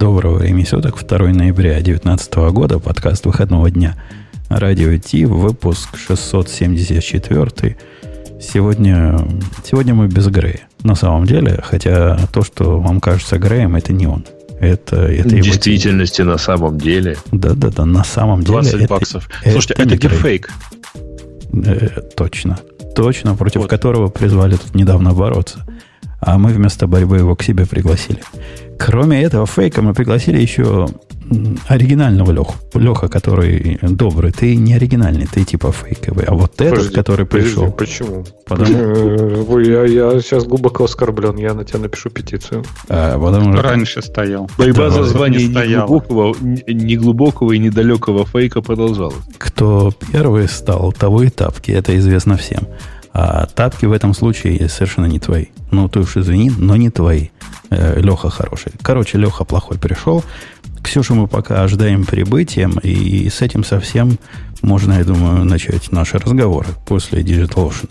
Доброго времени суток, 2 ноября 2019 года, подкаст выходного дня. Радио Ти, выпуск 674. Сегодня, сегодня мы без Грея. На самом деле, хотя то, что вам кажется Греем, это не он. Это, это В действительности, на самом деле. Да-да-да, на самом 20 деле. баксов. Это, Слушайте, это, это дипфейк. Э, точно. Точно, против вот. которого призвали тут недавно бороться. А мы вместо борьбы его к себе пригласили. Кроме этого фейка мы пригласили еще оригинального Леху. Леха, который добрый. Ты не оригинальный, ты типа фейковый. А вот подожди, этот, который подожди, пришел... Почему? Потому... Я, я сейчас глубоко оскорблен. Я на тебя напишу петицию. А, потому что... Раньше стоял. Борьба за звание неглубокого, неглубокого и недалекого фейка продолжалась. Кто первый стал, того и тапки. Это известно всем. А тапки в этом случае совершенно не твои. Ну, ты уж извини, но не твои. Э, Леха хороший. Короче, Леха плохой пришел. Ксюшу мы пока ожидаем прибытием, и с этим совсем можно, я думаю, начать наши разговоры после Digital Ocean.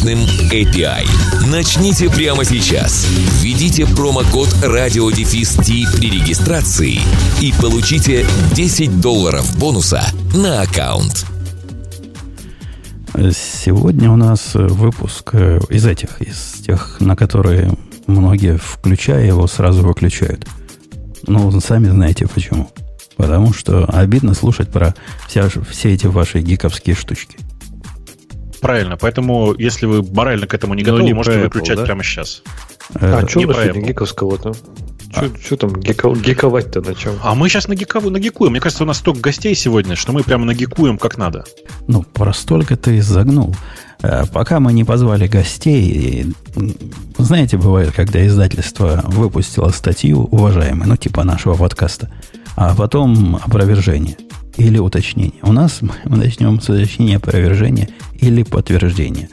мощным API. Начните прямо сейчас. Введите промокод радиодефис T при регистрации и получите 10 долларов бонуса на аккаунт. Сегодня у нас выпуск из этих, из тех, на которые многие, включая его, сразу выключают. Ну, сами знаете почему. Потому что обидно слушать про вся, все эти ваши гиковские штучки. Правильно, поэтому если вы морально к этому не готовы, не можете Apple, выключать да? прямо сейчас. А, что вы сегодня гиковского-то? Что а. там гика, гиковать-то на чем? А мы сейчас на гикову нагикуем. Мне кажется, у нас столько гостей сегодня, что мы прямо нагикуем как надо. Ну, про столько ты загнул. Э, пока мы не позвали гостей, знаете, бывает, когда издательство выпустило статью, уважаемый, ну, типа нашего подкаста, а потом опровержение или уточнение. У нас мы начнем с уточнения опровержения или подтверждения.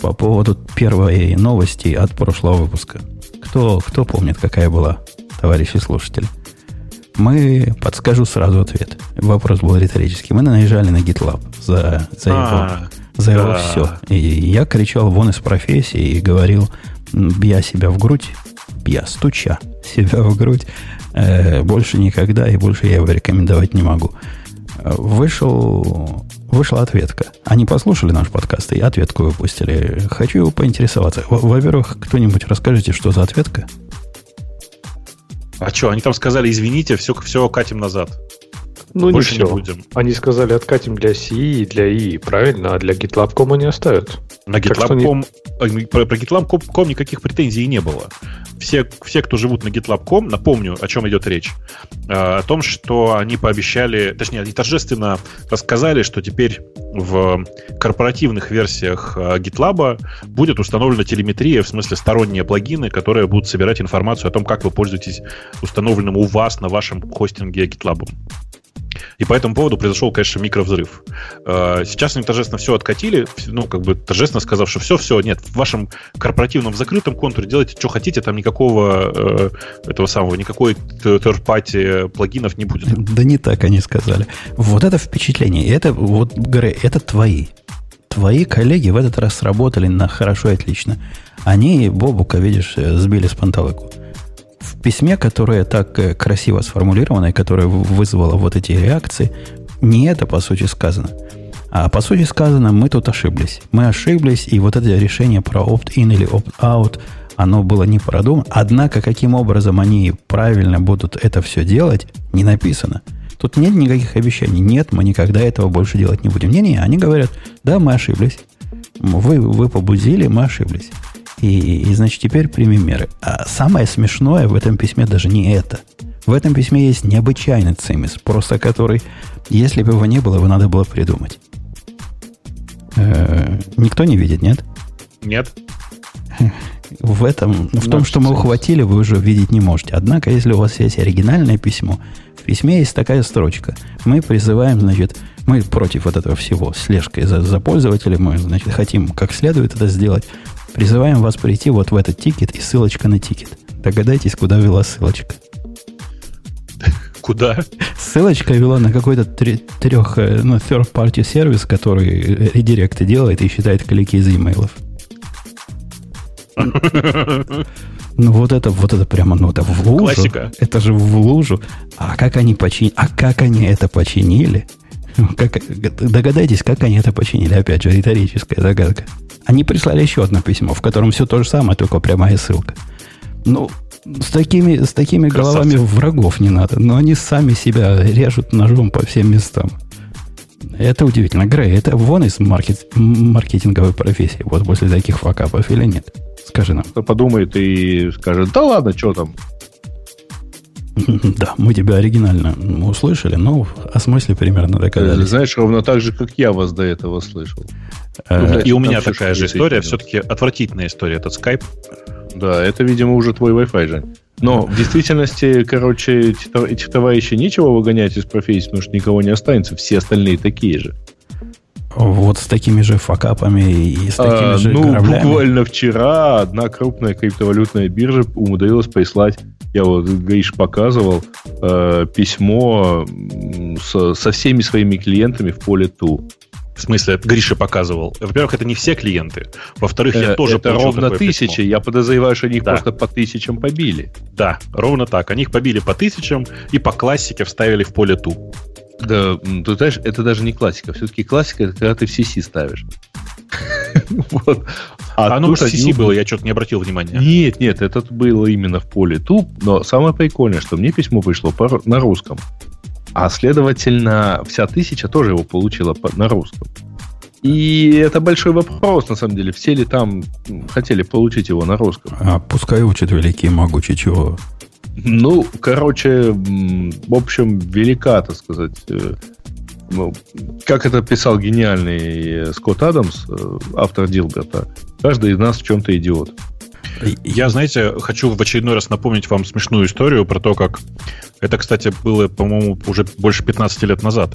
По поводу первой новости от прошлого выпуска. Кто, кто помнит, какая была, товарищи слушатели? Мы, подскажу сразу ответ. Вопрос был риторический. Мы наезжали на GitLab за, за его, а, за его все. И я кричал вон из профессии и говорил, бья себя в грудь, я стуча себя в грудь, э, больше никогда и больше я его рекомендовать не могу. Вышел вышла ответка. Они послушали наш подкаст и ответку выпустили. Хочу поинтересоваться. Во-первых, кто-нибудь расскажите, что за ответка? А что, они там сказали, извините, все, все катим назад. Ну, Больше не все. Не будем. Они сказали, откатим для CI и для I, правильно? А для GitLab.com они оставят. На GitLab.com, не... про, про GitLab.com никаких претензий не было. Все, все, кто живут на GitLab.com, напомню, о чем идет речь. Э, о том, что они пообещали, точнее, они торжественно рассказали, что теперь в корпоративных версиях э, GitLab будет установлена телеметрия, в смысле сторонние плагины, которые будут собирать информацию о том, как вы пользуетесь установленным у вас на вашем хостинге GitLab. И по этому поводу произошел, конечно, микровзрыв. Э, сейчас они торжественно все откатили, ну, как бы торжественно сказав, что все, все, нет, в вашем корпоративном закрытом контуре делайте, что хотите, там никакого э, этого самого, никакой third-party плагинов не будет. Да не так они сказали. Вот это впечатление, это вот, Грей, это твои. Твои коллеги в этот раз сработали на хорошо и отлично. Они Бобука, видишь, сбили с панталыку в письме, которое так э, красиво сформулировано и которое вызвало вот эти реакции, не это по сути сказано. А по сути сказано, мы тут ошиблись. Мы ошиблись, и вот это решение про opt-in или opt-out, оно было не продумано. Однако, каким образом они правильно будут это все делать, не написано. Тут нет никаких обещаний. Нет, мы никогда этого больше делать не будем. Не-не, они говорят, да, мы ошиблись. Вы, вы побудили, мы ошиблись. И, и, значит, теперь примем меры. А самое смешное в этом письме даже не это. В этом письме есть необычайный цимис, просто который, если бы его не было, его надо было придумать. Э-э- никто не видит, нет? Нет. в этом, в том, что мы ухватили, вы уже видеть не можете. Однако, если у вас есть оригинальное письмо, в письме есть такая строчка. Мы призываем, значит, мы против вот этого всего, слежкой за, за пользователем, мы, значит, хотим как следует это сделать. Призываем вас прийти вот в этот тикет и ссылочка на тикет. Догадайтесь, куда вела ссылочка. Куда? Ссылочка вела на какой-то трех, э, ну, third-party сервис, который редиректы делает и считает клики из имейлов. Ну, вот это, вот это прямо, ну, это в лужу. Классика. Это же в лужу. А как они починили? А как они это починили? Как, догадайтесь, как они это починили. Опять же, риторическая загадка. Они прислали еще одно письмо, в котором все то же самое, только прямая ссылка. Ну, с такими, с такими головами врагов не надо. Но они сами себя режут ножом по всем местам. Это удивительно. Грей, это вон из маркет, маркетинговой профессии. Вот после таких факапов или нет? Скажи нам. Кто подумает и скажет, да ладно, что там? Да, мы тебя оригинально услышали, но о смысле примерно догадались. Знаешь, ровно так же, как я вас до этого слышал. Э, и у меня такая же история. Все-таки отвратительная история этот скайп. Да, это, видимо, уже твой Wi-Fi же. Но в действительности, короче, этих товарищей нечего выгонять из профессии, потому что никого не останется. Все остальные такие же. Вот с такими же факапами и с такими а, же Ну, кораблями. буквально вчера одна крупная криптовалютная биржа умудрилась прислать, я вот Гриш показывал, э, письмо с, со всеми своими клиентами в поле ту. В смысле, Гриша показывал. Во-первых, это не все клиенты. Во-вторых, я э, тоже Это ровно тысячи. Письмо. Я подозреваю, что они их да. просто по тысячам побили. Да, ровно так. Они их побили по тысячам и по классике вставили в поле ту. Да, ты знаешь, это даже не классика. Все-таки классика, это когда ты в CC ставишь. вот. А, а оно в CC было, я что-то не обратил внимания. Нет, нет, это было именно в поле ту. Но самое прикольное, что мне письмо пришло на русском. А следовательно, вся тысяча тоже его получила на русском. И это большой вопрос, на самом деле. Все ли там хотели получить его на русском? А пускай учат великие могучие чего. Ну, короче, в общем, велика, так сказать. Э, ну, как это писал гениальный Скотт Адамс, э, автор Дилберта, каждый из нас в чем-то идиот. Я, знаете, хочу в очередной раз напомнить вам смешную историю про то, как... Это, кстати, было, по-моему, уже больше 15 лет назад.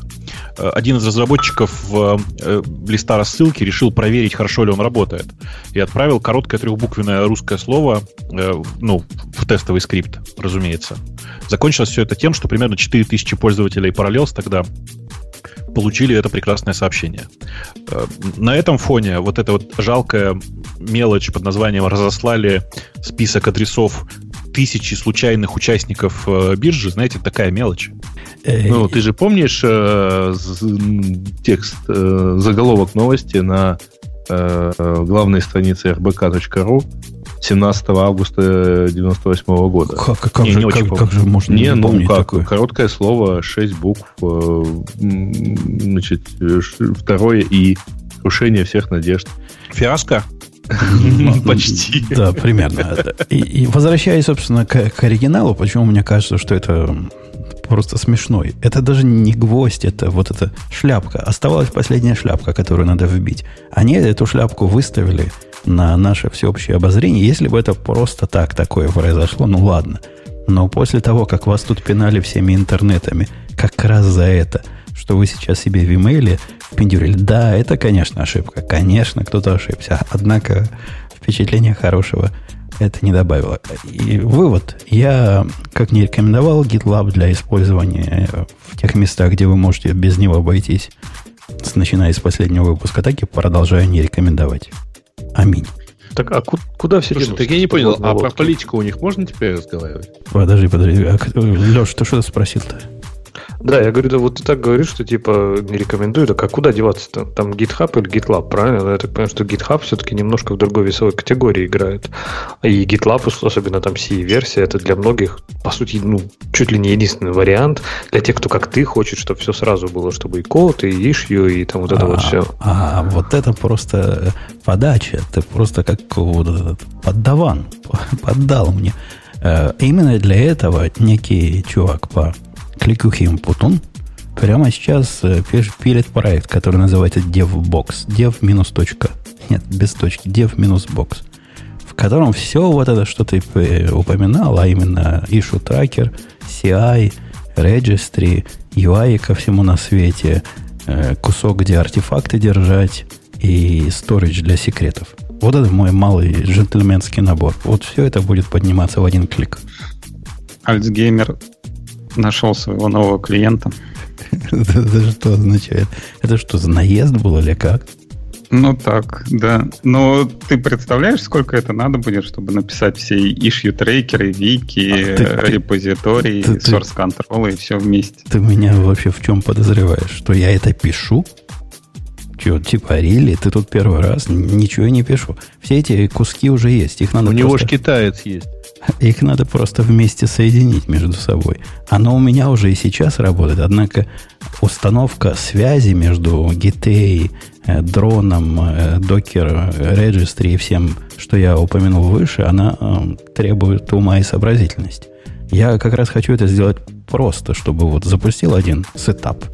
Э, один из разработчиков в э, листа рассылки решил проверить, хорошо ли он работает. И отправил короткое трехбуквенное русское слово, э, ну, в тестовый скрипт, разумеется. Закончилось все это тем, что примерно 4000 пользователей Parallels тогда получили это прекрасное сообщение. Э, на этом фоне вот эта вот жалкая мелочь под названием «разослали список адресов тысячи случайных участников э, биржи», знаете, такая мелочь. Ну, ты же помнишь э, текст, э, заголовок новости на э, главной странице rbk.ru 17 августа 98 года. Как, как, не, же, не как, как же можно не, не ну, как, такое? Короткое слово, 6 букв, э, значит, второе и крушение всех надежд. Фиаско? Почти. Да, примерно. И возвращаясь, собственно, к оригиналу, почему мне кажется, что это просто смешной. Это даже не гвоздь, это вот эта шляпка. Оставалась последняя шляпка, которую надо вбить. Они эту шляпку выставили на наше всеобщее обозрение. Если бы это просто так такое произошло, ну ладно. Но после того, как вас тут пинали всеми интернетами, как раз за это, что вы сейчас себе в имейле впендюрили, да, это, конечно, ошибка. Конечно, кто-то ошибся. Однако впечатление хорошего это не добавило. И вывод. Я, как не рекомендовал GitLab для использования в тех местах, где вы можете без него обойтись, начиная с последнего выпуска, так и продолжаю не рекомендовать. Аминь. Так, а куда все Слушай, Так я не понял, а про политику у них можно теперь разговаривать? Подожди, подожди. А, Леш, ты что спросил-то? Да, я говорю, да вот ты так говоришь, что типа не рекомендую, так а куда деваться-то? Там GitHub или GitLab, правильно? Я так понимаю, что GitHub все-таки немножко в другой весовой категории играет. И GitLab, особенно там C-версия, это для многих, по сути, ну, чуть ли не единственный вариант для тех, кто как ты хочет, чтобы все сразу было, чтобы и код, и issue, и там вот это а, вот все. А, вот это просто подача, это просто как вот этот поддаван, поддал мне. Э, именно для этого некий чувак по кликухим Путун прямо сейчас э, пилит проект, который называется DevBox. Dev минус точка. Нет, без точки. Dev минус box. котором все вот это, что ты э, упоминал, а именно issue tracker, CI, registry, UI ко всему на свете, э, кусок, где артефакты держать и storage для секретов. Вот это мой малый джентльменский набор. Вот все это будет подниматься в один клик. Альцгеймер нашел своего нового клиента. Это что означает? Это что, за наезд был или как? Ну так, да. Но ты представляешь, сколько это надо будет, чтобы написать все issue трекеры, вики, а репозитории, source control и все вместе? Ты меня вообще в чем подозреваешь? Что я это пишу? Че, типа, Рили, ты тут первый раз? Ничего не пишу. Все эти куски уже есть. Их надо У него же китаец есть. Их надо просто вместе соединить между собой. Оно у меня уже и сейчас работает, однако установка связи между GT, э, дроном, э, докер, регистри и всем, что я упомянул выше, она э, требует ума и сообразительности. Я как раз хочу это сделать просто, чтобы вот запустил один сетап,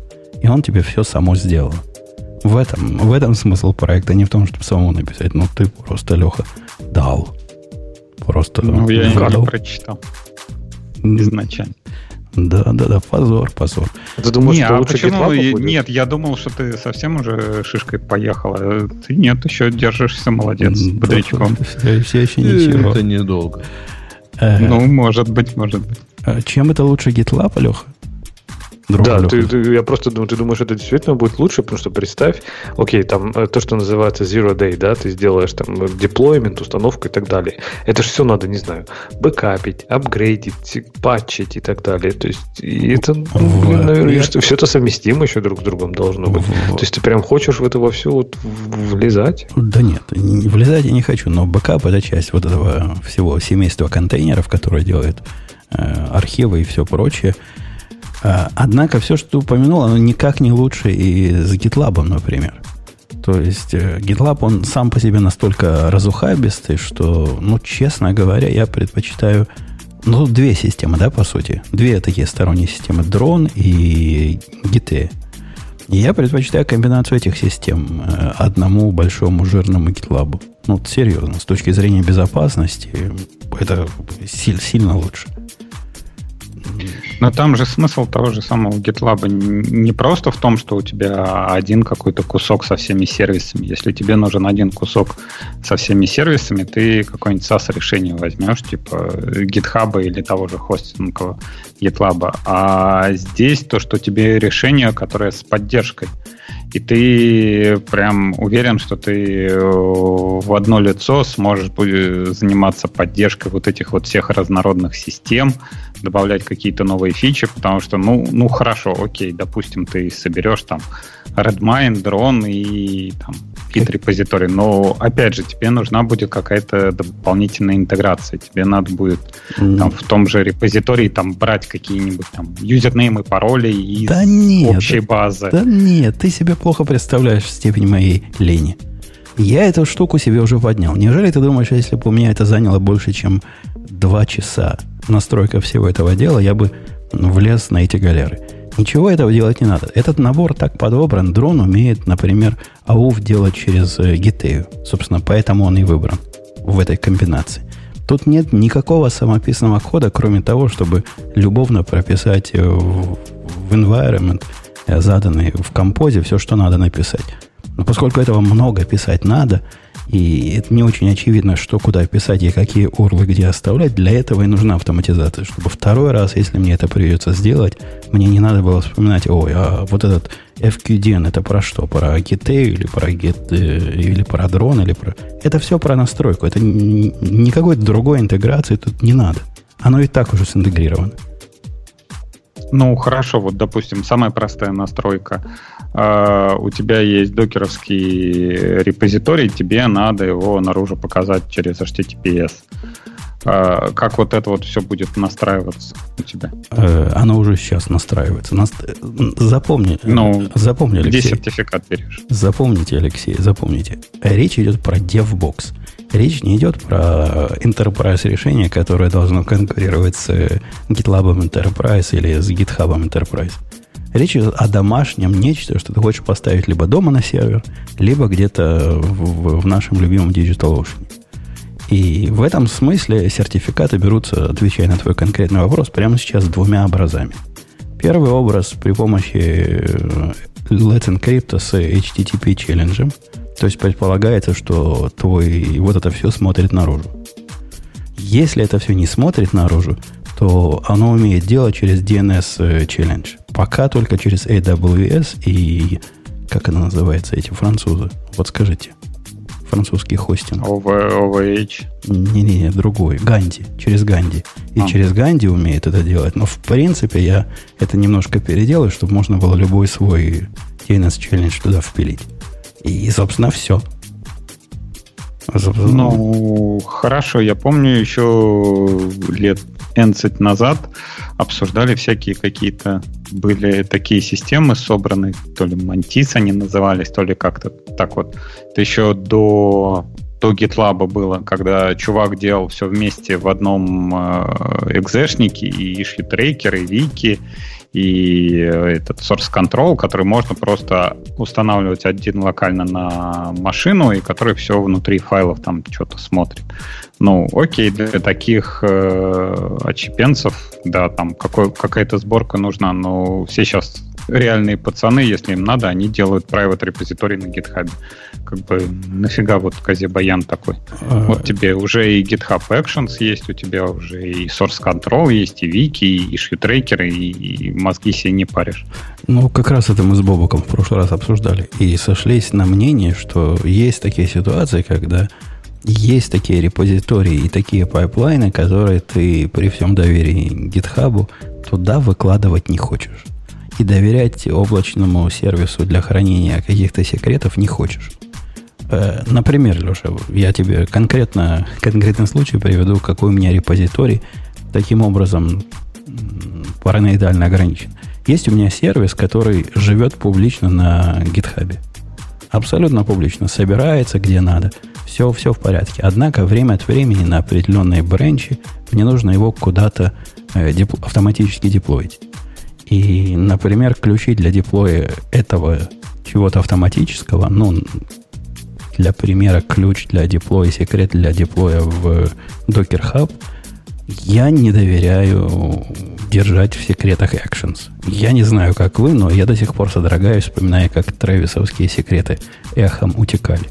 и он тебе все само сделал. В этом, в этом смысл проекта, не в том, чтобы самому написать. Ну, ты просто, Леха, дал. Просто ну, я не прочитал изначально. Да, да, да, позор, позор. Ты думаешь, не, что а лучше почему? Нет, я думал, что ты совсем уже шишкой поехала. Ты нет, еще держишься, молодец, бодрячком. Все, все еще ничего. Это недолго. Э, ну, может быть, может быть. А чем это лучше GitLab, Леха? Друг да, ты, ты, я просто думаю, ты думаешь, это действительно будет лучше, потому что представь, окей, там э, то, что называется zero day, да, ты сделаешь там деплоймент, установку и так далее. Это же все надо, не знаю, бэкапить, апгрейдить, патчить и так далее. То есть, и это, ну, блин, наверное, я... что все это совместимо еще друг с другом должно быть. То есть, ты прям хочешь в это во все вот влезать? Да нет, влезать я не хочу, но бэкап это часть вот этого всего семейства контейнеров, которые делают э, архивы и все прочее. А, однако все, что ты упомянул, оно никак не лучше и с GitLab, например. То есть э, GitLab, он сам по себе настолько разухабистый, что, ну, честно говоря, я предпочитаю... Ну, тут две системы, да, по сути. Две такие сторонние системы. Дрон и Git. И я предпочитаю комбинацию этих систем э, одному большому жирному GitLab. Ну, серьезно, с точки зрения безопасности, это сильно лучше. Но там же смысл того же самого GitLab не просто в том, что у тебя один какой-то кусок со всеми сервисами. Если тебе нужен один кусок со всеми сервисами, ты какое-нибудь SaaS решение возьмешь, типа GitHub или того же хостингового GitLab. А здесь то, что тебе решение, которое с поддержкой. И ты прям уверен, что ты э, в одно лицо сможешь заниматься поддержкой вот этих вот всех разнородных систем, добавлять какие-то новые фичи, потому что, ну, ну хорошо, окей, допустим, ты соберешь там Redmine, дрон и там git репозиторий, но опять же тебе нужна будет какая-то дополнительная интеграция, тебе надо будет mm. там, в том же репозитории там брать какие-нибудь там юзернеймы, пароли из да нет, общей базы. Да нет, ты себе плохо представляешь степень моей лени. Я эту штуку себе уже поднял. Неужели ты думаешь, если бы у меня это заняло больше, чем два часа настройка всего этого дела, я бы влез на эти галеры. Ничего этого делать не надо. Этот набор так подобран. Дрон умеет, например, AUF делать через GitEU. Собственно, поэтому он и выбран в этой комбинации. Тут нет никакого самописного кода, кроме того, чтобы любовно прописать в, в environment, э, заданный в композе, все, что надо написать. Но поскольку этого много писать надо, и это не очень очевидно, что куда писать и какие урлы где оставлять. Для этого и нужна автоматизация, чтобы второй раз, если мне это придется сделать, мне не надо было вспоминать, ой, а вот этот FQDN это про что? Про Git или про Git, э, или про дрон, или про... Это все про настройку. Это никакой другой интеграции тут не надо. Оно и так уже синтегрировано. Ну, хорошо, вот, допустим, самая простая настройка. Uh, у тебя есть докеровский репозиторий, тебе надо его наружу показать через HTTPS. Uh, как вот это вот все будет настраиваться у тебя? Uh, оно уже сейчас настраивается. Наст... Запомни, ну, запомни, Алексей. Где сертификат берешь? Запомните, Алексей, запомните. Речь идет про DevBox. Речь не идет про Enterprise решение, которое должно конкурировать с GitLab Enterprise или с GitHub Enterprise. Речь идет о домашнем нечто, что ты хочешь поставить либо дома на сервер, либо где-то в, в нашем любимом DigitalOcean. И в этом смысле сертификаты берутся, отвечая на твой конкретный вопрос, прямо сейчас двумя образами. Первый образ при помощи э, Let's Encrypt с HTTP челленджем. То есть предполагается, что твой вот это все смотрит наружу. Если это все не смотрит наружу, то оно умеет делать через DNS Challenge. Пока только через AWS и как она называется, эти французы? Вот скажите. Французский хостинг. OVH. Не-не-не, другой. Ганди. Через Ганди. И а. через Ганди умеет это делать. Но в принципе я это немножко переделаю, чтобы можно было любой свой DNS челлендж туда впилить. И, собственно, все. Ну, хорошо, я помню еще лет 11 назад обсуждали всякие какие-то были такие системы собраны, то ли Mantis они назывались, то ли как-то так вот. Это еще до, до GitLab было, когда чувак делал все вместе в одном э, экзешнике, и issue трекер, и вики, и этот source control, который можно просто устанавливать один локально на машину, и который все внутри файлов там что-то смотрит. Ну, окей, для таких э, очепенцев, да, там какой, какая-то сборка нужна, но все сейчас реальные пацаны, если им надо, они делают private репозиторий на GitHub. Как бы нафига вот Козе Баян такой? А... Вот тебе уже и GitHub Actions есть, у тебя уже и Source Control есть, и Wiki, и шьютрекеры, и, и мозги себе не паришь. Ну, как раз это мы с Бобуком в прошлый раз обсуждали. И сошлись на мнении, что есть такие ситуации, когда есть такие репозитории и такие пайплайны, которые ты при всем доверии GitHub туда выкладывать не хочешь. И доверять облачному сервису для хранения каких-то секретов не хочешь. Э, например, Леша, я тебе конкретно, конкретный случай приведу, какой у меня репозиторий таким образом параноидально ограничен. Есть у меня сервис, который живет публично на GitHub. Абсолютно публично. Собирается где надо – все, все в порядке. Однако время от времени на определенные бренчи мне нужно его куда-то э, дип, автоматически деплоить. И, например, ключи для деплоя этого чего-то автоматического, ну, для примера, ключ для деплоя, секрет для деплоя в Docker Hub, я не доверяю держать в секретах Actions. Я не знаю, как вы, но я до сих пор содрогаюсь, вспоминая, как трэвисовские секреты эхом утекали.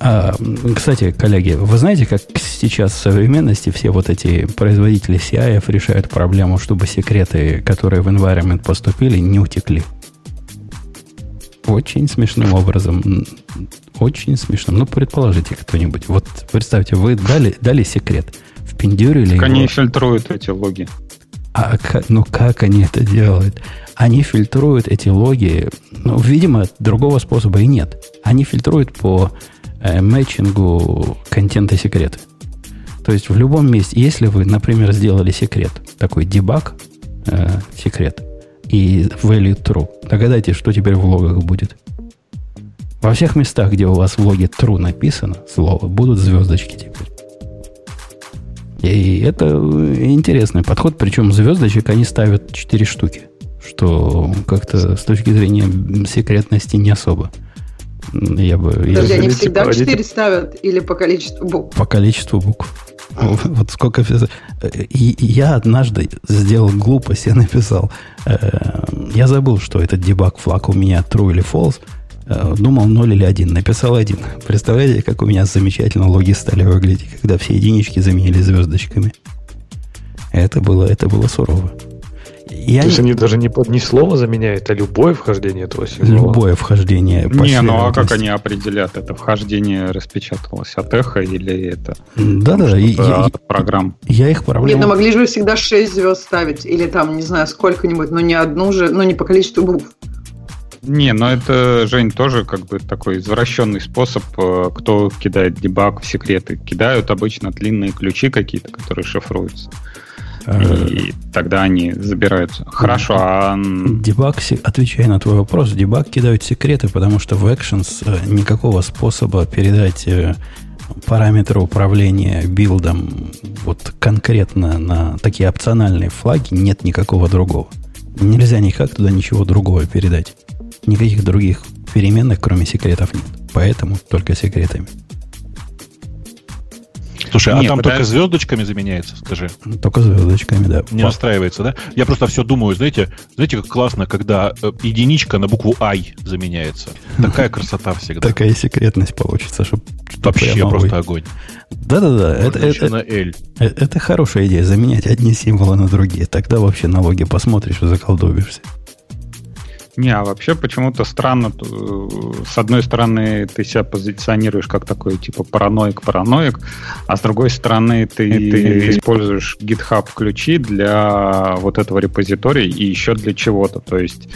А, кстати, коллеги, вы знаете, как сейчас в современности все вот эти производители CI решают проблему, чтобы секреты, которые в environment поступили, не утекли? Очень смешным образом. Очень смешным. Ну, предположите кто-нибудь. Вот представьте, вы дали, дали секрет. Впендюрили его. Они фильтруют эти логи. А как, ну как они это делают? Они фильтруют эти логи, ну, видимо, другого способа и нет. Они фильтруют по э, мэтчингу контента секреты. То есть в любом месте, если вы, например, сделали секрет, такой дебаг э, секрет, и value true, догадайтесь, что теперь в логах будет. Во всех местах, где у вас в логе true написано слово, будут звездочки теперь. И это интересный подход, причем звездочек они ставят 4 штуки, что как-то с точки зрения секретности не особо. Я бы, Подожди, я они всегда типа, 4 ставят или по количеству букв? По количеству букв. Вот сколько... И я однажды сделал глупость, я написал. Э, я забыл, что этот дебаг флаг у меня true или false. Э, думал 0 или 1. Написал 1. Представляете, как у меня замечательно логи стали выглядеть, когда все единички заменили звездочками. Это было, это было сурово. Я То есть они даже не, не слово заменяют, а любое вхождение этого сигнала? Любое вхождение. Не, ну а как они определят, это вхождение распечаталось от эхо или это Да-да, я, программ? Я их проблем... Нет, ну могли же всегда 6 звезд ставить, или там, не знаю, сколько-нибудь, но не одну же, но не по количеству букв. Не, но это, Жень, тоже как бы такой извращенный способ, э, кто кидает дебаг в секреты. Кидают обычно длинные ключи какие-то, которые шифруются. И тогда они забираются. Хорошо, а... Дебаг, отвечая на твой вопрос, дебаг кидают секреты, потому что в Actions э, никакого способа передать э, параметры управления билдом вот конкретно на такие опциональные флаги нет никакого другого. Нельзя никак туда ничего другого передать. Никаких других переменных, кроме секретов, нет. Поэтому только секретами. Слушай, а Нет, там подожди. только звездочками заменяется, скажи. Только звездочками, да. Не По- настраивается, да? Я просто все думаю, знаете, знаете, как классно, когда э, единичка на букву I заменяется. Такая красота всегда. Такая секретность получится, чтобы Вообще просто огонь. Да-да-да, это, это, L. э- это хорошая идея, заменять одни символы на другие. Тогда вообще налоги посмотришь и заколдобишься. Не, а вообще почему-то странно. э, С одной стороны, ты себя позиционируешь как такой, типа, параноик-параноик, а с другой стороны, ты, ты используешь GitHub ключи для вот этого репозитория и еще для чего-то. То есть,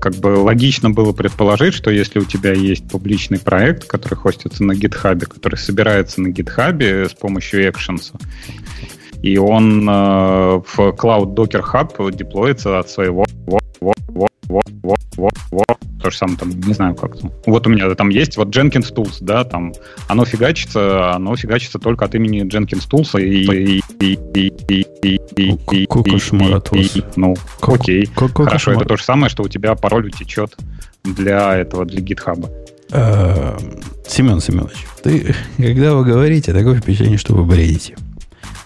как бы логично было предположить, что если у тебя есть публичный проект, который хостится на GitHub, который собирается на GitHub с помощью Actions, и он э, в Cloud Docker Hub деплоится от своего во- во- во- во- во- во- во. то же самое там, не знаю как там. Вот у меня там есть вот Jenkins Tools, да, там оно фигачится, оно фигачится только от имени Jenkins Tools и, и, и, и, и, и, и, Ку- и- кошмаратос. и- ну, окей. Хорошо, кошмар. это то же самое, что у тебя пароль утечет для этого, для GitHub. Э, Семен Семенович, ты, когда вы говорите, такое впечатление, что вы бредите.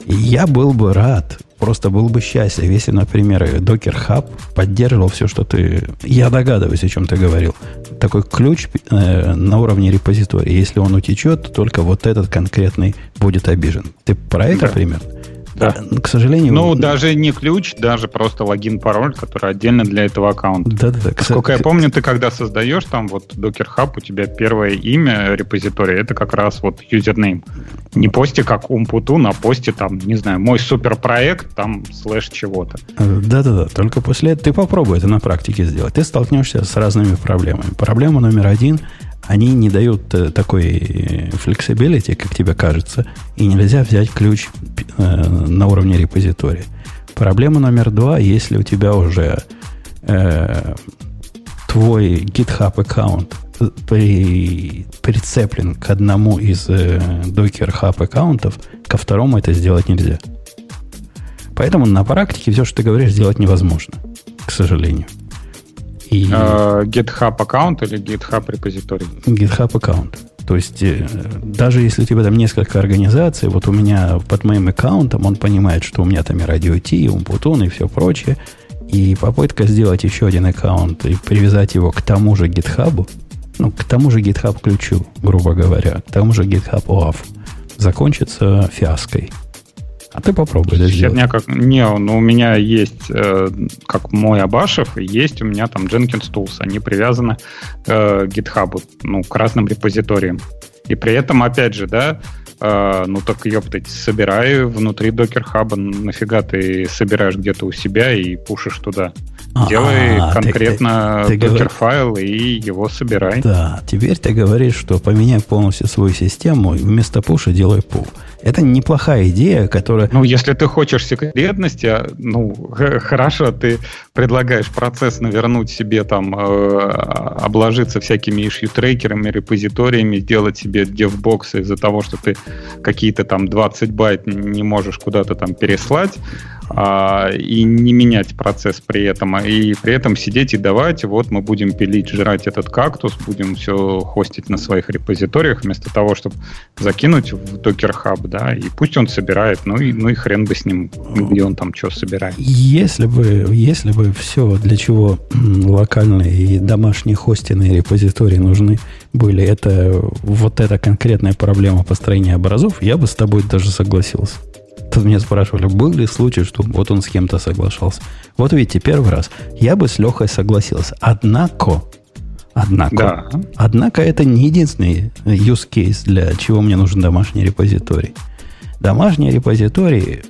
И Я был бы рад, просто был бы счастлив, если, например, Docker Hub поддерживал все, что ты... Я догадываюсь, о чем ты говорил. Такой ключ э, на уровне репозитория. Если он утечет, то только вот этот конкретный будет обижен. Ты про это Да. пример? Да. К сожалению... Ну, даже не ключ, даже просто логин-пароль, который отдельно для этого аккаунта. Да-да-да. Сколько я помню, ты когда создаешь там вот Docker Hub, у тебя первое имя репозитория, это как раз вот username. Не пости как Умпутун, а пости там, не знаю, мой суперпроект, там слэш чего-то. Э, Да-да-да, только после этого ты попробуй это на практике сделать. Ты столкнешься с разными проблемами. Проблема номер один – они не дают э, такой э, flexibility, как тебе кажется, и нельзя взять ключ э, на уровне репозитория. Проблема номер два, если у тебя уже э, твой GitHub аккаунт при, прицеплен к одному из э, Docker Hub аккаунтов, ко второму это сделать нельзя. Поэтому на практике все, что ты говоришь, сделать невозможно, к сожалению. И Э, GitHub аккаунт или GitHub репозиторий? GitHub аккаунт. То есть, э, даже если у тебя там несколько организаций, вот у меня под моим аккаунтом, он понимает, что у меня там и Radio T, и Умпутун, и все прочее. И попытка сделать еще один аккаунт и привязать его к тому же GitHub, ну, к тому же GitHub ключу, грубо говоря, к тому же GitHub OAuth, закончится фиаской. А ты попробуй это сделать. Херня как... Не, ну, у меня есть, э, как мой Абашев, есть у меня там Jenkins Tools. Они привязаны э, к GitHub, ну, к разным репозиториям. И при этом, опять же, да, э, ну так ёптать, собирай внутри Docker Hub, нафига ты собираешь где-то у себя и пушишь туда. Делай А, конкретно ты- ты говоришь- Docker файл и его собирай. Да, теперь ты говоришь, что поменяй полностью свою систему и вместо пуша делай пул. Это неплохая идея, которая... Ну, если ты хочешь секретности, а, ну, хорошо, ты предлагаешь процессно вернуть себе там, э, обложиться всякими issue-трекерами, репозиториями, сделать себе девбоксы из-за того, что ты какие-то там 20 байт не можешь куда-то там переслать, а, и не менять процесс при этом, а и при этом сидеть и давать, вот мы будем пилить, жрать этот кактус, будем все хостить на своих репозиториях, вместо того, чтобы закинуть в Docker Hub, да, и пусть он собирает, ну и, ну и хрен бы с ним, где он там что собирает. Если бы, если бы все, для чего локальные и домашние хостинные репозитории нужны были, это вот эта конкретная проблема построения образов, я бы с тобой даже согласился. Тут меня спрашивали, был ли случай, что вот он с кем-то соглашался. Вот видите, первый раз я бы с Лехой согласился. Однако, однако, Да. Однако это не единственный use case, для чего мне нужен домашний репозиторий. Домашний репозиторий,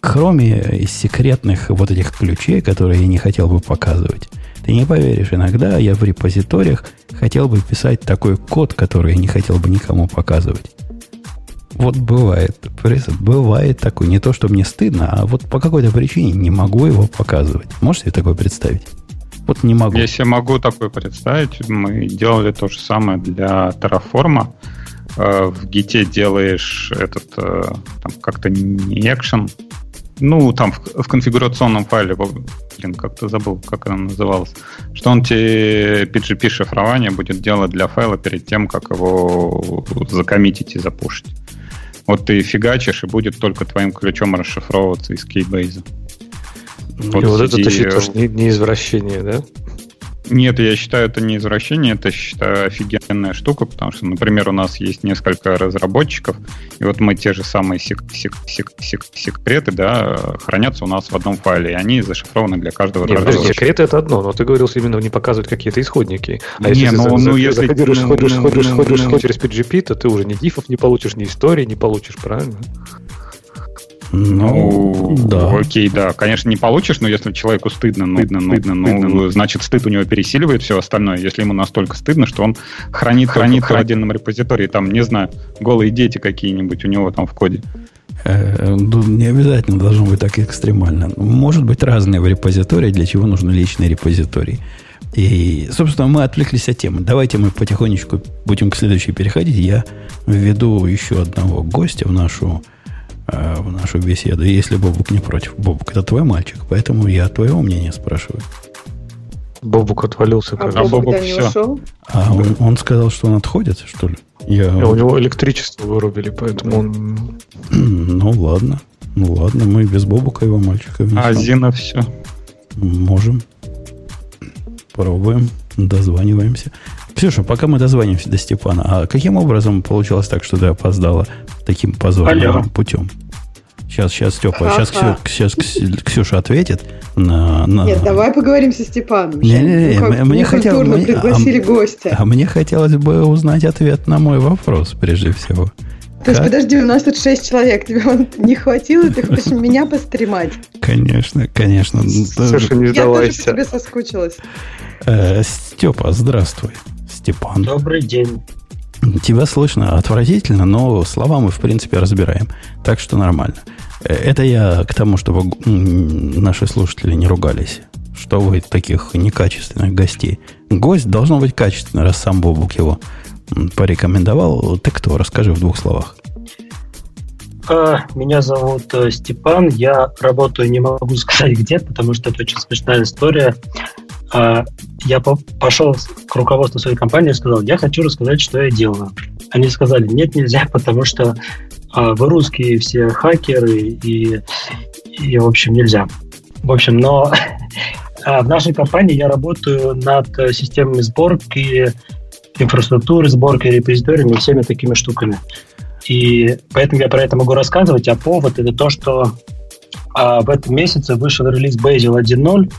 кроме секретных вот этих ключей, которые я не хотел бы показывать, ты не поверишь, иногда я в репозиториях хотел бы писать такой код, который я не хотел бы никому показывать. Вот бывает, бывает такое. Не то, что мне стыдно, а вот по какой-то причине не могу его показывать. Можете такое представить? Вот не могу. Себе могу такое представить. Мы делали то же самое для Terraform. Э, В гите делаешь этот э, там как-то не экшен. Ну, там в, в конфигурационном файле, блин, как-то забыл, как оно называлось, что он тебе PGP шифрование будет делать для файла перед тем, как его закоммитить и запушить. Вот ты фигачишь, и будет только твоим ключом расшифровываться из кейбейза. Вот, и вот это ты считаешь не, не извращение, да? Нет, я считаю, это не извращение, это, считаю, офигенная штука, потому что, например, у нас есть несколько разработчиков, и вот мы те же самые сек- сек- сек- сек- секреты, да, хранятся у нас в одном файле, и они зашифрованы для каждого Нет, подожди, секреты это одно, но ты говорил именно не показывать какие-то исходники. А не, если ну, ты ну, если заходишь, ну, ходишь, ну, ходишь, ну, ходишь, ну, ходишь через PGP, то ты уже ни дифов не получишь, ни истории не получишь, правильно? Ну, да. Окей, да. Конечно, не получишь, но если человеку стыдно, ну, стыдно, ну, стыдно, ну, ну, значит, стыд у него пересиливает все остальное. Если ему настолько стыдно, что он хранит, хранит в отдельном репозитории, там, не знаю, голые дети какие-нибудь у него там в коде. Э, ну, не обязательно должно быть так экстремально. Может быть разные в репозитории, для чего нужны личные репозитории. И, собственно, мы отвлеклись от темы. Давайте мы потихонечку будем к следующей переходить. Я введу еще одного гостя в нашу Э, в нашу беседу, если Бобук не против. Бобук, это твой мальчик, поэтому я твоего мнения спрашиваю. Бобук отвалился. А, а Бобук все. Ушел? А он, он сказал, что он отходит, что ли? Я... А у него электричество вырубили, поэтому он... Ну ладно. Ну ладно, мы без Бобука его мальчика внесем. А Зина все. Можем. Пробуем. Дозваниваемся. Ксюша, пока мы дозвонимся до Степана, а каким образом получилось так, что ты опоздала таким позорным Алло. путем? Сейчас, сейчас, Степа, сейчас, сейчас Ксюша ответит на, на... Нет, давай поговорим со Степаном. Не, не, не, ну, мне хотелось, мне, пригласили а, гостя. А мне хотелось бы узнать ответ на мой вопрос, прежде всего. То есть, подожди, у нас тут шесть человек, тебе он не хватило, ты хочешь меня постримать? Конечно, конечно. Слушай, не сдавайся. Я тоже по тебе соскучилась. Э, Степа, здравствуй. Степан. Добрый день. Тебя слышно отвратительно, но слова мы, в принципе, разбираем. Так что нормально. Э, это я к тому, чтобы наши слушатели не ругались. Что вы таких некачественных гостей. Гость должен быть качественный, раз сам Бобук его порекомендовал. Ты кто? Расскажи в двух словах. А, меня зовут э, Степан. Я работаю, не могу сказать где, потому что это очень смешная история. А, я пошел к руководству своей компании и сказал, я хочу рассказать, что я делаю. Они сказали, нет, нельзя, потому что а, вы русские все хакеры, и, и в общем, нельзя. В общем, но а, в нашей компании я работаю над системами сборки инфраструктуры, сборки репозиториями всеми такими штуками. И поэтому я про это могу рассказывать, а повод это то, что в этом месяце вышел релиз Bazel 1.0,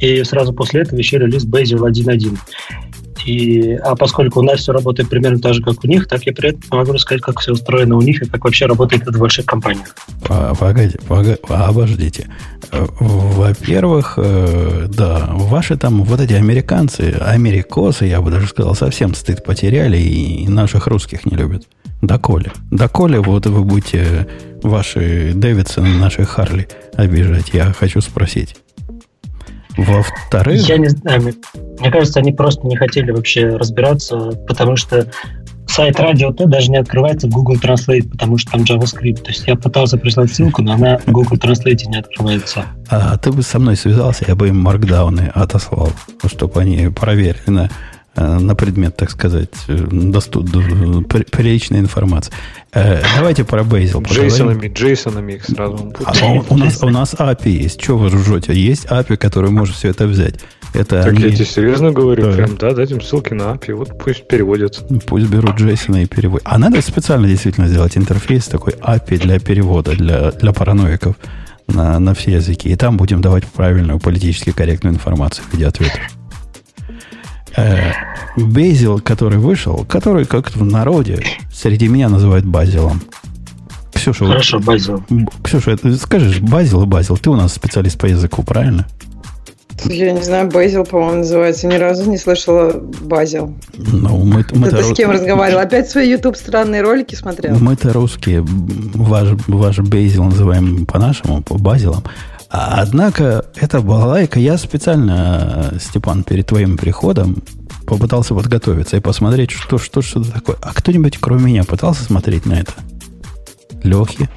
и сразу после этого еще релиз Bazel 1.1. И, а поскольку у нас все работает примерно так же, как у них, так я при этом могу рассказать, как все устроено у них и как вообще работает это в больших компаниях. Погодите, погодите, обождите. Во-первых, э, да, ваши там вот эти американцы, америкосы, я бы даже сказал, совсем стыд потеряли и наших русских не любят. Доколе? Доколе вот вы будете ваши Дэвидсон, наши Харли обижать? Я хочу спросить. Во-вторых... Я не знаю, мне кажется, они просто не хотели вообще разбираться, потому что сайт Радио Т даже не открывается в Google Translate, потому что там JavaScript. То есть я пытался прислать ссылку, но она в Google Translate не открывается. А ты бы со мной связался, я бы им маркдауны отослал, чтобы они проверили на на предмет, так сказать, э, доступ, приличной информации. Э, давайте про Bazel Джейсонами, Джейсонами их сразу. А у, нас, у нас API есть. Что вы ржете? Есть API, который может все это взять. Это так они... я тебе серьезно говорю, да. прям, да, дать им ссылки на API, вот пусть переводят. Пусть берут Джейсона и переводят. А надо специально действительно сделать интерфейс такой API для перевода, для, для параноиков на, на все языки. И там будем давать правильную, политически корректную информацию в виде ответов. Безил, который вышел, который как в народе среди меня называют Базилом. Ксюша, Хорошо, вот, Базил. Ксюша, ты скажешь Базил и Базил. Ты у нас специалист по языку, правильно? Я не знаю, Базил, по-моему, называется. Ни разу не слышала Базил. Ну, мы, мы Ты с кем разговаривал? Опять свои YouTube странные ролики смотрел? Мы-то русские. Ваш, ваш Базил называем по-нашему, по Базилам. А, однако, эта балалайка, я специально, Степан, перед твоим приходом попытался подготовиться и посмотреть, что, что, что это такое. А кто-нибудь, кроме меня, пытался смотреть на это? Лехи?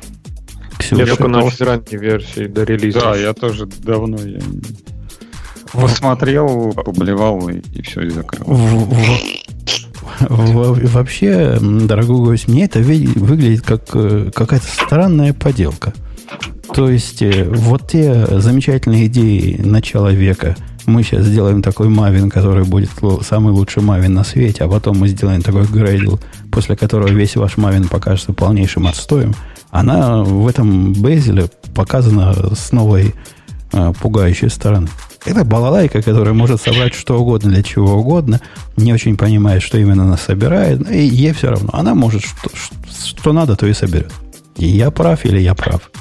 Ксюша? Я только на ранней версии до релиза. Да, я тоже давно я посмотрел, поблевал и, и все, и закрыл. Вообще, дорогой гость, мне это выглядит как э, какая-то странная поделка. То есть, э, вот те замечательные идеи начала века, мы сейчас сделаем такой Мавин, который будет самый лучший Мавин на свете, а потом мы сделаем такой Грейдл, после которого весь ваш Мавин покажется полнейшим отстоем, она в этом Безеле показана с новой э, пугающей стороны. Это балалайка, которая может собрать что угодно для чего угодно, не очень понимает, что именно она собирает, и ей все равно. Она может что- что надо, то и соберет. И я прав или я прав?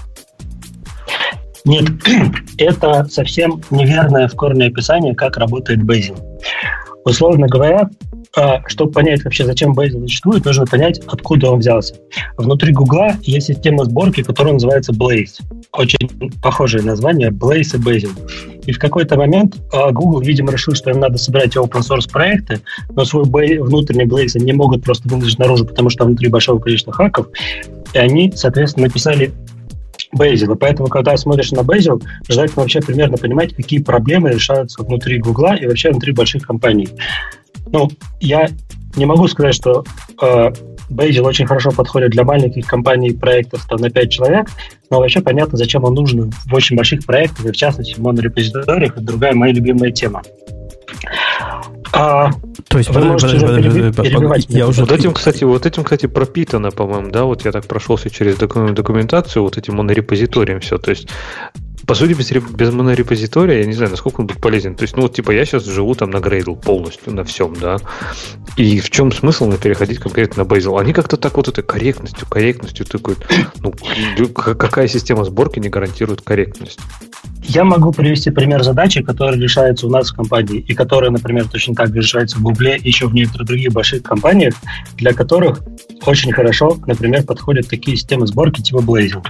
Нет, это совсем неверное в корне описание, как работает Bazel. Условно говоря, а, чтобы понять вообще, зачем Bazel существует, нужно понять, откуда он взялся. Внутри Гугла есть система сборки, которая называется Blaze. Очень похожее название Blaze и Bazel. И в какой-то момент а, Google, видимо, решил, что им надо собирать open source проекты, но свой внутренний Blaze не могут просто выложить наружу, потому что внутри большого количества хаков. И они, соответственно, написали Bazel. И поэтому, когда смотришь на Bazel, желательно вообще примерно понимать, какие проблемы решаются внутри Гугла и вообще внутри больших компаний. Ну, я не могу сказать, что э, Bazel очень хорошо подходит для маленьких компаний проектов там, на 5 человек, но вообще понятно, зачем он нужен в очень больших проектах, и в частности в монорепозиториях. Это другая моя любимая тема. А, То есть, Вы подожди, подожди, уже подожди, подожди, перебивать я уже... Вот этим, кстати, вот этим, кстати, пропитано, по-моему, да, вот я так прошелся через доку- документацию, вот этим монорепозиторием все. То есть, по сути, без, без монорепозитория, я не знаю, насколько он будет полезен. То есть, ну, вот, типа, я сейчас живу там на Gradle полностью, на всем, да. И в чем смысл переходить конкретно на Bazel? Они как-то так вот этой корректностью, корректностью такой, ну, какая система сборки не гарантирует корректность? Я могу привести пример задачи, которая решается у нас в компании, и которая, например, точно так же решается в Гугле и еще в некоторых других больших компаниях, для которых очень хорошо, например, подходят такие системы сборки типа Blazor.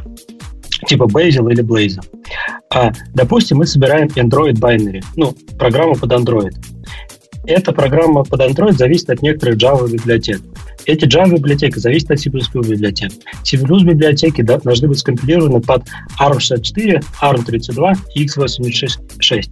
Типа Bazel или Blazor. А, допустим, мы собираем Android Binary, ну, программу под Android. Эта программа под Android зависит от некоторых Java библиотек. Эти Java библиотеки зависят от C++ библиотек. C++ библиотеки да, должны быть скомпилированы под ARM64, ARM32 и x86.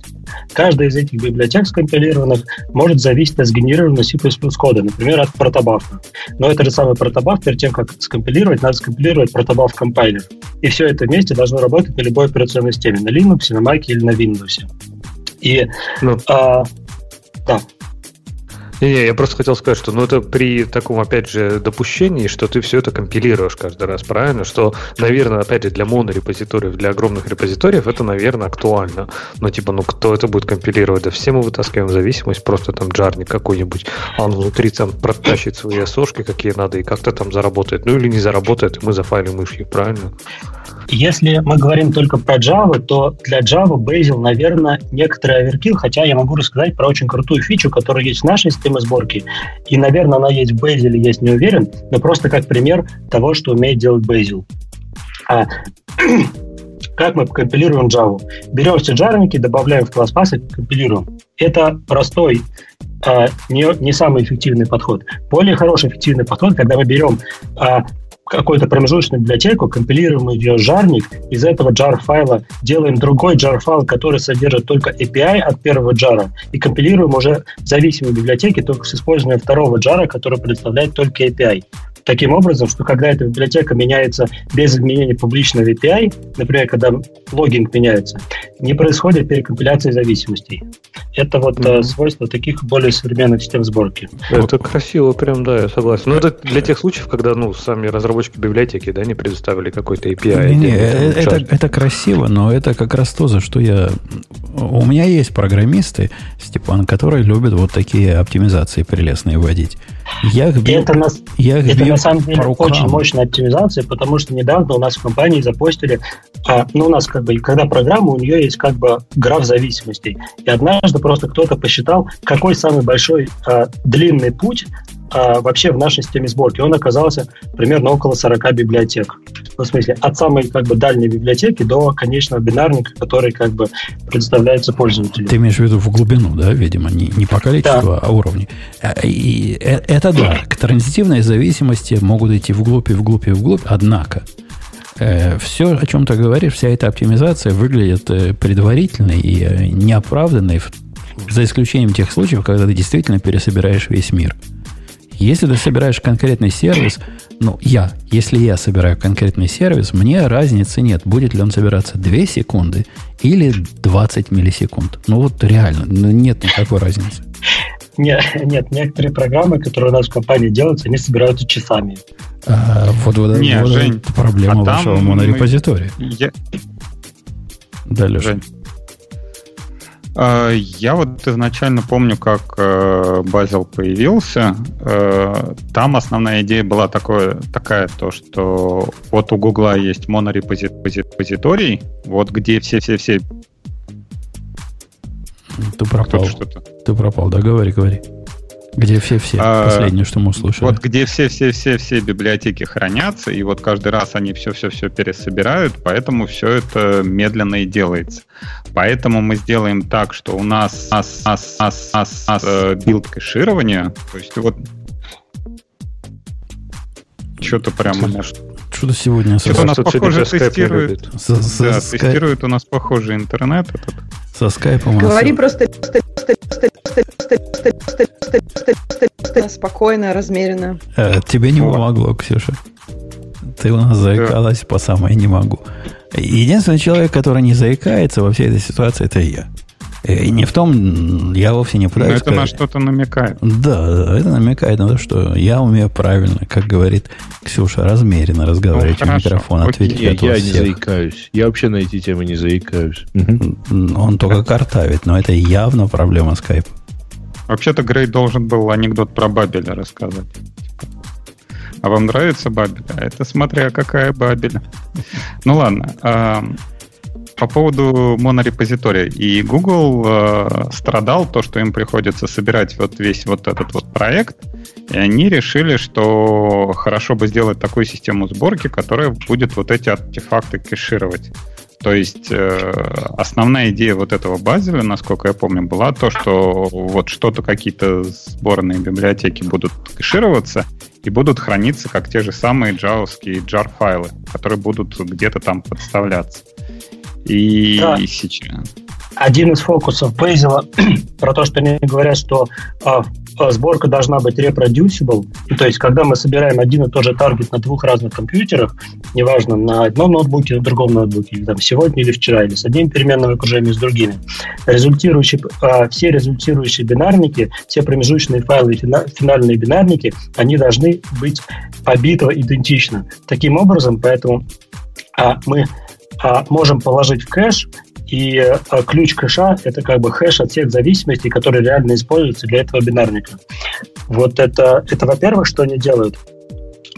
Каждая из этих библиотек скомпилированных может зависеть от сгенерированного C++ кода, например, от протобафа. Но это же самый протобаф, перед тем, как скомпилировать, надо скомпилировать протобаф компайлер. И все это вместе должно работать на любой операционной системе, на Linux, на Mac или на Windows. И Ну, а, да, Не-не, я просто хотел сказать, что ну это при таком, опять же, допущении, что ты все это компилируешь каждый раз, правильно? Что, наверное, опять же, для монорепозиториев, для огромных репозиториев это, наверное, актуально. Но типа, ну кто это будет компилировать? Да все мы вытаскиваем зависимость, просто там джарник какой-нибудь, а он внутри там протащит свои осошки, какие надо, и как-то там заработает. Ну или не заработает, и мы зафайлим их, правильно? Если мы говорим только про Java, то для Java Bazel, наверное, некоторый оверкил, хотя я могу рассказать про очень крутую фичу, которая есть в нашей системе сборки. И, наверное, она есть в Bazel, я не уверен, но просто как пример того, что умеет делать Bazel. А, как мы компилируем Java? Берем все джарники, добавляем в класс пас и компилируем. Это простой, а, не, не самый эффективный подход. Более хороший эффективный подход, когда мы берем а, какую-то промежуточную библиотеку, компилируем ее жарник, из этого jar файла делаем другой jar файл, который содержит только API от первого джара, и компилируем уже зависимые библиотеки только с использованием второго джара, который представляет только API. Таким образом, что когда эта библиотека меняется без изменения публичного API, например, когда логинг меняется, не происходит перекомпиляции зависимостей. Это вот э, свойство таких более современных систем сборки. Это красиво, прям, да, я согласен. Но это для тех случаев, когда, ну, сами разработчики библиотеки, да, не предоставили какой-то API. Не, не, отдельный, там, это, это красиво, но это как раз то, за что я... У меня есть программисты, Степан, которые любят вот такие оптимизации прелестные вводить. Я их бью, это, нас, я их это бью на самом деле очень мощная оптимизация, потому что недавно у нас в компании запостили, а, ну, у нас как бы, когда программа, у нее есть как бы граф зависимостей. И однажды просто кто-то посчитал, какой самый большой а, длинный путь а, вообще в нашей системе сборки. Он оказался примерно около 40 библиотек. Ну, в смысле, от самой как бы дальней библиотеки до конечного бинарника, который как бы предоставляется пользователю. Ты имеешь в виду в глубину, да, видимо, не, не по количеству, а уровню. А, И э- это да, к транзитивной зависимости могут идти вглубь и вглубь и вглубь, однако все, о чем ты говоришь, вся эта оптимизация выглядит э, предварительной и э, неоправданной, в- за исключением тех случаев, когда ты действительно пересобираешь весь мир. Если ты собираешь конкретный сервис, ну, я, если я собираю конкретный сервис, мне разницы нет, будет ли он собираться 2 секунды или 20 миллисекунд. Ну, вот реально, ну, нет никакой разницы. Нет, нет, некоторые программы, которые у нас в компании делаются, они собираются часами. А, вот, вот, Не, вот Жень, это проблема а там вашего мы- монорепозитория. Я, Да, Леша. Жень. Э, Я вот изначально помню, как э, Базил появился. Э, Там основная идея была такое, такая, то, что вот у Гугла есть монорепозиторий, вот где все-все-все Ты пропал. Ты пропал, да, говори, говори. Где все-все? А, Последнее, что мы услышали. Вот где все-все-все-все библиотеки хранятся, и вот каждый раз они все-все-все пересобирают, поэтому все это медленно и делается. Поэтому мы сделаем так, что у нас, нас, нас, нас, нас, нас, э, билд кэширования, то есть вот что-то прямо что- что-то сегодня... Что-то у нас, похоже, тестирует. Со, со, да, скайп... тестирует у нас похожий интернет этот. Со скайпом... Говори просто спокойно, размеренно. Э, тебе не помогло, Ксюша. Ты у нас заикалась да. по самой не могу. Единственный человек, который не заикается во всей этой ситуации, это я. И не в том, я вовсе не Но пытаюсь это на что-то намекает. Да, это намекает на то, что я умею правильно, как говорит Ксюша, размеренно разговаривать в Ну, хорошо, микрофон, окей. ответить Я, от вас я не всех. заикаюсь. Я вообще на эти темы не заикаюсь. Он только картавит, но это явно проблема скайпа. Вообще-то Грей должен был анекдот про Бабеля рассказать. А вам нравится Бабель? А это смотря какая Бабель. Ну ладно. По поводу монорепозитория. И Google э, страдал то, что им приходится собирать вот весь вот этот вот проект. И они решили, что хорошо бы сделать такую систему сборки, которая будет вот эти артефакты кэшировать. То есть э, основная идея вот этого базеля, насколько я помню, была то, что вот что-то, какие-то сборные библиотеки будут кэшироваться и будут храниться как те же самые джавовские jar-файлы, которые будут где-то там подставляться. И Да. сейчас... Один из фокусов Бейзела про то, что они говорят, что а, а, сборка должна быть reproducible. Ну, То есть, когда мы собираем один и тот же таргет на двух разных компьютерах, неважно, на одном ноутбуке, на другом ноутбуке, или там сегодня или вчера, или с одним переменным окружением, с другими, результирующие, а, все результирующие бинарники, все промежуточные файлы и фина- финальные бинарники, они должны быть побитого идентично. Таким образом, поэтому а, мы а, можем положить в кэш, и а, ключ кэша – это как бы хэш от всех зависимостей, которые реально используются для этого бинарника. Вот это, это во-первых, что они делают.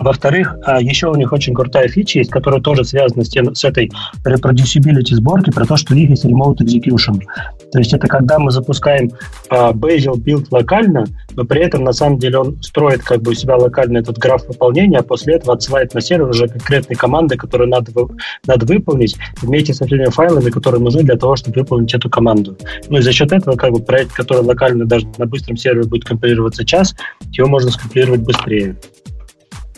Во-вторых, а, еще у них очень крутая фича есть, которая тоже связана с, тем, с этой reproducibility сборки, про то, что у них есть remote execution. То есть это когда мы запускаем а, Bazel build локально, но при этом на самом деле он строит как бы у себя локально этот граф выполнения, а после этого отсылает на сервер уже конкретные команды, которые надо, надо выполнить вместе со всеми файлами, которые нужны для того, чтобы выполнить эту команду. Ну и за счет этого как бы проект, который локально даже на быстром сервере будет компилироваться час, его можно скомпилировать быстрее.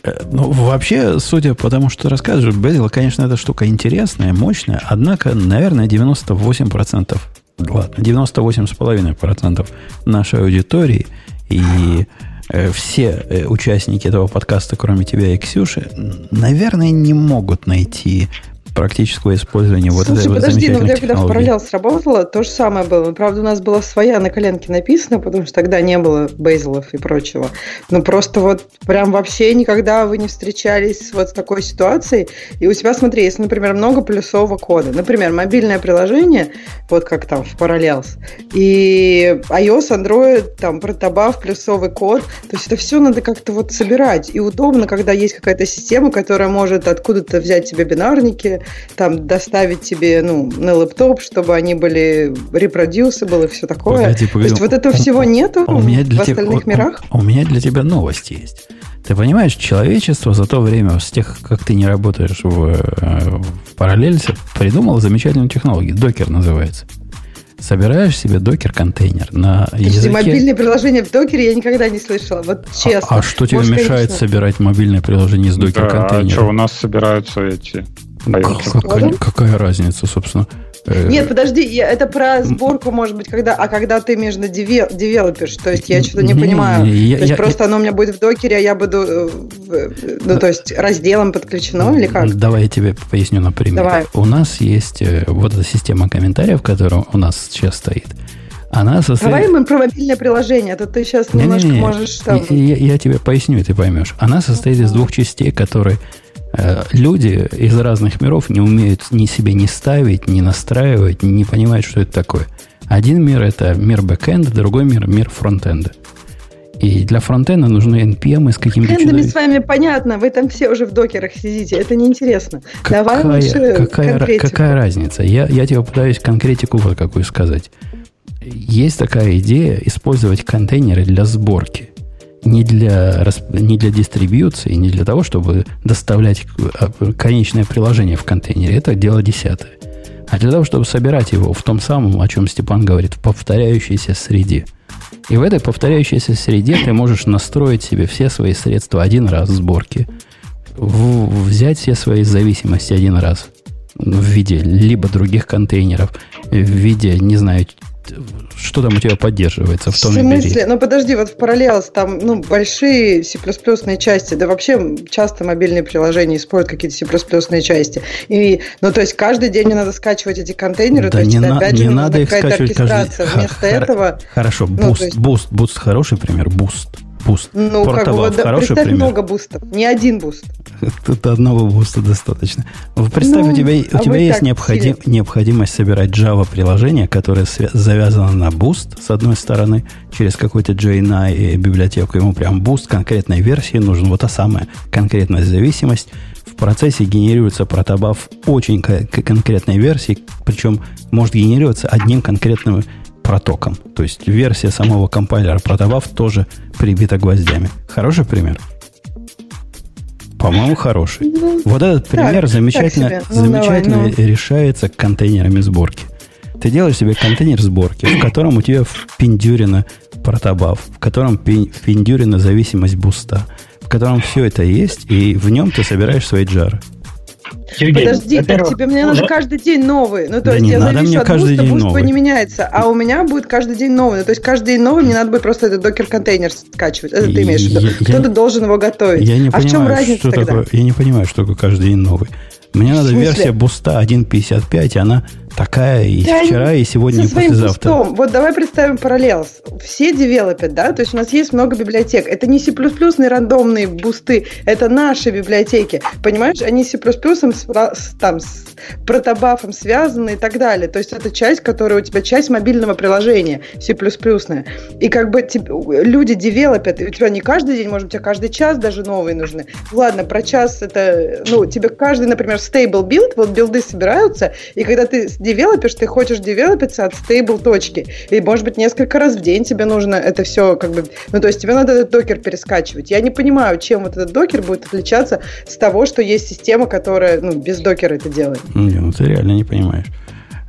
Э, Ну, вообще, судя по тому, что ты рассказываешь, Bazel, конечно, эта штука интересная, мощная, однако, наверное, 98%, ладно, 98,5% нашей аудитории и э, все э, участники этого подкаста, кроме тебя и Ксюши, наверное, не могут найти практического использования вот Слушай, этой вот подожди, ну замечательной я когда в. Parallels сработала, то же самое было. Правда, у нас была своя на коленке написана, потому что тогда не было бейзелов и прочего. Но просто вот прям вообще никогда вы не встречались с вот такой ситуацией. И у тебя, смотри, если, например, много плюсового кода, например, мобильное приложение, вот как там в Parallels, и iOS, Android, там, протобаф, плюсовый код, то есть это все надо как-то вот собирать. И удобно, когда есть какая-то система, которая может откуда-то взять тебе бинарники, там доставить тебе ну, на лэптоп, чтобы они были reproducible и все такое. Погоди, То погоди. есть вот этого У- всего нету А у меня для в тебя- остальных у- у- мирах? У, меня для тебя новость есть. Ты понимаешь, человечество за то время, с тех, как ты не работаешь в, э, в параллельсе, придумало замечательную технологию. Докер называется. Собираешь себе докер-контейнер на Подожди, языке... мобильные приложения в докере я никогда не слышала, вот А- честно. А, что тебе Может, мешает конечно. собирать мобильное приложение из Да, а докер-контейнера? что, у нас собираются эти Появится. Какая, разница, собственно? Э, Нет, подожди, я- это про сборку, может быть, когда, а когда ты между деве- девелоперш, то есть я что-то не, Не, понимаю. я- то есть я- просто оно у меня будет в докере, а я буду, э, в- ну то есть разделом подключено или как? Давай я тебе поясню на примере. Давай. У нас есть э, вот эта система комментариев, которая у нас сейчас стоит. Она состоит... Давай мы про мобильное приложение, а то ты сейчас немножко Не-не-не, можешь там... Я, я- я тебе поясню, и ты поймешь. Она состоит из двух частей, которые э, люди из разных миров не умеют ни себе не ставить, не настраивать, не понимают, что это такое. Один мир это мир бэкэнда, другой мир мир фронтенда. И для фронтенда нужны NPM с Трендами чудовищем. с вами понятно, вы там все уже в докерах сидите, это неинтересно. Давай Какая, лучше какая, конкретику. какая разница? Я, я тебе пытаюсь конкретику вот какую сказать. Есть такая идея использовать контейнеры для сборки. Не для, не для дистрибьюции, не для того, чтобы доставлять а, конечное приложение в контейнере. Это дело десятое. А для того, чтобы собирать его в том самом, о чем Степан говорит, в повторяющейся среде. И в этой повторяющейся среде ты можешь настроить себе все свои средства один раз сборки, в- взять все свои зависимости один раз в виде либо других контейнеров, в виде, не знаю, что там у тебя поддерживается в В том бери. смысле? Ну подожди, вот в Parallels там ну, большие C++ части, да вообще часто мобильные приложения используют какие-то C++ части. И, ну то есть каждый день мне надо скачивать эти контейнеры, Да то есть не, на- опять не надо их скачивать каждый Вместо хор- этого, Хорошо, ну, Boost, то есть- Boost, Boost хороший пример, Boost. Boost. ну как бы вот, хороший представь пример. много Boost ов, не один Boost. Тут одного Boost а достаточно. Представь, Ну, у тебя, у а тебя вы есть необходим- необходимость собирать Java приложение, которое завязано на Boost, с одной стороны, через какой-то JNI и библиотеку. Ему прям Boost конкретной версии нужен, вот та самая конкретная зависимость. В процессе генерируется protobuf очень конкретной версии, причем может генерироваться одним конкретным протоком. То есть версия самого компайлера протобаф тоже прибита гвоздями. Хороший пример? По-моему, хороший. Ну, Вот этот пример так замечательно, себе. Ну, замечательно давай, решается контейнерами сборки. Ты делаешь себе контейнер сборки, в котором у тебя впендюрено протобаф, в котором пен- впендюрена зависимость буста, в котором все это есть, и в нем ты собираешь свои джары. Евгений, Подожди, так тебе мне надо каждый день новый. Ну, то Да есть я завишу от каждый буста, буст новый. не меняется, а у меня будет каждый день новый. Ну, то есть каждый день новый мне надо будет просто этот докер-контейнер скачивать. Это ты имеешь в виду? Кто-то должен его готовить. Я не а в чем понимаю, разница что тогда? такое. Я не понимаю, что такое каждый день новый. Мне надо версия буста 1.55, и она такая и Да вчера, и сегодня, и послезавтра. пустом. Вот давай представим параллелс. Все девелопят, да? То есть у нас есть много библиотек. Это не C++ рандомные бусты, это наши библиотеки. Понимаешь, они C++ с, ра- с- там, с протобафом связаны и так далее. То есть это часть, которая у тебя часть мобильного приложения C++. И как бы люди девелопят, и у тебя не каждый день, может, у тебя каждый час даже новые нужны. Ладно, про час это, ну, тебе каждый, например, stable build, вот билды собираются, и когда ты девелопишь, ты хочешь девелопиться от stable точки. И, может быть, несколько раз в день тебе нужно это все как бы... Ну, то есть тебе надо этот докер перескачивать. Я не понимаю, чем вот этот докер будет отличаться с того, что есть система, которая, ну, без докера это делает. Не, ну ты реально не понимаешь.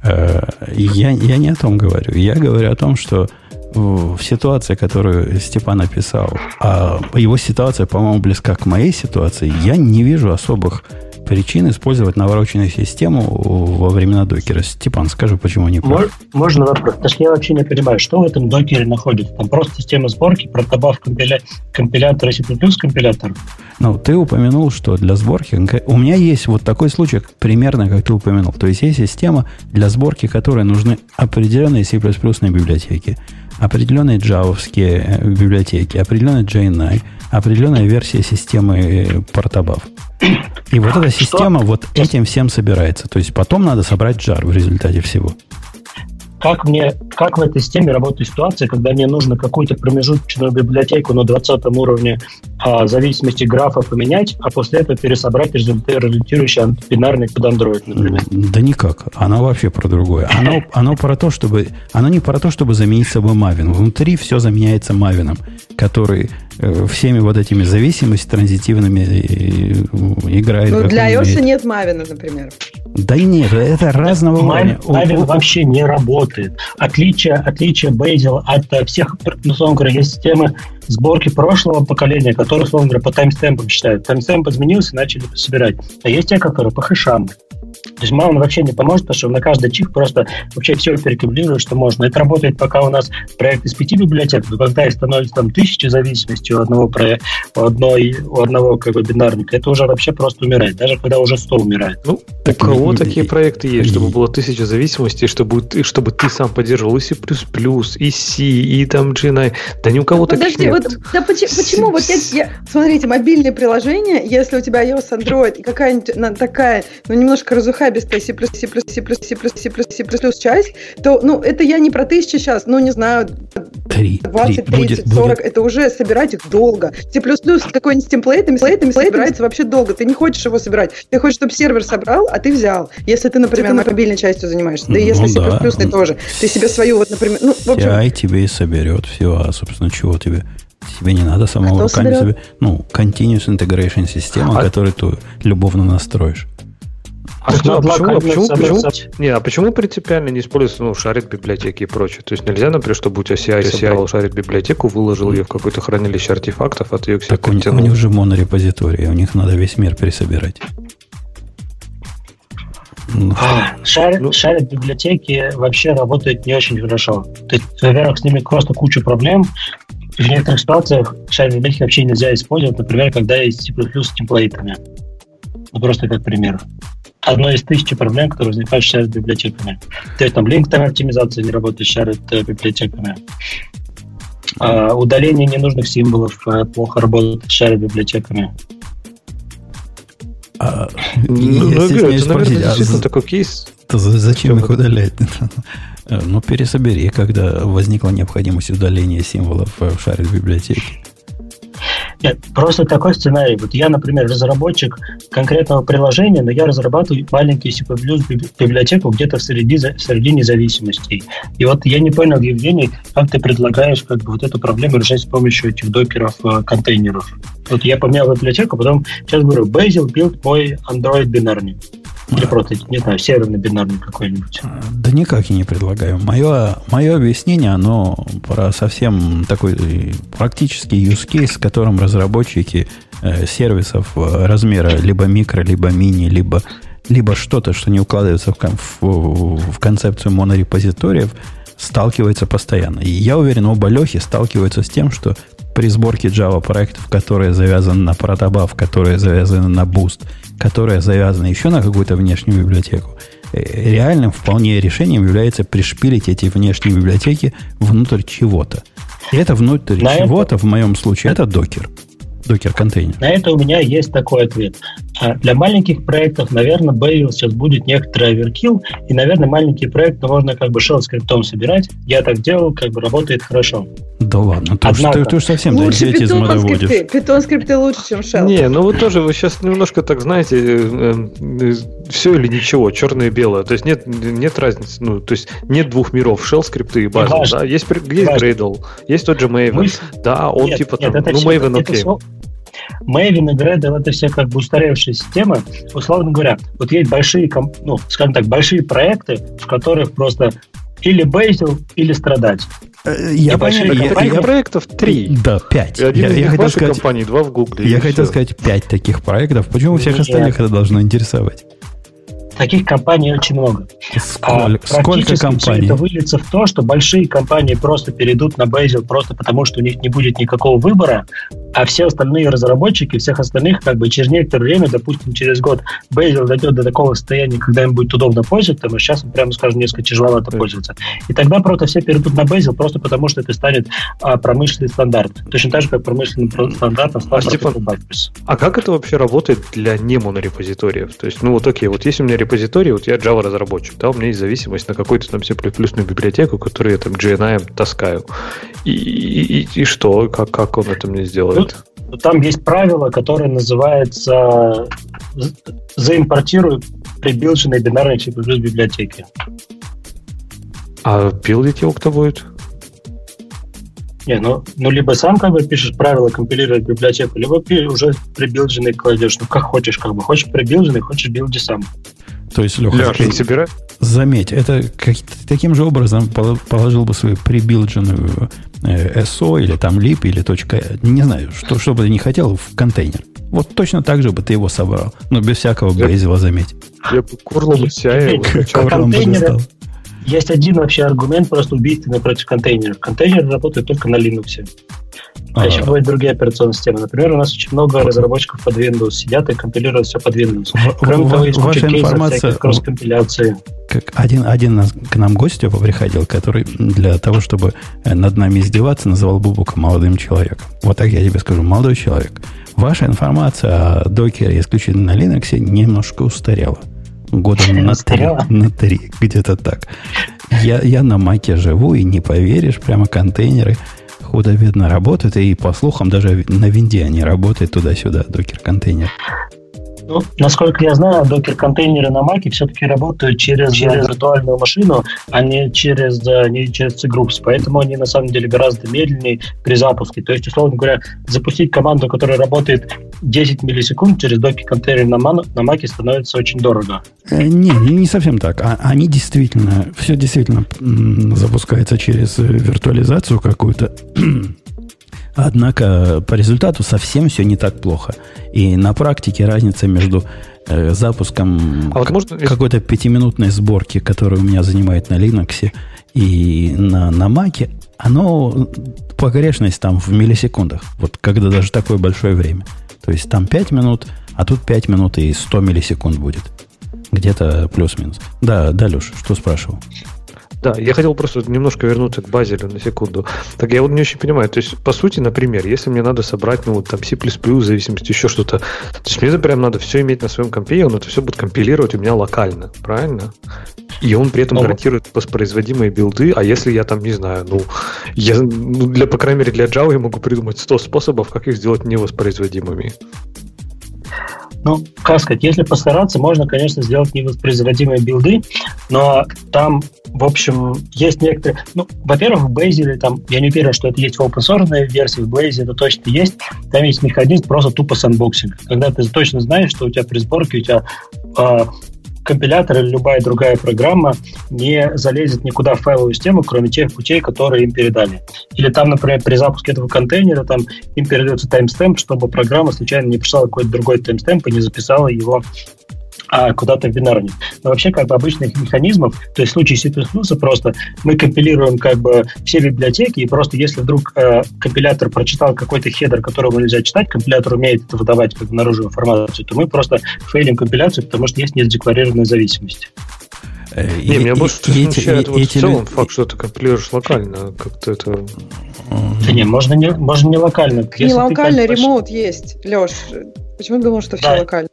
Э, Я, я не о том говорю. Я говорю о том, что в в ситуации, которую Степан описал, а его ситуация, по-моему, близка к моей ситуации, я не вижу особых причин использовать навороченную систему во времена докера. Степан, скажи, почему не прав? Мож- Можно вопрос? Потому что я вообще не понимаю, что в этом докере находится. Там просто система сборки, протобаф компиля... компилятора C++ компилятор. Ну, ты упомянул, что для сборки... У меня есть вот такой случай, примерно как ты упомянул. То есть есть система для сборки, которой нужны определенные C++ библиотеки, определенные джавовские э, библиотеки, определенная JNI, определенная версия системы э, Portabuf. И вот эта система вот этим всем собирается. То есть потом надо собрать жар в результате всего. Как мне, как в этой системе работает ситуация, когда мне нужно какую-то промежуточную библиотеку на 20 уровне а, зависимости графа поменять, а после этого пересобрать результирующий бинарный под Android, например? Да никак. Оно вообще про другое. Оно, оно про то, чтобы. Оно не про то, чтобы заменить собой Мавин. Внутри все заменяется Мавином, который всеми вот этими зависимостями транзитивными э, играет. Ну, для iOS умеет. нет Мавина, например. Да нет, это разного уровня. У- у- вообще не работает. Отличие, отличие Bazel от э, всех, ну, условно говоря, есть системы сборки прошлого поколения, которые, условно говоря, по таймстемпам считают. Таймстемп изменился, начали собирать. А есть те, которые по хэшам. То есть мало вообще не поможет, потому что на каждый чип просто вообще все перекомпилирует, что можно. Это работает, пока у нас проект из пяти библиотек, но когда их становится там тысячи зависимости у одного, проекта, у, одной, у одного как бы, бинарника, это уже вообще просто умирает, даже когда уже 100 умирает. Ну, так у кого такие проекты есть, чтобы было тысяча зависимостей, чтобы, чтобы ты сам поддерживал и C++, и C, и там GNI. Да ни у кого да таких подожди, нет. Вот, да почему? почему? Вот я, я, смотрите, мобильные приложения, если у тебя iOS, Android и какая-нибудь такая, ну, немножко разухабистая C++, C++, C++, C++, C++, C++, часть, то, ну, это я не про тысячи сейчас, ну, не знаю, Три. 20, Три. 30, Будет- 40, это уже собирать их долго. C++ с какой-нибудь темплейтами, темплейтами собирается вообще долго. Ты не хочешь его собирать. Ты хочешь, чтобы сервер собрал, а ты взял. Если ты, например, мобильной частью занимаешься. Да и Ну если C++ да. ты тоже. Ты себе свою, вот, например, ну, в общем, CI тебе и соберет все, а, собственно, чего тебе? Тебе не надо самого Кто руками соберет? себе... Ну, Continuous Integration система, А- которую ты любовно настроишь. А, почему, а почему, а почему, почему- не, а почему принципиально не используется ну, шарит библиотеки и прочее? То есть нельзя, например, чтобы у тебя CI собрал шарит библиотеку, выложил ее в какое-то хранилище артефактов, а ты ее к себе Так у, них- у них же монорепозитории, у них надо весь мир пересобирать. Ну, Шарит, Ну. шарит библиотеки вообще работают не очень хорошо. То есть, во-первых, с ними просто куча проблем. В некоторых ситуациях шарит библиотеки вообще нельзя использовать, например, когда есть C++ с темплейтами. Ну, просто как пример. Одно из тысячи проблем, которые возникают с шарит библиотеками. То есть там линк-тайм оптимизация не работает с шарит э, библиотеками. А, удаление ненужных символов э, плохо работает с шарит библиотеками. а, Ну, я ну, я стесняюсь говорю, это, наверное, а действительно за- такой кейс. то за- зачем их удалять? Э, Ну, пересобери, когда возникла необходимость удаления символов в шаре библиотеки. Нет, просто такой сценарий. Вот я, например, разработчик конкретного приложения, но я разрабатываю маленький C++ биб- библиотеку где-то в середине, в середине зависимостей. И вот я не понял, Евгений, как ты предлагаешь как бы, вот эту проблему решать с помощью этих докеров, э, контейнеров. Вот я поменял библиотеку, потом сейчас говорю, Bazel build мой Android бинарник. Или просто, не знаю, серверный бинарник какой-нибудь. Э, Да никак я не предлагаю. Мое, мое объяснение, оно про совсем такой э, практический use case, с которым разработчики э, сервисов э, размера либо микро, либо мини, либо, либо что-то, что не укладывается в, в, в концепцию монорепозиториев, сталкиваются постоянно. И я уверен, оба Лехи сталкиваются с тем, что при сборке Java проектов, которые завязаны на протобаф, которые завязаны на Boost, которые завязаны еще на какую-то внешнюю библиотеку, э, реальным вполне решением является пришпилить эти внешние библиотеки внутрь чего-то. И это внутрь На это- чего-то, в моем случае, это докер. Докер-контейнер. На это у меня есть такой ответ. А Для маленьких проектов, наверное, Bazel сейчас будет некоторый оверкилл, и, наверное, маленькие проекты можно как бы shell скриптом собирать. Я так делал, как бы работает хорошо. Да ладно, ты, уж, Однако, ты, ты уж совсем лучше идиотизма питон скрипты. Питон скрипты лучше, чем Shell. Не, ну вы тоже, вы сейчас немножко так, знаете, все или ничего, черное и белое. То есть нет, нет разницы, ну, то есть нет двух миров, shell скрипты и база. Да? Есть, есть Важно. Gradle, есть тот же Maven. Мы- Да, он Нет, типа нет, там, это ну, Maven окей. все- Maven и Gradle это все как бы устаревшие системы. Условно говоря, вот есть большие, ну, скажем так, большие проекты, в которых просто или Bazel, или страдать. Э, Я понял, я- я- проектов три. Да, пять. И один Я, из я хотел сказать, компании, два в Гугле. я хотел всё. сказать пять таких проектов. Почему всех Нет. остальных это должно интересовать? Таких компаний очень много. А Сколько, компаний? это выльется в то, что большие компании просто перейдут на Bazel просто потому, что у них не будет никакого выбора, а все остальные разработчики, всех остальных, как бы через некоторое время, допустим, через год, Bazel дойдет до такого состояния, когда им будет удобно пользоваться, потому что сейчас, прямо скажем, несколько тяжеловато пользоваться. И тогда просто все перейдут на Bazel просто потому, что это станет а, промышленный стандарт. Точно так же, как промышленным про- стандартом стал А, Степан. А как это вообще работает для не монорепозиториев? То есть, ну вот окей, вот есть у меня репозиторий, вот я Java разработчик, да, у меня есть зависимость на какую-то там C++ библиотеку, которую я там GNI таскаю. И, и, и- и что? Как, как он это мне сделает? Ну, Там есть правило, которое называется заимпортируй прибилженные бинарные C++ библиотеки. А билдить его кто будет? Не, ну, ну либо сам как бы пишешь правила компилировать библиотеку, либо пи- уже прибилженный кладешь. Ну как хочешь, как бы. Хочешь прибилженный, хочешь билди сам. То есть, Леха, Леша, не собирай. заметь, это как, таким же образом пол- положил бы свою прибилдженную э, SO или там lib или точка, не знаю, что, что бы ты не хотел в контейнер. Вот точно так же бы ты его собрал. Но без всякого Я- Bazel заметь. Я бы курлом CI его Есть один вообще аргумент просто убийственный против контейнеров. Контейнеры работают только на Linux. А, А. еще бывают другие операционные системы. Например, у нас очень много разработчиков под Windows сидят и компилируют все под Windows. Кроме в- того, есть ваша кейсов информация- кросс-компиляции. Как один, один к нам Степа приходил, который для того, чтобы э, над нами издеваться, называл Бубука молодым человеком. Вот так я тебе скажу, молодой человек. Ваша информация о докере исключительно на Linux немножко устарела. Года на три, на три, где-то так. Я, я на маке живу, и не поверишь, прямо контейнеры худо-бедно работают, и по слухам даже на винде они работают туда-сюда, докер-контейнер. Ну, насколько я знаю, докер-контейнеры на Маке все-таки работают через, через виртуальную машину, а не через, э, не через C-Groups. Поэтому они на самом деле гораздо медленнее при запуске. То есть, условно говоря, запустить команду, которая работает 10 миллисекунд через докер-контейнер на, ман- на Маке становится очень дорого. Э, Не, не, совсем так. А- Они действительно, все действительно м, запускается через э, виртуализацию какую-то. Однако по результату совсем все не так плохо. И на практике разница между э, запуском А вот можно, какой-то пятиминутной сборки, которая у меня занимает на Linux и на, на Mac, оно погрешность там в миллисекундах. Вот когда даже такое большое время. То есть там 5 минут, а тут 5 минут и 100 миллисекунд будет. Где-то плюс-минус. Да, да, Леша, что спрашивал? Да, я хотел просто немножко вернуться к Базелю на секунду. Так я вот не очень понимаю. То есть, по сути, например, если мне надо собрать, ну, вот там C++, в зависимости еще что-то, то есть мне прям надо все иметь на своем компе, и он это все будет компилировать у меня локально, правильно? И он при этом Ну, гарантирует воспроизводимые билды, а если я там, не знаю, ну, я, ну, для, по крайней мере, для Java я могу придумать 100 способов, как их сделать невоспроизводимыми. Ну, как сказать, если постараться, можно, конечно, сделать невоспроизводимые билды, но там, в общем, есть некоторые... Ну, во-первых, в Blaze, там, я не уверен, что это есть в open версии, в Blaze это точно есть, там есть механизм просто тупо sandboxing, когда ты точно знаешь, что у тебя при сборке у тебя а, компилятор или любая другая программа не залезет никуда в файловую систему, кроме тех путей, которые им передали. Или там, например, при запуске этого контейнера там им передается timestamp, чтобы программа случайно не пришла какой-то другой timestamp и не записала его а, куда-то в бинарник. Но вообще, как бы обычных механизмов, то есть в случае C++ просто мы компилируем как бы все библиотеки, и просто если вдруг э, компилятор прочитал какой-то хедер, которого нельзя читать, компилятор умеет это выдавать как бы наружу информацию, то мы просто фейлим компиляцию, потому что есть несдекларированная зависимость. Э, Не, и- меня и- больше и смущает и- вот в эти целом факт, что ты компилируешь локально. Как-то это... Да не, можно не, можно не локально. Не ты локальный как бы- ремоут есть, Леш. Почему ты думал, что все Да. локально?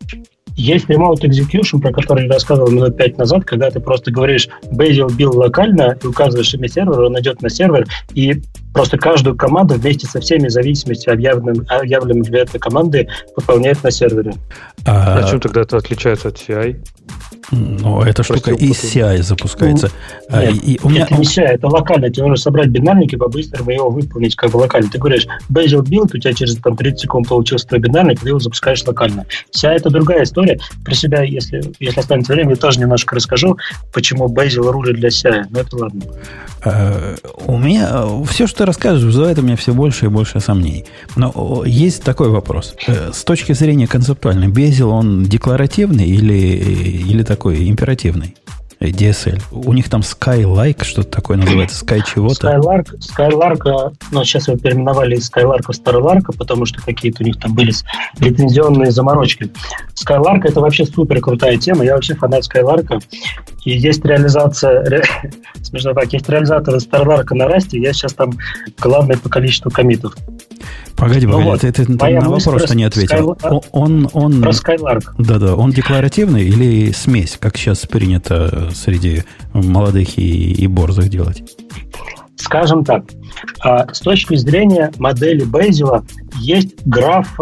Есть remote execution, про который я рассказывал минут пять назад, когда ты просто говоришь Bazel бил локально и указываешь имя сервера, он идет на сервер, и просто каждую команду вместе со всеми зависимостями, объявленными, объявленными для этой команды, выполняет на сервере. А, А чем тогда это отличается от CI? ну, эта штука Прости, из CI запускается. А, Нет, и, и у меня... это не CI, это локально. Тебе нужно собрать бинарник и по-быстрому его выполнить как бы локально. Ты говоришь, Bazel build, у тебя через там, 30 секунд получился твой бинарник, ты его запускаешь локально. CI это другая история. Про себя, если, если останется время, я тоже немножко расскажу, почему Bazel рулит для CI. Но это ладно. Э, У меня все, что ты рассказываешь, вызывает у меня все больше и больше сомнений. Но есть такой вопрос. Э, С точки зрения концептуальной, Безил, он декларативный или, или такой императивный? DSL. У них там Skylike, что-то такое называется, Sky чего-то. Skylark, Skylark, а, ну, сейчас его переименовали из Skylark в Starlark, потому что какие-то у них там были лицензионные заморочки. Skylark это вообще супер крутая тема. Я вообще фанат Skylark. И есть реализация, ре, смешно так, есть реализатор Starlark на Расте, я сейчас там главный по количеству комитов. Погоди, Ну погоди, вот, ты, ты на вопрос про не ответил. Sky- О- Он, он, Про Skylark. да-да, он декларативный или смесь, как сейчас принято среди молодых и, и борзых делать? Скажем так, а, с точки зрения модели Бейзела есть граф,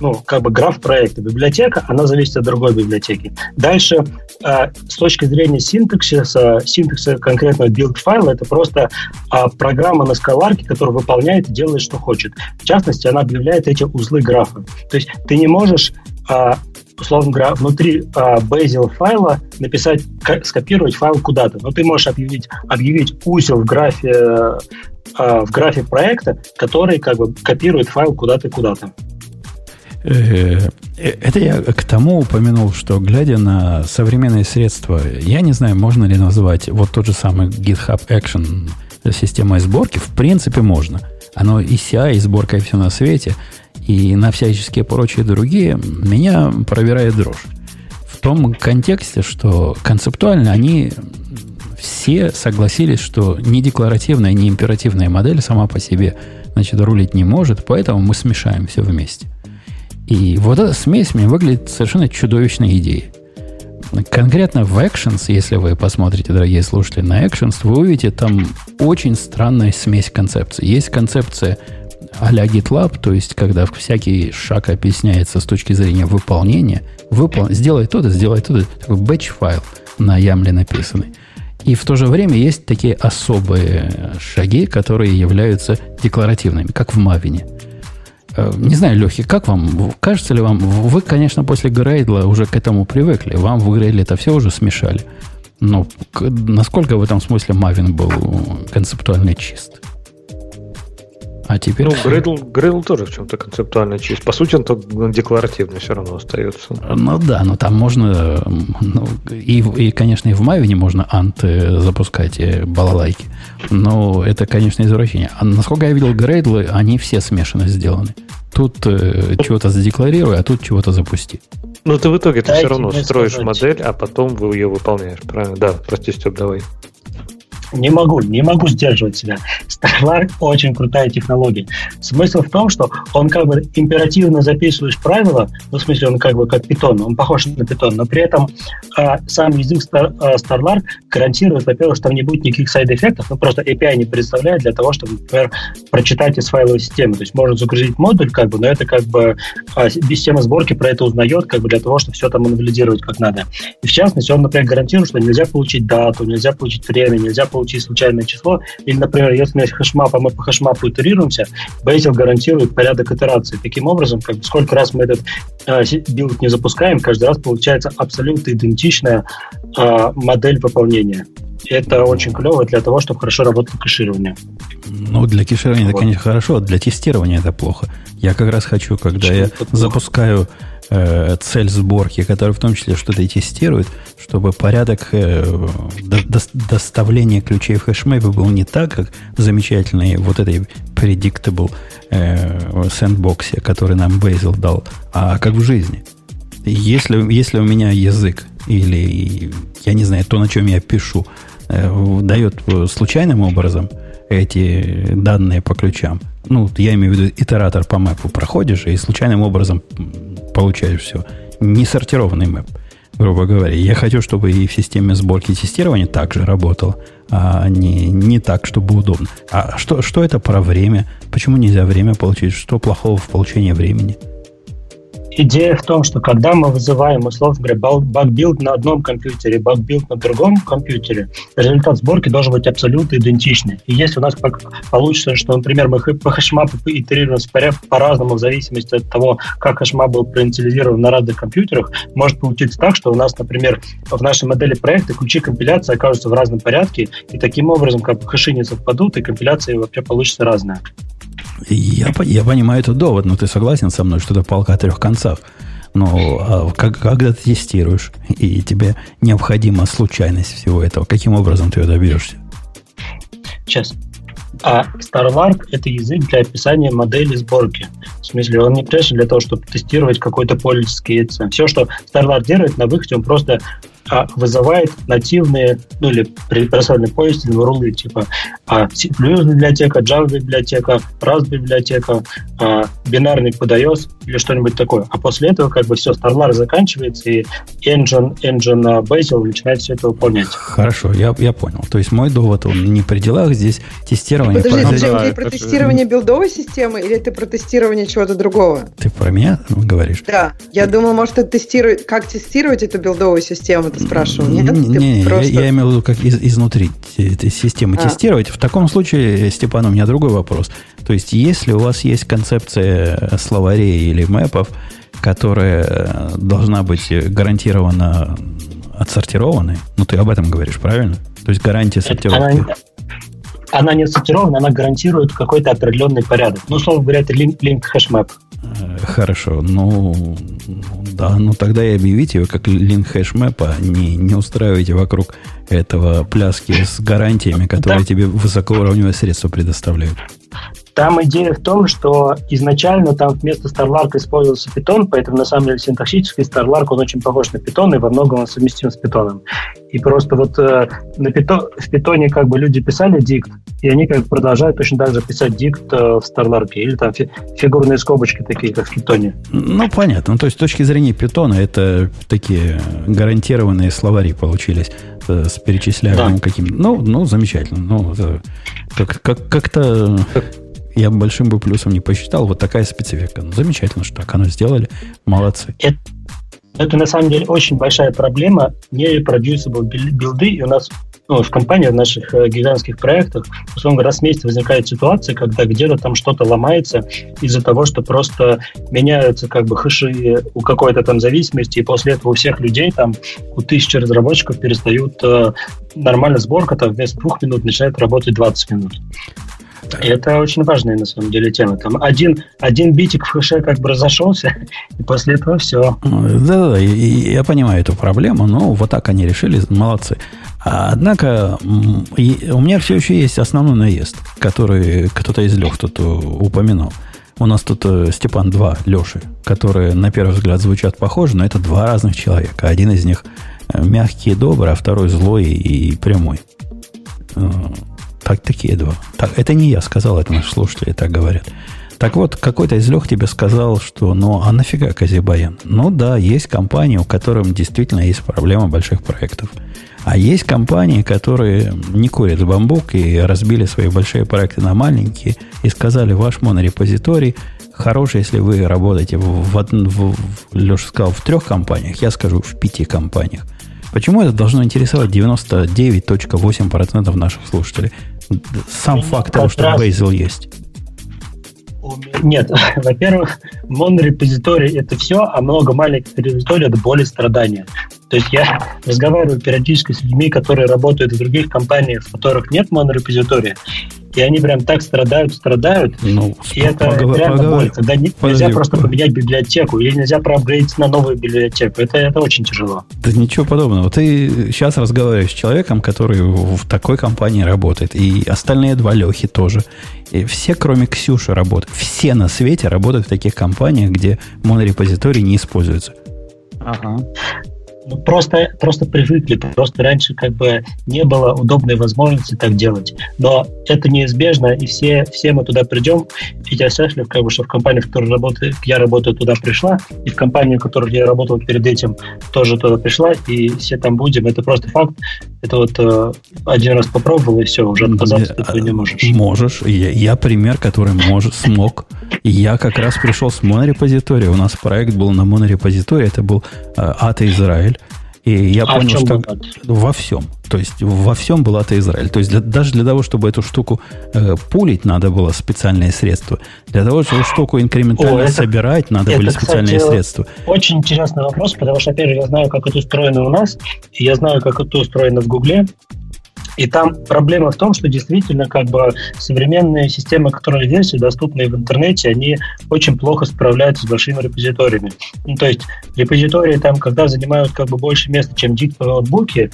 ну, как бы граф проекта. Библиотека, она зависит от другой библиотеки. Дальше, а, с точки зрения синтаксиса, синтакса конкретного build файла, это просто а, программа на скаларке, которая выполняет и делает, что хочет. В частности, она объявляет эти узлы графа. То есть ты не можешь а, условно говоря, внутри а, Bazel файла написать, скопировать файл куда-то. Но ты можешь объявить, объявить узел в графе, а, в графе проекта, который как бы копирует файл куда-то куда-то. Э, э, это я к тому упомянул, что глядя на современные средства, я не знаю, можно ли назвать вот тот же самый GitHub Action системой сборки, в принципе можно. Оно и CI, и сборка, и все на свете, и на всяческие прочие другие, меня проверяет дрожь. В том контексте, что концептуально они все согласились, что ни декларативная, ни императивная модель сама по себе значит, рулить не может, поэтому мы смешаем все вместе. И вот эта смесь мне выглядит совершенно чудовищной идеей. Конкретно в Actions, если вы посмотрите, дорогие слушатели, на Actions, вы увидите там очень странная смесь концепций. Есть концепция а-ля GitLab, то есть когда всякий шаг объясняется с точки зрения выполнения, выпол... сделай то-то, сделай то-то, такой batch-файл на ямле написанный. И в то же время есть такие особые шаги, которые являются декларативными, как в Мавине. Э, не знаю, Лехи, как вам? Кажется ли вам, вы, конечно, после Грейдла уже к этому привыкли. Вам в Грейдле это все уже смешали. Но насколько в этом смысле Мавин был концептуально чист? А теперь... Ну, Gradle, Gradle тоже в чем-то концептуально чист. По сути, он только декларативный все равно остается. Ну да, но там можно... Ну, и, и, конечно, и в Maven можно ант запускать э, балалайки. Но это, конечно, извращение. А насколько я видел Gradle, они все смешанно сделаны. Тут э, чего-то задекларируй, а тут чего-то запусти. Ну, ты в итоге ты все равно строишь сказать. модель, а потом вы ее выполняешь, правильно? Да, прости, Степ, давай. Не могу, не могу сдерживать себя. Starlark очень крутая технология. Смысл в том, что он как бы императивно записываешь правила, ну, в смысле, он как бы как питон, он похож на питон, но при этом а, сам язык Star, а, Starlark гарантирует, во-первых, что там не будет никаких сайд-эффектов, ну, просто API не представляет для того, чтобы, например, прочитать из файловой системы. То есть можно загрузить модуль, как бы, но это как бы а, система сборки про это узнает, как бы для того, чтобы все там анализировать как надо. И в частности, он, например, гарантирует, что нельзя получить дату, нельзя получить время, нельзя получить получить случайное число. Или, например, если у меня есть hashmap, а мы по хэшмапу итерируемся, Bazel гарантирует порядок итерации. Таким образом, как бы, сколько раз мы этот э, build не запускаем, каждый раз получается абсолютно идентичная э, модель выполнения. Это очень клево для того, чтобы хорошо работало кэширование. Ну, для кэширования вот. это, конечно, хорошо, а для тестирования это плохо. Я как раз хочу, когда Почему я запускаю э, цель сборки, которая в том числе что-то и тестирует, чтобы порядок э, до, до, доставления ключей в хэшмэпе был не так, как в замечательной вот этой predictable э, сэндбоксе, который нам Bazel дал, а как в жизни. Если, если у меня язык или, я не знаю, то, на чем я пишу, э, дает случайным образом эти данные по ключам, ну, я имею в виду итератор по мэпу проходишь и случайным образом получаешь все. Не сортированный мэп, грубо говоря. Я хочу, чтобы и в системе сборки и тестирования также работало, а не, не так, чтобы удобно. А что, что это про время? Почему нельзя время получить? Что плохого в получении времени? Идея в том, что когда мы вызываем, условно говоря, Buck build на одном компьютере, Buck build на другом компьютере, результат сборки должен быть абсолютно идентичный. И если у нас получится, что, например, мы по хэшмапу итерируем по-разному в зависимости от того, как hashmap был проинициализирован на разных компьютерах, может получиться так, что у нас, например, в нашей модели проекта ключи компиляции окажутся в разном порядке, и таким образом как хэши не совпадут, и компиляция вообще получится разная. Я, я понимаю этот довод, но ты согласен со мной, что это палка трех концах. Но а как, когда ты тестируешь, и тебе необходима случайность всего этого, каким образом ты ее добьешься? Сейчас. А StarLark — это язык для описания модели сборки. В смысле, он не прежде для того, чтобы тестировать какой-то пользовательский яйцо. Все, что StarLark делает на выходе, он просто а, вызывает нативные, ну или персональные пользовательные рулы, типа а, C++ библиотека, Java библиотека, Rust библиотека, а, бинарный PDOS или что-нибудь такое. А после этого как бы все, StarLar заканчивается, и engine, engine а, Bazel начинает все это выполнять. Хорошо, я, я понял. То есть мой довод, он не при делах, здесь тестирование... Подожди, ты да, про тестирование билдовой системы или ты про тестирование чего-то другого? Ты про меня говоришь? Да. Я думал, может, ты тестируешь, как тестировать эту билдовую систему, ты спрашивал, нет? Не, не просто... я, я имел в виду, как из, изнутри этой системы а. тестировать. В таком случае, Степан, у меня другой вопрос. То есть, если у вас есть концепция словарей или мэпов, которая э, должна быть гарантированно отсортированной. Ну, ты об этом говоришь, правильно? То есть гарантия сортировки. Она, она не сортирована, она гарантирует какой-то определенный порядок. Ну, условно говоря, это link, link хэшмэп. Хорошо, ну да, ну тогда и объявите его как link хэшмэпа, не, не устраивайте вокруг этого пляски с гарантиями, которые да. тебе высокоуровневые средства предоставляют. Там идея в том, что изначально там вместо StarLark использовался Python, поэтому на самом деле синтаксически StarLark он очень похож на Python и во многом он совместим с Python. И просто вот э, на Python, в Python как бы люди писали дикт, и они как бы продолжают точно так же писать дикт э, в StarLark, или там фи- фигурные скобочки такие, как в Python. Ну, понятно. Ну, то есть с точки зрения Python это такие гарантированные словари получились э, с перечисляемым да. каким Ну, ну, замечательно. Ну, как, как, как-то я большим бы плюсом не посчитал. Вот такая специфика. Ну, замечательно, что так оно сделали. Молодцы. Это, это на самом деле очень большая проблема. Не reproducible билды. И у нас ну, в компании, в наших э, гигантских проектах, условно раз в месяц возникает ситуация, когда где-то там что-то ломается из-за того, что просто меняются как бы хэши у какой-то там зависимости, и после этого у всех людей там, у тысячи разработчиков перестают э, нормально сборка, там вместо двух минут начинает работать 20 минут. Это очень важная на самом деле тема. Там один, один битик в хэше как бы разошелся, и после этого все. Да-да-да, я понимаю эту проблему, но вот так они решили, молодцы. Однако у меня все еще есть основной наезд, который кто-то из Лех тут упомянул. У нас тут э, Степан два Леши, которые на первый взгляд звучат похоже, но это два разных человека. Один из них э, мягкий и добрый, а второй злой и прямой. Так, такие два. Так, это не я сказал, это наши слушатели так говорят. Так вот, какой-то из лег тебе сказал, что ну а нафига Казибаян? Ну да, есть компании, у которых действительно есть проблема больших проектов. А есть компании, которые не курят бамбук и разбили свои большие проекты на маленькие и сказали, ваш монорепозиторий хороший, если вы работаете в, в, в, в Леша сказал, в трех компаниях, я скажу, в пяти компаниях. Почему это должно интересовать 99.8% наших слушателей? Сам факт того, что Bazel есть. Нет, во-первых, монорепозиторий это все, а много маленьких репозиторий это более страдания. То есть я разговариваю периодически с людьми, которые работают в других компаниях, в которых нет монорепозитория, и они прям так страдают, страдают. Ну, и это поговор, реально поговор, боль, когда не, нельзя просто поменять библиотеку, или нельзя проапгрейдиться на новую библиотеку. Это, это очень тяжело. Да ничего подобного. Ты сейчас разговариваешь с человеком, который в такой компании работает, и остальные два Лехи тоже. И все, кроме Ксюши, работают. Все на свете работают в таких компаниях, где монорепозиторий не используется. Ага ну, просто, просто привыкли, просто раньше как бы не было удобной возможности так делать. Но это неизбежно, и все, все мы туда придем. И я счастлив, как бы, что в компании, в которой работаю, я работаю, туда пришла, и в компании, в которой я работал перед этим, тоже туда пришла, и все там будем. Это просто факт. Это вот э, один раз попробовал, и все, уже отказаться от этого не можешь. Можешь. Я, я пример, который может, смог. Я как раз пришел с монорепозитория. У нас проект был на монорепозитории. Это был э, Ата Израиль. И я а понял, что во всем. То есть во всем был это Израиль. То есть для, даже для того, чтобы эту штуку э, пулить, надо было специальные средства. Для того, чтобы штуку инкрементально О, это, собирать, надо это, были специальные кстати, средства. Очень интересный вопрос, потому что, опять же, я знаю, как это устроено у нас, и я знаю, как это устроено в Гугле. И там проблема в том, что действительно как бы современные системы контрольной версии, доступные в интернете, они очень плохо справляются с большими репозиториями. Ну, то есть репозитории там, когда занимают как бы больше места, чем дикт в ноутбуке,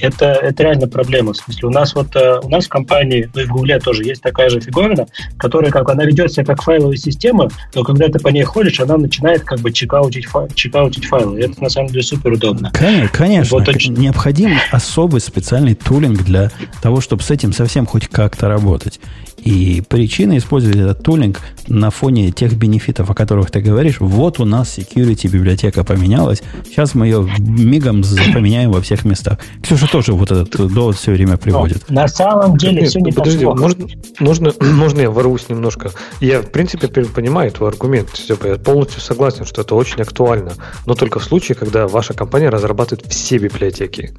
это, это реально проблема. В смысле, у нас вот э, у нас в компании, ну и в Гугле тоже есть такая же фиговина, которая как она ведет себя как файловая система, но когда ты по ней ходишь, она начинает как бы чекаутить, фай, чекаутить файлы. И это на самом деле супер удобно. Конечно, вот очень... необходим особый специальный тулинг для того, чтобы с этим совсем хоть как-то работать. И причина использовать этот тулинг на фоне тех бенефитов, о которых ты говоришь, вот у нас security библиотека поменялась, сейчас мы ее мигом поменяем во всех местах. Ксюша тоже вот этот довод все время приводит. Но, на самом деле Нет, все не подожди, так можно, можно, можно я ворвусь немножко? Я, в принципе, понимаю твой аргумент, Степа, я полностью согласен, что это очень актуально, но только в случае, когда ваша компания разрабатывает все библиотеки.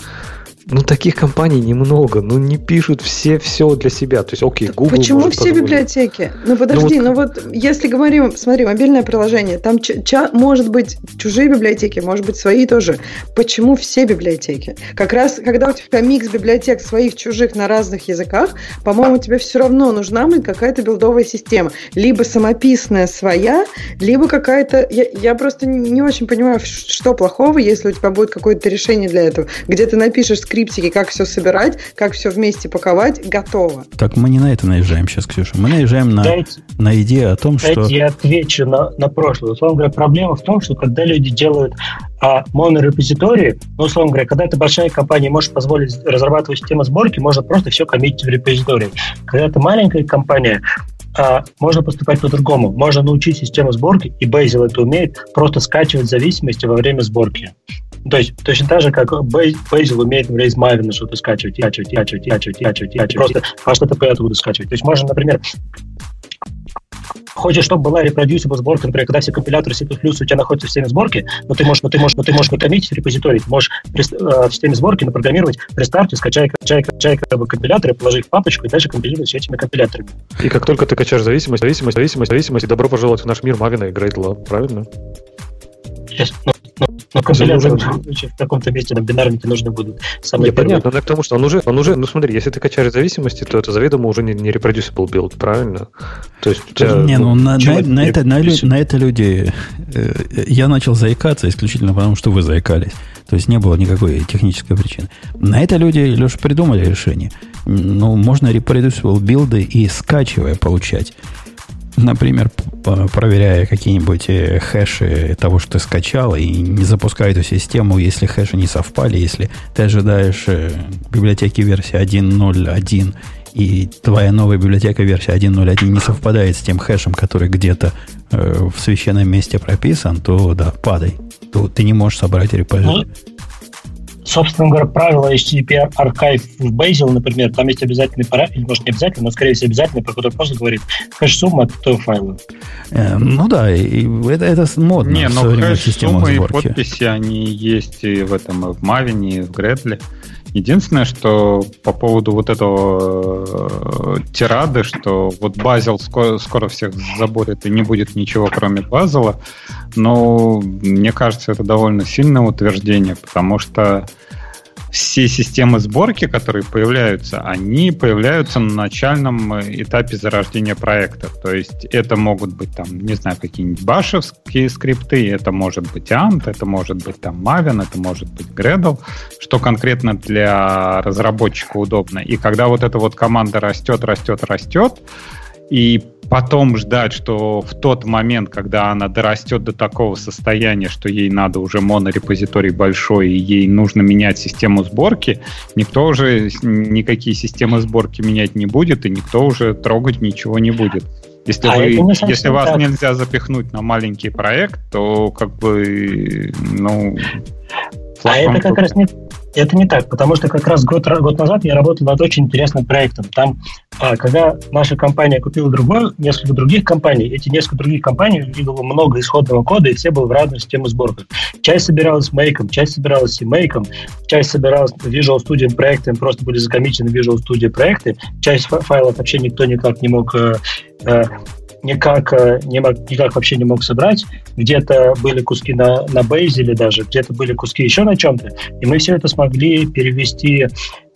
Ну, таких компаний немного, ну, не пишут все все для себя. То есть, окей, Google Почему все позволить. библиотеки? Ну подожди, ну вот, если говорим, смотри, мобильное приложение, там ча- ча- может быть чужие библиотеки, может быть свои тоже. Почему все библиотеки? Как раз, когда у тебя микс библиотек своих, чужих на разных языках, по-моему, тебе все равно нужна какая-то билдовая система. Либо самописная своя, либо какая-то... Я, я просто не очень понимаю, что плохого, если у тебя будет какое-то решение для этого, где ты напишешь скриптики, как все собирать, как все вместе паковать, готово. Так мы не на это наезжаем сейчас, Ксюша. Мы наезжаем на, Дайте, на идею о том, что... дайте я отвечу на, на прошлое. Условно говоря, проблема в том, что когда люди делают а, монорепозитории, ну, условно говоря, когда ты большая компания можешь позволить разрабатывать систему сборки, можно просто все коммитить в репозитории. Когда ты маленькая компания, а, можно поступать по-другому. Можно научить систему сборки, и Bazel это умеет, просто скачивать зависимости во время сборки. То есть точно так же, как Bazel умеет, например, из Maven что-то скачивать, скачивать, скачивать, скачивать, скачивать, скачивать. Просто HTTP оттуда скачивать. То есть можно, например, хочешь, чтобы была reproducible сборка, например, когда все компиляторы C++ у тебя находятся в системе сборки, но ты можешь, но ты можешь, но ты можешь не коммитить репозиторий, ты можешь при- э, в системе сборки напрограммировать при старте, скачай, скачай, скачай как бы, компиляторы, положи их в папочку и дальше компилировать все этими компиляторами. И как только ты качаешь зависимость, зависимость, зависимость, зависимость, и добро пожаловать в наш мир Мавина и Грейдла, правильно? Сейчас, ну, ну, ну, компиляторы в, в каком-то месте на бинарнике нужны будут. Самые Не, понятно, но к тому, что он уже, он уже, ну смотри, если ты качаешь зависимости, то это заведомо уже не, не reproducible build, правильно? То есть тебя, Не, ну на, чего на- это на не это, на, на это люди... э, я начал заикаться исключительно потому, что вы заикались. То есть не было никакой технической причины. На это люди, Леша, придумали решение. Ну, можно reproducible билды и скачивая получать. Например, проверяя какие-нибудь э, хэши того, что ты скачал, и не запуская эту систему, если хэши не совпали, если ты ожидаешь э, библиотеки версии 1.0.1, и твоя новая библиотека версия 1.0.1 не совпадает с тем хэшем, который где-то э, в священном месте прописан, то да, падай. То ты не можешь собрать репозиторий. Собственно говоря, правило HTTP архив в Bazel, например, там есть обязательный параметр, или, может не обязательно, но скорее всего обязательный, про который просто говорит хэш-сумма от этого файла. Э, ну да, и, это, это модно Не, в но современных хэш, системах суммы и подписи, они есть и в этом, и в Мавине, и в Гредле. Единственное, что по поводу вот этого э, тирады, что вот Базел скоро, скоро всех заборет и не будет ничего, кроме Базела, но мне кажется, это довольно сильное утверждение, потому что все системы сборки, которые появляются, они появляются на начальном э, этапе зарождения проекта. То есть это могут быть там, не знаю, какие-нибудь башевские скрипты, это может быть Ant, это может быть там Maven, это может быть Gradle, что конкретно для разработчика удобно. И когда вот эта вот команда растет, растет, растет, и потом ждать, что в тот момент, когда она дорастет до такого состояния, что ей надо уже монорепозиторий большой, и ей нужно менять систему сборки, никто уже никакие системы сборки менять не будет, и никто уже трогать ничего не будет. Если, А вы, не если вас так. нельзя запихнуть на маленький проект, то как бы, ну... А это как раз не, это не так, потому что как раз год, год назад я работал над очень интересным проектом. Там, а, когда наша компания купила другой, несколько других компаний, эти несколько других компаний видело много исходного кода, и все были в разных системах сборки. Часть собиралась Make, часть собиралась CMake, часть собиралась Visual Studio проектами, просто были закомичены Visual Studio проекты, часть фа- файлов вообще никто никак не мог э, э, никак, э, не мог, никак вообще не мог собрать. Где-то были куски на, на или даже, где-то были куски еще на чем-то. И мы все это смогли перевести,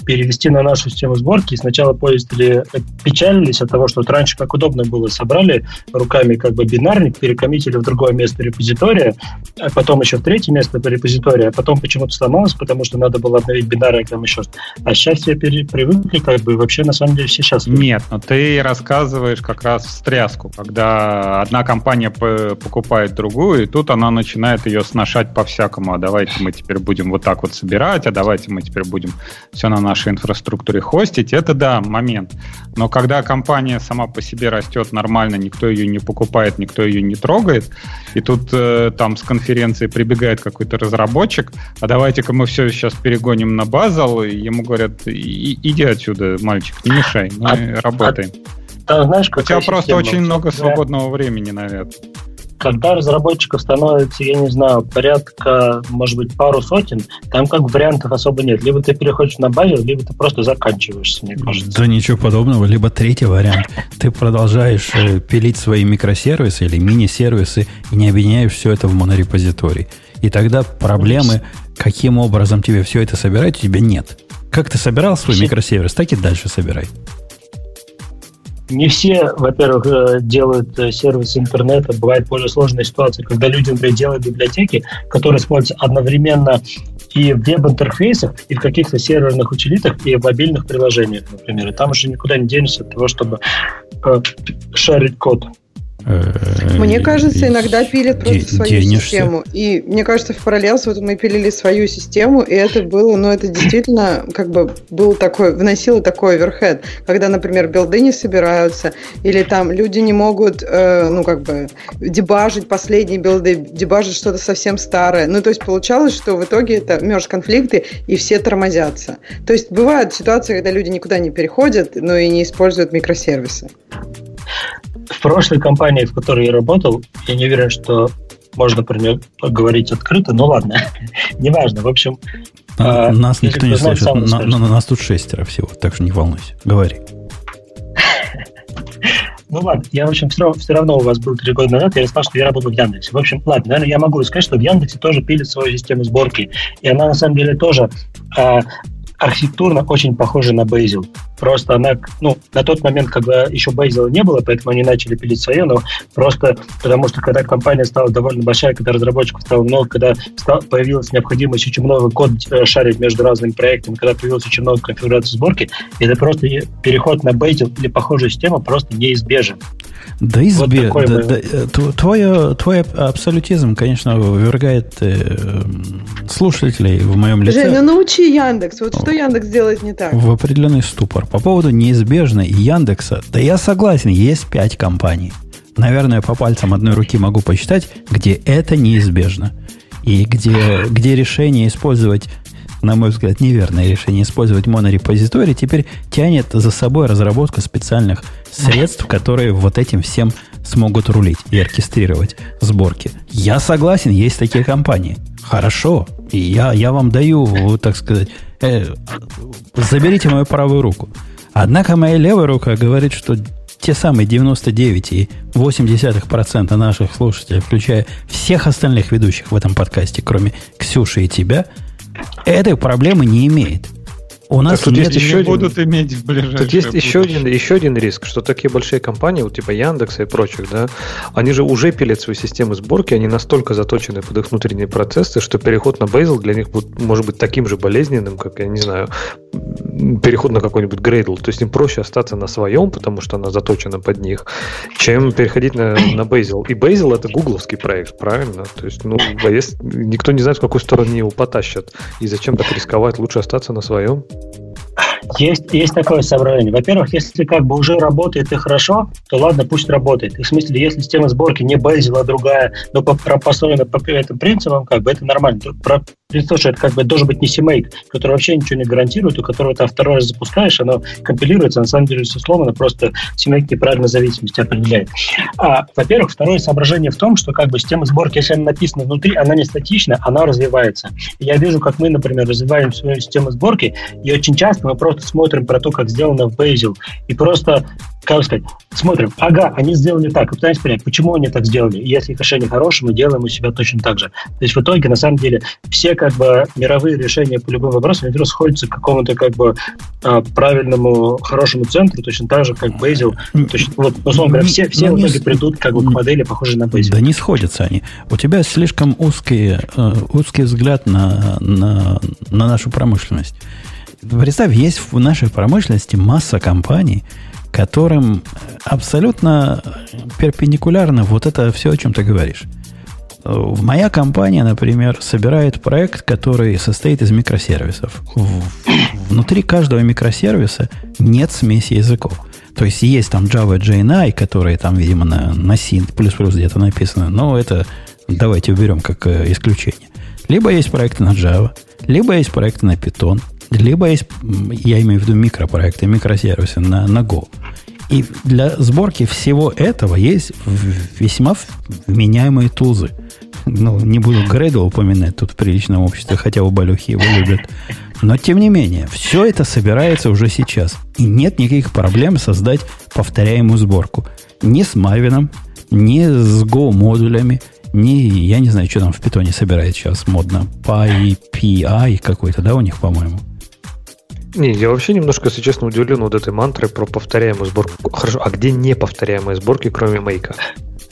перевести на нашу систему сборки. И сначала пользователи э, печалились от того, что вот раньше как удобно было, собрали руками как бы бинарник, перекоммитили в другое место репозитория, а потом еще в третье место по репозиторию, а потом почему-то сломалось, потому что надо было обновить бинарник там еще. А сейчас все привыкли, как бы, вообще на самом деле все сейчас Нет, но ты рассказываешь как раз встряску, когда одна компания покупает другую, и тут она начинает ее сношать по-всякому. А давайте мы теперь будем вот так вот собирать, а давайте мы теперь будем все на нашей инфраструктуре хостить. Это да, момент. Но когда компания сама по себе растет нормально, никто ее не покупает, никто ее не трогает, и тут э, там с конференции прибегает какой-то разработчик, а давайте-ка мы все сейчас перегоним на базал, и ему говорят, «И- иди отсюда, мальчик, не мешай, мы А- работаем. Там, знаешь, У тебя просто система? очень много свободного времени, наверное. когда разработчиков становится, я не знаю, порядка, может быть, пару сотен, там как вариантов особо нет. Либо ты переходишь на базу, либо ты просто заканчиваешься, мне кажется. Да ничего подобного. Либо третий вариант. Ты продолжаешь э, пилить свои микросервисы или мини-сервисы и не объединяешь все это в монорепозиторий. И тогда проблемы, каким образом тебе все это собирать, у тебя нет. Как ты собирал свой микросервис, так и дальше собирай. Не все, во-первых, э, делают э, сервисы интернета. Бывает более сложная ситуация, когда люди, например, делают библиотеки, которые используются одновременно и в веб-интерфейсах, и в каких-то серверных утилитах, и в мобильных приложениях, например. И там уже никуда не денешься от того, чтобы э, шарить код. Э, Мне кажется, иногда пилят просто де- свою денешься. систему. И мне кажется, в параллелс вот мы пилили свою систему, и это было, ну, это действительно как бы был такой, вносило такой оверхед, когда, например, билды не собираются, или там люди не могут, э, ну, как бы, дебажить последние билды, дебажить что-то совсем старое. Ну, то есть получалось, что в итоге это мерж-конфликты, и все тормозятся. То есть бывают ситуации, когда люди никуда не переходят, но и не используют микросервисы. В прошлой компании, в которой я работал, я не уверен, что можно про нее поговорить открыто, но ладно, неважно. В общем, На- А, нас никто не знает, слышит. На, на- нас тут шестеро всего, так что не волнуйся. Говори. Ну ладно, я, в общем, все равно, все равно у вас был три года назад, я рассказал, что я работал в Яндексе. В общем, ладно, наверное, я могу сказать, что в Яндексе тоже пилит свою систему сборки. И она, на самом деле, тоже а, архитектурно очень похожа на Bazel. Просто она, ну, на тот момент, когда еще Bazel не было, поэтому они начали пилить свое, но просто потому что когда компания стала довольно большая, когда разработчиков стало много, когда ста- появилась необходимость очень много код э, шарить между разными проектами, когда появилось очень много конфигураций сборки, это просто переход на Bazel или похожую систему просто неизбежен. Да избе, такой да- да, э, тв- твой, твой абсолютизм, конечно, вывергает э, слушателей в моем лице Жень, ну научи Яндекс. Вот что Яндекс делает не так? в определенный ступор. По поводу неизбежно и Яндекса, да я согласен, есть пять компаний. Наверное, по пальцам одной руки могу посчитать, где это неизбежно. И где, где решение использовать, на мой взгляд, неверное решение использовать монорепозиторий теперь тянет за собой разработку специальных средств, которые вот этим всем смогут рулить и оркестрировать сборки. Я согласен, есть такие компании. Хорошо. Я, я вам даю, так сказать, э, заберите мою правую руку. Однако моя левая рука говорит, что те самые 99,8% наших слушателей, включая всех остальных ведущих в этом подкасте, кроме Ксюши и тебя, этой проблемы не имеет. У нас тут нет есть еще один- будут иметь в ближайшее Тут есть еще один, еще один риск, что такие большие компании, вот типа Яндекса и прочих, да, они же уже пилят свои системы сборки, они настолько заточены под их внутренние процессы, что переход на Bazel для них будет, может быть таким же болезненным, как, я не знаю, переход на какой-нибудь Gradle. То есть им проще остаться на своем, потому что она заточена под них, чем переходить на, на Bazel. И Bazel это гугловский проект, правильно? То есть, ну, а никто не знает, в какую сторону его потащат. И зачем так рисковать? Лучше остаться на своем. Есть, есть такое соображение. Во-первых, если как бы уже работает и хорошо, то ладно, пусть работает. И в смысле, если система сборки не Bazel, а другая, но по- построена по этим принципам, как бы это нормально. Что это как бы должен быть не CMake, который вообще ничего не гарантирует, у которого ты второй раз запускаешь, оно компилируется, на самом деле все сломано, просто CMake неправильно зависимость определяет. А, во-первых, второе соображение в том, что как бы система сборки, если она написана внутри, она не статична, она развивается. Я вижу, как мы, например, развиваем свою систему сборки, и очень часто мы просто смотрим про то, как сделано в Bazel, и просто, как сказать, смотрим, ага, они сделали так, и пытаемся понять, почему они так сделали. Если их решение хорошее, мы делаем у себя точно так же. То есть в итоге, на самом деле, все как бы мировые решения по любым вопросам, они просто сходятся к какому-то как бы а, правильному, хорошему центру, точно так же, как Bazel. Точно, вот, условно говоря, все, все Ну, в итоге придут как бы к модели, похожей на Bazel. Да не сходятся они. У тебя слишком узкий, э, узкий взгляд на, на, на нашу промышленность. Представь, есть в нашей промышленности масса компаний, которым абсолютно перпендикулярно вот это все, о чем ты говоришь. Э, Моя компания, например, собирает проект, который состоит из микросервисов. В- Внутри каждого микросервиса нет смеси языков. То есть есть там Java JNI, которые там, видимо, на, на C++ где-то написаны, но это давайте уберем как э, исключение. Либо есть проекты на Java, либо есть проекты на Python, либо есть, я имею в виду микропроекты, микросервисы на, на Go. И для сборки всего этого есть весьма вменяемые тузы. Ну, не буду Грейдл упоминать тут в приличном обществе, хотя у Балюхи его любят. Но, тем не менее, все это собирается уже сейчас. И нет никаких проблем создать повторяемую сборку. Ни с Мавином, ни с Go-модулями, ни, я не знаю, что там в питоне собирает сейчас модно. PyPI какой-то, да, у них, по-моему? Не, я вообще немножко, если честно, удивлен вот этой мантрой про повторяемую сборку. Хорошо, а где неповторяемые сборки, кроме мейка?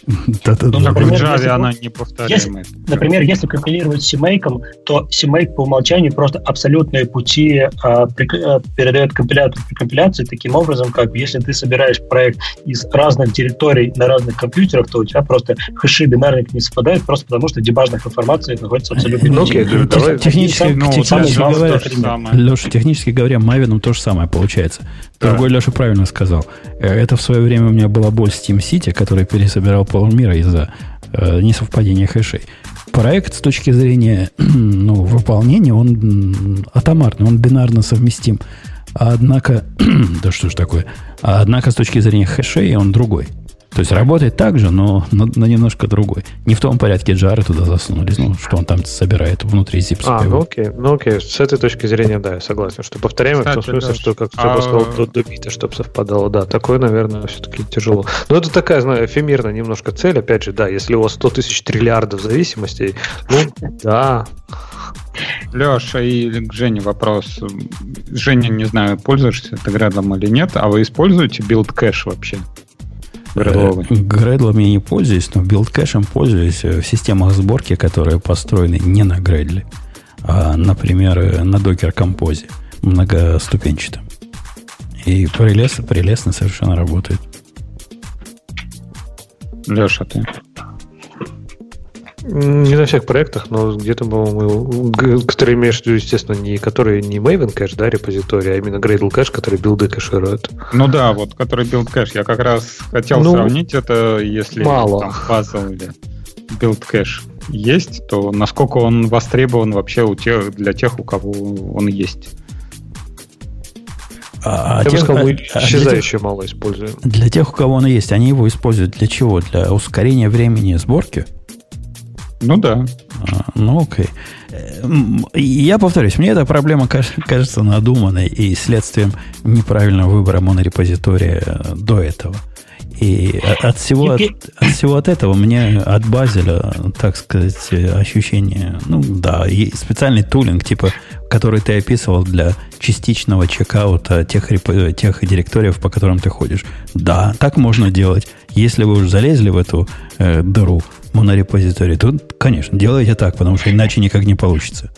Ну, например, в Java она не повторяемая. Например, если компилировать CMake, то CMake по умолчанию просто абсолютные пути а, передает компилятор при компиляции таким образом, как если ты собираешь проект из разных директорий на разных компьютерах, то у тебя просто хэши бинарник не совпадают, просто потому что дебажных информации находится абсолютно ну, окей, давай. Технически, ну, технически говоря, Леша, технически говоря, Мавином то же самое получается. Другой Леша правильно сказал. Э, это в свое время у меня была боль с Team City, который пересобирал полмира из-за э, несовпадения хэшей. Проект с точки зрения ну, выполнения, он атомарный, он бинарно совместим. Однако, да что ж такое, однако с точки зрения хэшей он другой. То есть работает так же, но, но, но немножко другой. Не в том порядке джары туда засунули, ну, что он там собирает внутри zip А, ну окей, ну окей, с этой точки зрения, да, я согласен, что повторяем в том смысле, что, как ты а... сказал, до, до бита, чтобы совпадало, да, такое, наверное, все-таки тяжело. Но это такая, знаю, эфемерная немножко цель, опять же, да, если у вас 100 тысяч триллиардов зависимостей, ну, да, Леша и к Жене вопрос. Женя, не знаю, пользуешься ты Gradle ом или нет, а вы используете build cache вообще? Gradle овый. Gradle ом я не пользуюсь, но build cache ем пользуюсь в системах сборки, которые построены не на Gradle, а, например, на Docker Compose многоступенчатом. И прелестно, прелестно совершенно работает. Леша, ты? Не на всех проектах, но где-то, по-моему, которые имеешь в виду, естественно, не которые не Maven Cache, да, репозиторий, а именно Gradle Cache, который билды кэширует. Ну да, вот, который build cache. Я как раз хотел ну, сравнить это, если мало. там фаза или build cache есть, то насколько он востребован вообще у тех, для тех, у кого он есть. А, а Я тех, бы сказал, мы а, исчезающе тех, мало используем. Для тех, у кого он есть, они его используют для чего? Для ускорения времени сборки? Ну да. А, ну окей. Я повторюсь, мне эта проблема кажется надуманной и следствием неправильного выбора монорепозитория э, до этого. И от всего от, от всего от этого мне от Базеля, так сказать, ощущение, ну да, и специальный тулинг, типа, который ты описывал для частичного чекаута тех, тех директориев, по которым ты ходишь. Да, так можно делать. Если вы уже залезли в эту э, дыру монорепозитории, то, конечно, делайте так, потому что иначе никак не получится.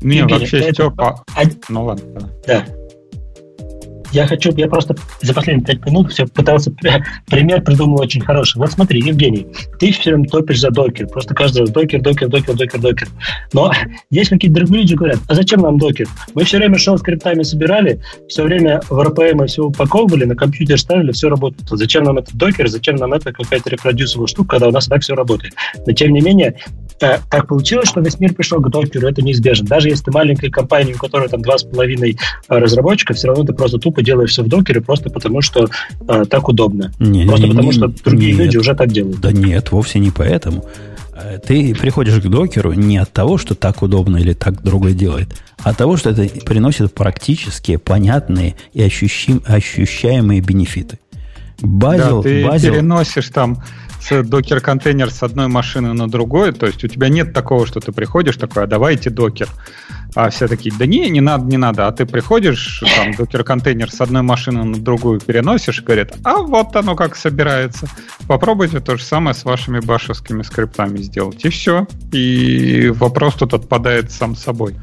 Не, вообще, Степа... Ну ладно. Да. Я хочу, я просто за последние пять минут все пытался пример придумал очень хороший. Вот смотри, Евгений, ты все время топишь за докер. Просто каждый раз докер, докер, докер, докер, докер. Но есть какие-то другие люди говорят, а зачем нам докер? Мы все время шел скриптами собирали, все время в RPM все упаковывали, на компьютер ставили, все работает. Зачем нам этот докер, зачем нам это какая-то репродюсовая штука, когда у нас так все работает? Но тем не менее, э, так получилось, что весь мир пришел к докеру, это неизбежно. Даже если ты маленькая компания, у которой там два с половиной э, разработчика, все равно ты просто тупо делаешь все в докере просто потому, что э, так удобно. Не, просто не, потому, не, что другие нет. люди уже так делают. Да нет, вовсе не поэтому. Э, ты приходишь к докеру не от того, что так удобно или так другой делает, а от того, что это приносит практические, понятные и ощущим, ощущаемые бенефиты. Базил, да, ты базил... переносишь там докер-контейнер с одной машины на другую, то есть у тебя нет такого, что ты приходишь такой, а давайте докер. А все такие, да не, не надо, не надо. А ты приходишь, там, докер-контейнер с одной машины на другую переносишь и говорят, а вот оно как собирается. Попробуйте то же самое с вашими башевскими скриптами сделать. И все. И вопрос тут отпадает сам собой.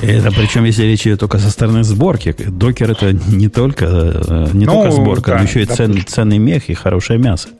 Это причем, если речь идет только со стороны сборки. Докер это не только, э, не ну, только сборка, да, но еще и цен, ценный мех и хорошее мясо.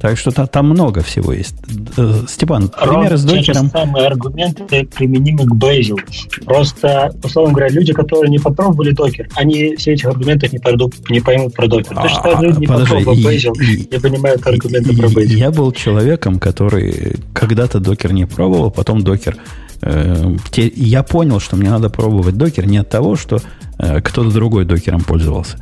Так что там много всего есть. Э, Степан, примеры с докером. Те самые аргументы применимы к Bazel. Просто, условно говоря, люди, которые не попробовали докер, они все этих аргументов не, пойдут, не поймут про докер. То, что а, люди не попробовали Bazel, не понимают аргументы про Bazel. Я был человеком, который когда-то докер не пробовал, потом докер э, я понял, что мне надо пробовать докер не от того, что э, кто-то другой докером пользовался.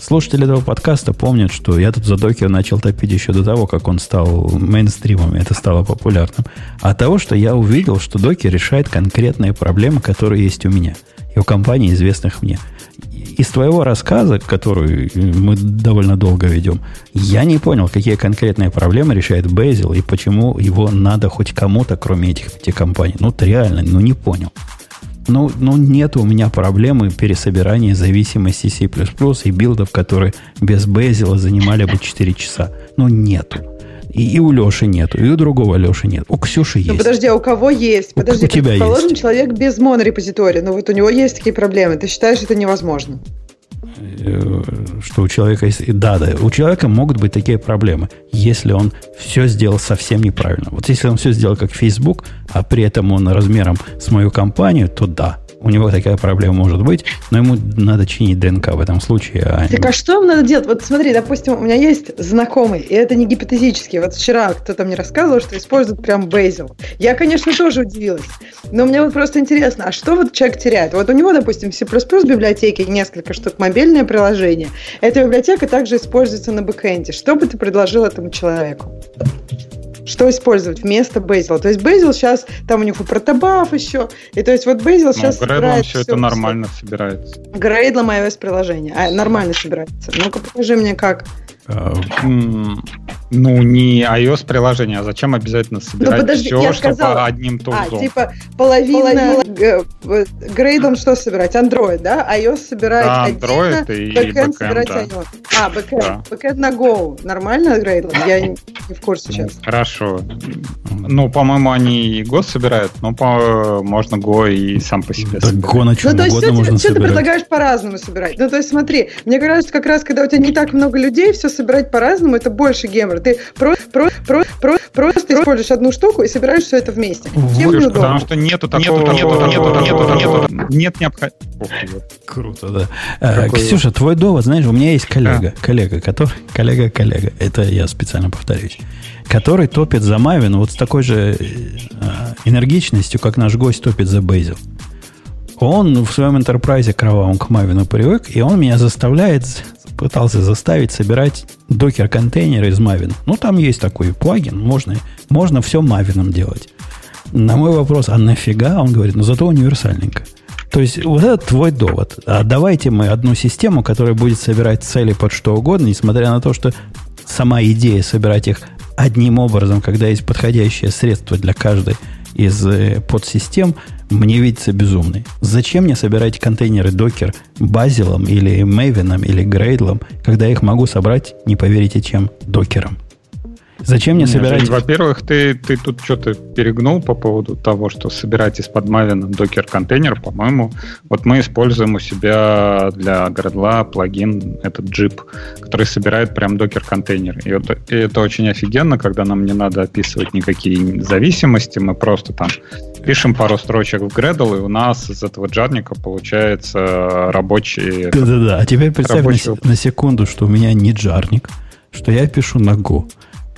Слушатели этого подкаста помнят, что я тут за докер начал топить еще до того, как он стал мейнстримом, и это стало популярным. А того, что я увидел, что докер решает конкретные проблемы, которые есть у меня и у компаний, известных мне. Из твоего рассказа, который мы довольно долго ведем, я не понял, какие конкретные проблемы решает Bazel и почему его надо хоть кому-то, кроме этих пяти компаний. Ну, реально, ну не понял. Ну, ну, нет у меня проблемы пересобирания зависимости C++ и билдов, которые без Безила занимали бы 4 часа. Ну, нету. И, и у Леши нету, и у другого Леши нет. У Ксюши ну, есть. Ну, подожди, а у кого есть? Подожди, у тебя предположим, есть. человек без монорепозитория, но вот у него есть такие проблемы. Ты считаешь, это невозможно? Что у человека есть... Да, да, у человека могут быть такие проблемы, если он все сделал совсем неправильно. Вот если он все сделал как Facebook, а при этом он размером с мою компанию, то да, у него такая проблема может быть, но ему надо чинить ДНК в этом случае. А так а что ему надо делать? Вот смотри, допустим, у меня есть знакомый, и это не гипотетически. Вот вчера кто-то мне рассказывал, что используют прям Bazel. Я, конечно, тоже удивилась. Но мне вот просто интересно, а что вот человек теряет? Вот у него, допустим, в C++ библиотеке несколько штук мобильное приложение. Эта библиотека также используется на бэкэнде. Что бы ты предложил этому человеку? Что использовать вместо Bazel. То есть Bazel сейчас, там у них и протобаф еще, и то есть вот Bazel Ну, сейчас Gradle все это нормально собирается. Грейдлом iOS приложение. А, нормально собирается. Ну-ка покажи мне как. А, Ну, не iOS приложение, а зачем обязательно собирать подожди, все, я чтобы сказала- одним А, тулзом? типа половина, г- э, грейдом что собирать? Android, да? iOS собирает Да, отдельно, Android и бэкэнд backend, собирать да. iOS. А, бэкэнд. Да. Бэкэнд на Go. Нормально грейдлом? Я не не в курсе сейчас. Хорошо. Ну, по-моему, они и Go собирают, но по- можно Go и сам по себе да собирать. го на чем Ну, то есть, все, можно ты собирать. предлагаешь по-разному собирать. Ну, то есть, смотри, мне кажется, как раз, когда у тебя не так много людей, все собирать по-разному, это больше гемор. Ты про, про, про, про, просто используешь одну штуку и собираешь все это вместе. Тем неудобно. потому что нету такого... Нету, нету, нету, нету, нету, нет необходимости. Круто, да. Какой Ксюша, твой довод, знаешь, у меня есть коллега, коллега, который, коллега, коллега, это я специально повторюсь, который топит за Мавин вот с такой же э, энергичностью, как наш гость топит за Бейзел. Он в своем интерпрайзе кровавом к Мавину привык, и он меня заставляет, пытался заставить собирать докер-контейнеры из Мавина. Ну, там есть такой плагин, можно, можно все Мавином делать. На мой вопрос, а нафига? Он говорит, ну зато универсальненько. То есть вот это твой довод. А давайте мы одну систему, которая будет собирать цели под что угодно, несмотря на то, что сама идея собирать их одним образом, когда есть подходящее средство для каждой из э, подсистем, мне видится безумной. Зачем мне собирать контейнеры докер базилом или мейвином или грейдлом, когда я их могу собрать, не поверите чем, докером? Зачем мне Не, собирать... Во-первых, ты, ты тут что-то перегнул по поводу того, что собирать из-под Maven докер-контейнер. По-моему, вот мы используем у себя для Gradle плагин, этот джип, который собирает прям докер-контейнер. И, вот- и это очень офигенно, когда нам не надо описывать никакие зависимости, мы просто там пишем пару строчек в Gradle, и у нас из этого джарника получается рабочий... Да-да-да. А теперь представь на, Рабочий на секунду, что у меня не джарник, что я пишу на Go.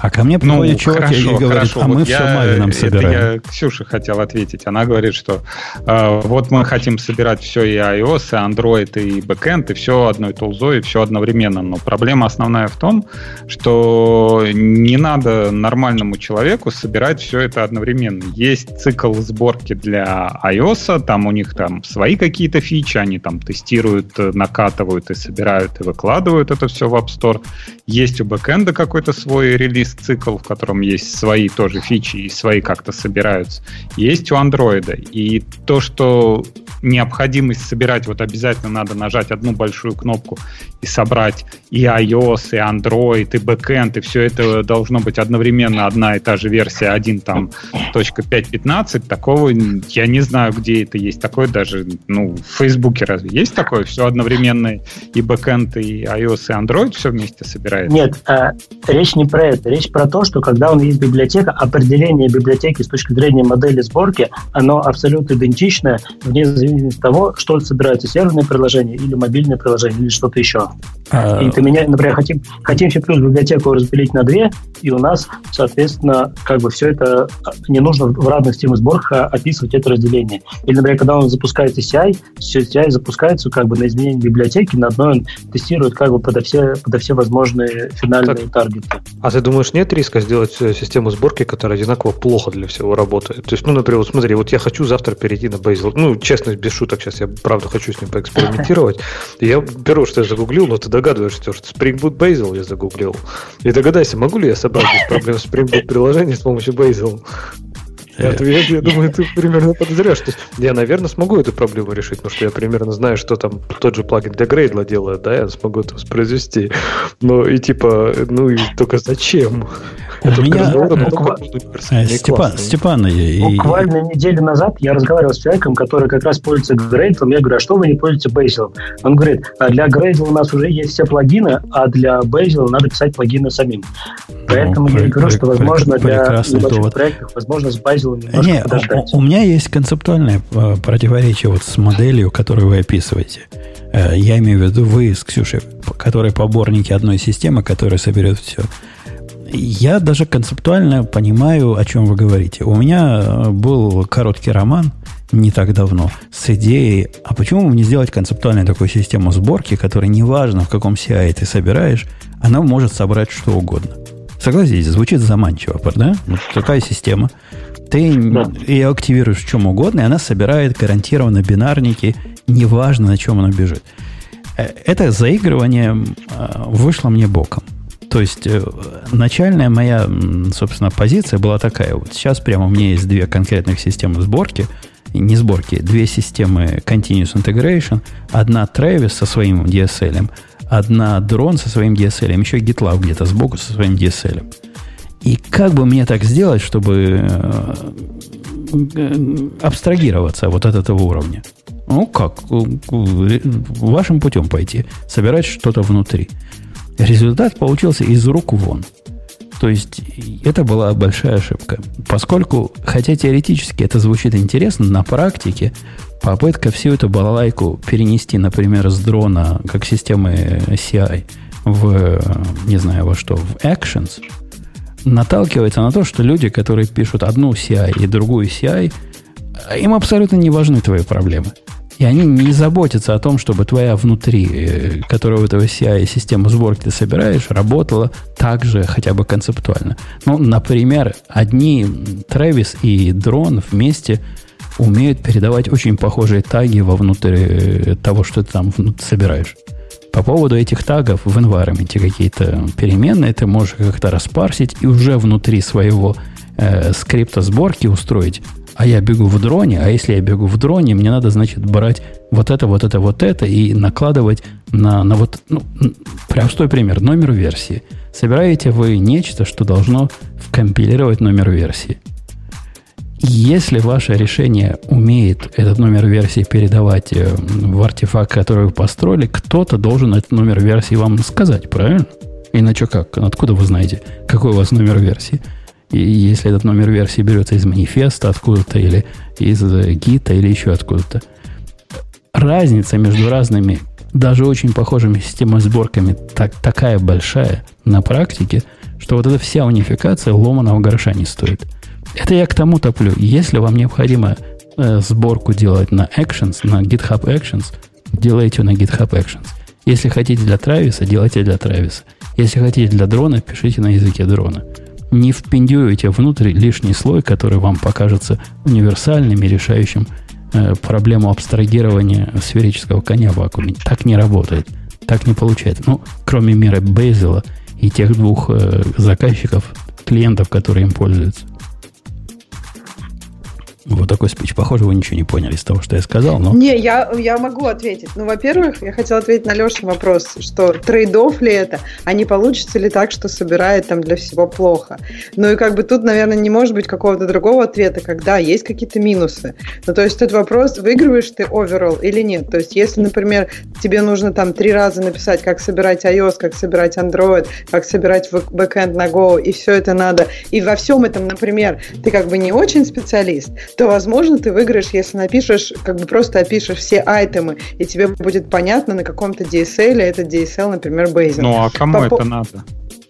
А ко мне приходит чувак и говорит, а Ну, вот мы все я- Мавином это собираем. Я Ксюше хотел ответить. Она говорит, что э, вот мы хотим собирать все и iOS, и Android, и backend, и все одной тулзой, и все одновременно. Но проблема основная в том, что не надо нормальному человеку собирать все это одновременно. Есть цикл сборки для iOS, там у них там свои какие-то фичи, они там тестируют, э, накатывают и собирают, и выкладывают это все в App Store. Есть у бэкэнда какой-то свой релиз-цикл, в котором есть свои тоже фичи и свои как-то собираются. Есть у андроида. И то, что необходимость собирать, вот обязательно надо нажать одну большую кнопку и собрать и iOS, и Android, и backend, и все это должно быть одновременно одна и та же версия 1 там точка 5.15, такого я не знаю, где это есть. Такое даже, ну, в Фейсбуке разве есть такое? Все одновременно и backend, и iOS, и Android все вместе собирается? Нет, а, речь не про это. Речь про то, что когда у нас есть библиотека, определение библиотеки с точки зрения модели сборки, оно абсолютно идентичное, вне зависимости от того, что собирается, серверное приложение или мобильное приложение, или что-то еще. А... И поменять, например, хотим, хотим C++ библиотеку разделить на две, и у нас, соответственно, как бы все это не нужно в разных системах сборка описывать это разделение. Или, например, когда он запускает CI, все CI запускается как бы на изменение библиотеки, на одной он тестирует как бы подо все, подо все возможные финальные так, таргеты. А ты думаешь, нет риска сделать э, систему сборки, которая одинаково плохо для всего работает? То есть, ну, например, вот смотри, вот я хочу завтра перейти на Bazel. Ну, честно, без шуток, сейчас я правда хочу с ним поэкспериментировать. И я первое, что я загуглил, но ты догадываешься, что Spring Boot Bazel я загуглил. И догадайся, могу ли я собрать без проблем Spring Boot приложение с помощью Bazel? Я, я, я думаю, ты примерно подозреваешь. То есть я, наверное, смогу эту проблему решить, потому что я примерно знаю, что там тот же плагин для Gradle делает, да, я смогу это воспроизвести. Но и типа, ну и только зачем? У это меня... Э, Степан, Степан, и... Буквально неделю назад я разговаривал с человеком, который как раз пользуется Gradle. Я говорю, а что вы не пользуетесь Bazel? Он говорит, а для Gradle у нас уже есть все плагины, а для Bazel надо писать плагины самим. Поэтому ну, я говорю, что, возможно, для небольших проектов, возможно, с Bazel выглядело немножко Не, подождать. У, у меня есть концептуальное э, противоречие вот с моделью, которую вы описываете. Э, я имею в виду вы с Ксюшей, которые поборники одной системы, которая соберет все. Я даже концептуально понимаю, о чем вы говорите. У меня э, был короткий роман не так давно с идеей, а почему бы не сделать концептуальную такую систему сборки, которая неважно, в каком CI ты собираешь, она может собрать что угодно. Согласитесь, звучит заманчиво, да? Вот такая система – ты да. ее активируешь в чем угодно, и она собирает гарантированно бинарники, неважно, на чем она бежит. Э, это заигрывание э, вышло мне боком. То есть э, начальная моя, собственно, позиция была такая. Вот сейчас прямо у меня есть две конкретных системы сборки, не сборки, две системы Continuous Integration. Одна Travis со своим DSL, одна Drone со своим DSL, еще GitLab где-то сбоку со своим DSL. И как бы мне так сделать, чтобы э, абстрагироваться вот от этого уровня? Ну как? Вашим путем пойти. Собирать что-то внутри. Результат получился из рук вон. То есть это была большая ошибка. Поскольку, хотя теоретически это звучит интересно, на практике попытка всю эту балалайку перенести, например, с дрона как системы CI в, не знаю во что, в Actions – наталкивается на то, что люди, которые пишут одну CI и другую CI, им абсолютно не важны твои проблемы. И они не заботятся о том, чтобы твоя внутри, э, которая в этого CI систему сборки ты собираешь, работала так же хотя бы концептуально. Ну, например, одни Travis и Дрон вместе умеют передавать очень похожие таги вовнутрь э, того, что ты там собираешь. По поводу этих тагов в environment какие-то переменные ты можешь как-то распарсить и уже внутри своего э, скрипта сборки устроить. А я бегу в дроне, а если я бегу в дроне, мне надо, значит, брать вот это, вот это, вот это и накладывать на, на вот, ну, простой пример, номер версии. Собираете вы нечто, что должно вкомпилировать номер версии – если ваше решение умеет этот номер версии передавать э, в артефакт, который вы построили, кто-то должен этот номер версии вам сказать, правильно? Иначе как? Откуда вы знаете, какой у вас номер версии? И если этот номер версии берется из манифеста откуда-то, или из э, гита, или еще откуда-то. Разница между разными, даже очень похожими системами сборками так, такая большая на практике, что вот эта вся унификация ломаного гроша не стоит. Это я к тому топлю. Если вам необходимо э, сборку делать на Actions, на GitHub Actions, делайте на GitHub Actions. Если хотите для Трависа, делайте для Трависа. Если хотите для дрона, пишите на языке дрона. Не впендюете внутрь лишний слой, который вам покажется универсальным и решающим э, проблему абстрагирования сферического коня в вакууме. Так не работает. Так не получается. Ну, кроме мира Бейзела и тех двух э, заказчиков, клиентов, которые им пользуются. Вот такой спич. Похоже, вы ничего не поняли из того, что я сказал, но... Не, я, я могу ответить. Ну, во-первых, я хотела ответить на Лешин вопрос, что трейдов ли это, а не получится ли так, что собирает там для всего плохо. Ну и как бы тут, наверное, не может быть какого-то другого ответа, когда есть какие-то минусы. Ну, то есть тут вопрос, выигрываешь ты overall или нет. То есть если, например, тебе нужно там три раза написать, как собирать iOS, как собирать Android, как собирать бэкэнд на Go, и все это надо, и во всем этом, например, ты как бы не очень специалист, то, возможно, ты выиграешь, если напишешь, как бы просто опишешь все айтемы, и тебе будет понятно, на каком-то DSL этот DSL, например, бейзинг. Ну, а кому По- это надо?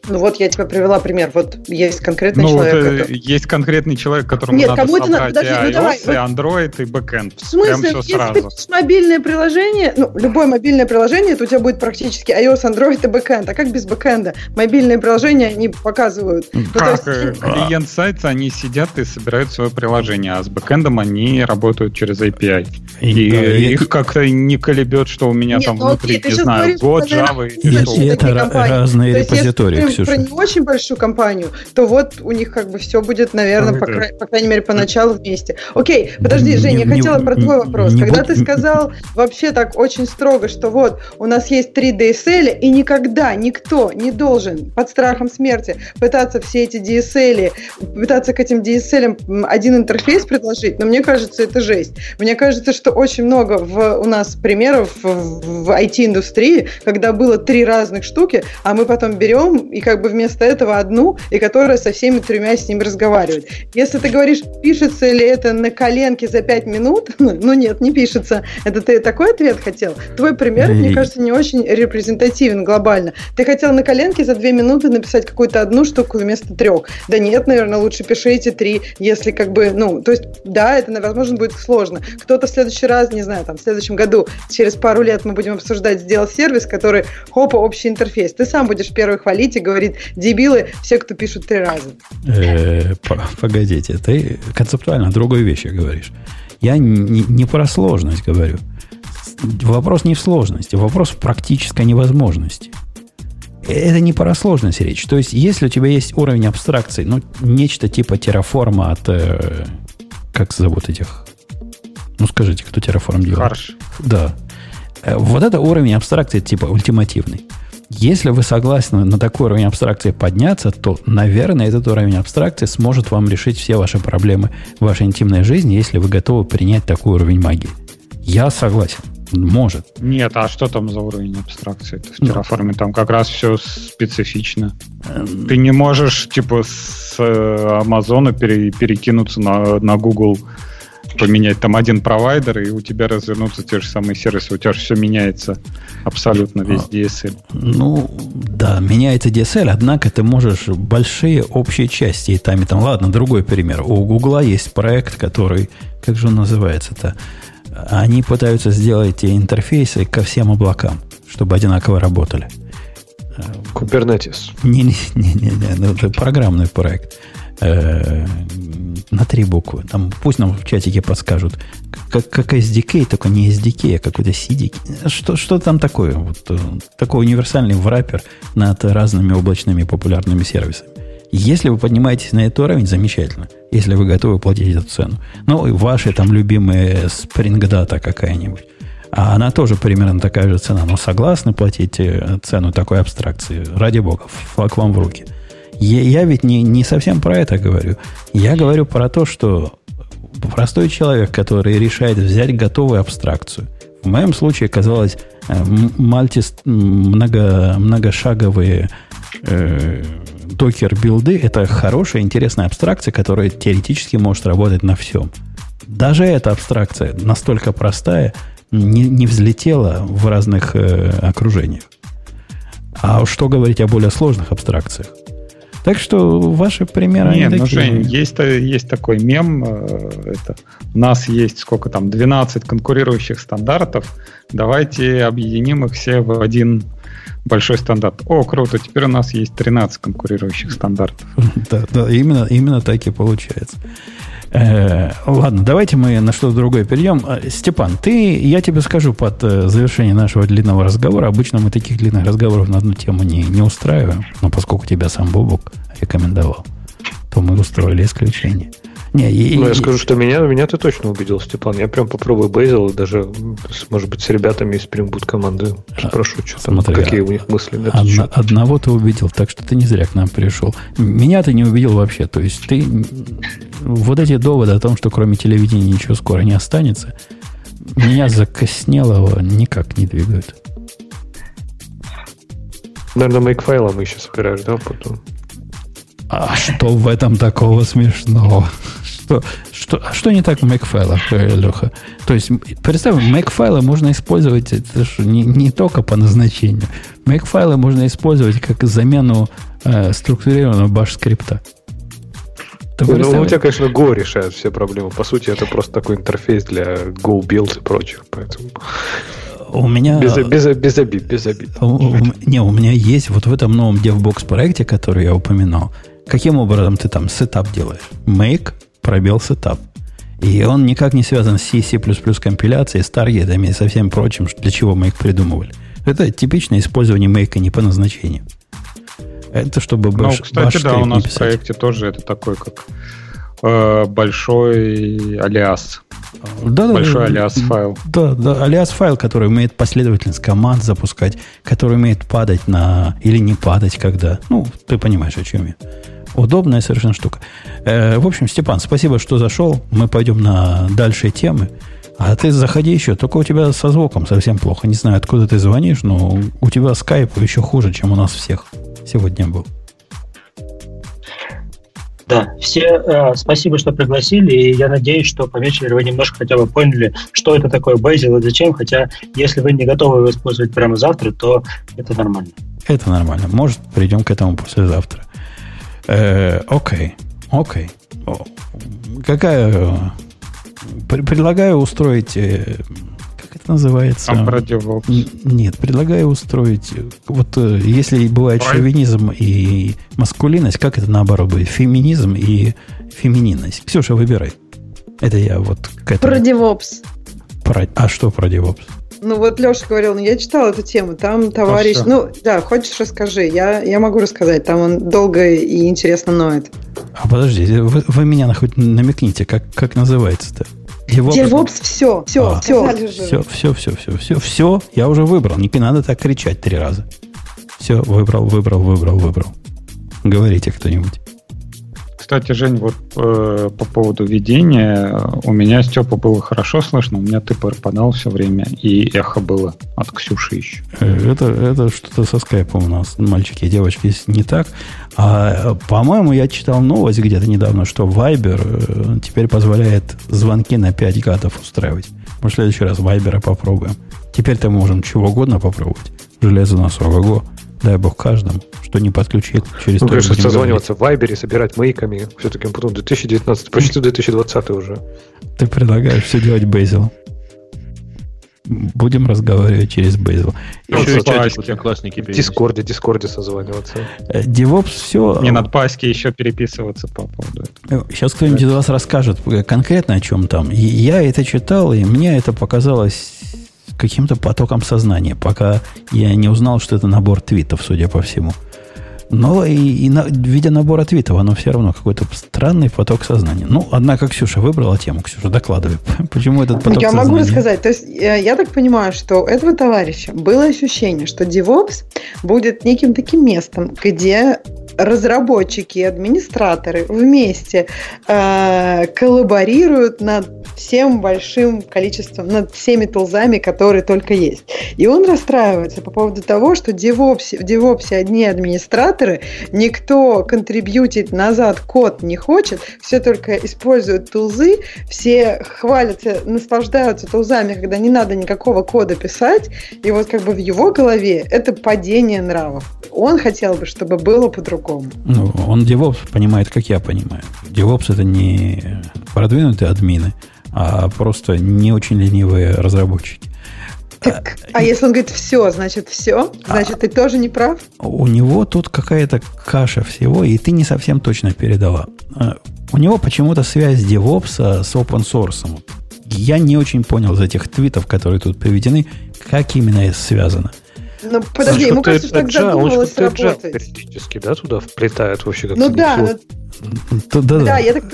Ну вот я тебе привела пример. Вот есть конкретный Ну, человек. вот, э, который- есть конкретный человек, которому Нет, надо кому это надо? Подожди, ну и давай, iOS, и Android, и backend. В смысле, Прям все если сразу. мобильное приложение, ну, любое мобильное приложение, то у тебя будет практически iOS, Android и бэкэнд. А как без бэкэнда? Мобильные приложения они показывают. Ну, Как есть, э, клиент сайта, они сидят и собирают свое приложение, а с бэкэндом они работают через API. И, да, и- их как-то не колебет, что у меня Нет, там ну внутри, окей, не знаю, год, Java И- это разные репозитории, Ксюша. про не очень большую компанию, то вот у них как бы все будет, наверное, Ну, по, кра- по крайней мере, поначалу вместе. Окей, подожди, Не- Женя, я хотела про твой вопрос. Когда ты сказал вообще так очень строго, что вот у нас есть три DSL, и никогда никто не должен под страхом смерти пытаться все эти DSL, пытаться к этим DSL один интерфейс предложить, но мне кажется, это жесть. Мне кажется, что очень много в, у нас примеров в, в IT-индустрии, когда было три разных штуки, а мы потом берем и как бы вместо этого одну, и которая со всеми тремя с ними разговаривает. Если ты говоришь, пишется ли это на коленке за пять минут, ну нет, не пишется. Это ты такой ответ хотел? Твой пример, мне кажется, не очень репрезентативен глобально. Ты хотел на коленке за две минуты написать какую-то одну штуку вместо трех. Да нет, наверное, лучше пиши эти три, если как бы, ну, то есть, да, это, возможно, будет сложно. Кто-то в следующий раз, не знаю, там, в следующем году, через пару лет мы будем обсуждать, сделал сервис, который, хопа, общий интерфейс. Ты сам будешь первый хвалить и говорить, дебилы, все, кто пишут три раза. Э, по- Погодите, ты концептуально другой вещи говоришь. Я не, не про сложность говорю. Вопрос не в сложности, вопрос в практической невозможности. Это не про сложность речь. То есть, если у тебя есть уровень абстракции, ну, нечто типа терраформа от... э, как зовут этих? Ну, скажите, кто терраформ делает? Харш. Да. Э, Вот это уровень абстракции типа ультимативный. Если вы согласны на такой уровень абстракции подняться, то, наверное, этот уровень абстракции сможет вам решить все ваши проблемы в вашей интимной жизни, если вы готовы принять такой уровень магии. Я согласен. Может. Нет, а что там за уровень абстракции? В Ну. Terraform там как раз все специфично. Эм, Ты не можешь, типа, с э, Амазона пере- перекинуться на, на Google, поменять там один провайдер, и у тебя развернутся те же самые сервисы. У тебя же все меняется абсолютно весь А. DSL. Ну, да, меняется DSL, однако ты можешь большие общие части и там, и там. Ладно, другой пример. У Гугла есть проект, который, как же он называется-то? Они пытаются сделать интерфейсы ко всем облакам, чтобы одинаково работали. Kubernetes. Не-не-не, ну, это программный проект. Э, На три буквы. Там пусть нам в чатике подскажут. Как, как SDK, только не SDK, а какой-то CDK. Что, что там такое? Вот, э, такой универсальный враппер над разными облачными популярными сервисами. Если вы поднимаетесь на этот уровень, замечательно. Если вы готовы платить эту цену. Ну, и ваши там любимые Spring Data какая-нибудь. А она тоже примерно такая же цена. Но согласны платить э, цену такой абстракции? Ради бога, флаг вам в руки. Я, я ведь не, не совсем про это говорю. Я говорю про то, что простой человек, который решает взять готовую абстракцию, в моем случае казалось э, мальтис, много, многошаговые э, докер-билды – это хорошая, интересная абстракция, которая теоретически может работать на всем. Даже эта абстракция настолько простая, не, не взлетела в разных э, окружениях. А что говорить о более сложных абстракциях. Так что ваши примеры... они Нет, ну, такие. Жень, есть, та- есть такой мем. э, Это, у нас есть сколько там, 12 конкурирующих стандартов. Давайте объединим их все в один большой стандарт. О, круто, теперь у нас есть 13 конкурирующих стандартов. Да, да, именно, именно так и получается. Э, ладно, давайте мы на что-то другое перейдем. Э, Степан, ты, я тебе скажу под э, завершение нашего длинного разговора. Обычно мы таких длинных разговоров на одну тему не, не устраиваем, но поскольку тебя сам Бобок рекомендовал, то мы устроили исключение. Не, и- Ну, я скажу, что меня, меня ты точно убедил, Степан. Я прям попробую и даже, может быть, с ребятами из Spring Boot команды спрошу, что там, смотри, какие а- у них мысли на счет. одного ты убедил, так что ты не зря к нам пришел. Меня ты не убедил вообще. То есть ты вот эти доводы о том, что кроме телевидения ничего скоро не останется, меня закоснелого никак не двигают. Наверное, мейкфайла мы еще собираешь, да, потом? А что в этом такого смешного? Что, что, а что не так в Make-файлах, э, Леха? То есть, представь, Make-файлы можно использовать это же не, не только по назначению. Make-файлы можно использовать как замену э, структурированного баш-скрипта. Ты Ну, у тебя, конечно, Go решает все проблемы. По сути, это просто такой интерфейс для Go Build и прочих. Поэтому у меня... без, без, без обид, без обид. У- у- не, у меня есть вот в этом новом DevBox проекте, который я упоминал, каким образом ты там setup делаешь? Make, пробел setup. И он никак не связан с C, C++ компиляцией, с таргетами и со всем прочим, для чего мы их придумывали. Это типичное использование make не по назначению. Это чтобы Ну, Bash, кстати, Bash да, у нас в проекте тоже это такой, как э, большой алиас. Да, большой да, алиас файл. Да, да, алиас файл, который умеет последовательность команд запускать, который умеет падать на... или не падать, когда... Ну, ты понимаешь, о чем я. Удобная совершенно штука. Э, в общем, Степан, спасибо, что зашел. Мы пойдем на дальшие темы. А ты заходи еще, только у тебя со звуком совсем плохо. Не знаю, откуда ты звонишь, но у тебя скайп еще хуже, чем у нас всех сегодня был. Да, все э, спасибо, что пригласили, и я надеюсь, что по вечеру вы немножко хотя бы поняли, что это такое Bazel и зачем, хотя если вы не готовы его использовать прямо завтра, то это нормально. Это нормально. Может, придем к этому послезавтра. Э, окей. Окей. Какая... пр- Предлагаю устроить... э, Как это называется? Н- Нет, предлагаю устроить... Вот э, если бывает Ой. шовинизм и маскулинность, как это наоборот будет? Феминизм и фемининность. Ксюша, выбирай. Это я вот к этому. Про DevOps. Про- А что про DevOps? Ну вот Леша говорил, ну я читала эту тему, там товарищ, всё. ну да, хочешь расскажи, я, я могу рассказать, там он долго и интересно ноет. А подождите, вы, вы меня на- хоть намекните, как, как называется-то? DevOps? DevOps все, все, А, все. Все, все, все, все, все, все, я уже выбрал. Не надо так кричать три раза. Все, выбрал, выбрал, выбрал, выбрал. Говорите кто-нибудь. Кстати, Жень, вот э, по поводу ведения, у меня Степа было хорошо слышно, у меня ты пропадал все время, и эхо было от Ксюши еще. Э, Это, это что-то со скайпом у нас, мальчики и девочки, если не так. А, по-моему, я читал новость где-то недавно, что Viber э, теперь позволяет звонки на 5 гадов устраивать. Мы в следующий раз Viber попробуем. Теперь-то можем чего угодно попробовать. Железо на 40 го. Дай бог каждому, что не подключит через Ну, конечно, созваниваться в Вайбере, собирать мейками. Все-таки потом 2019, почти 2020 уже. Ты предлагаешь все делать Bazel. Будем разговаривать через Bazel. Еще и В. Дискорде, Дискорде созваниваться. Э, DevOps все... Не надо по Аське еще переписываться по поводу этого. Сейчас кто-нибудь из вас расскажет э, конкретно о чем там. Я это читал, и мне это показалось каким-то потоком сознания, пока я не узнал, что это набор твитов, судя по всему. Но и, и на- видя набор твитов, оно все равно какой-то странный поток сознания. Ну, однако Ксюша выбрала тему. Ксюша, докладывай. Почему этот поток Я сознания? могу рассказать. То есть я, я так понимаю, что у этого товарища было ощущение, что DevOps будет неким таким местом, где разработчики и администраторы вместе э, коллаборируют над всем большим количеством, над всеми тулзами, которые только есть. И он расстраивается по поводу того, что DevOps, в DevOps одни администраторы, никто контрибьютить назад код не хочет, все только используют тулзы, все хвалятся, наслаждаются тулзами, когда не надо никакого кода писать, и вот как бы в его голове это падение нравов. Он хотел бы, чтобы было по-другому. Ну, он DevOps понимает, как я понимаю. DevOps это не продвинутые админы, а просто не очень ленивые разработчики. Так, а если он говорит все, значит все, значит ты тоже не прав? У него тут какая-то каша всего, и ты не совсем точно передала. Э, У него почему-то связь DevOps с open source. Я не очень понял из этих твитов, которые тут приведены, как именно это связано. Ну подожди, ему кажется, что так задумалось что Agile работать. периодически, да, туда вплетают вообще как Ну да, ну, Да, да, я так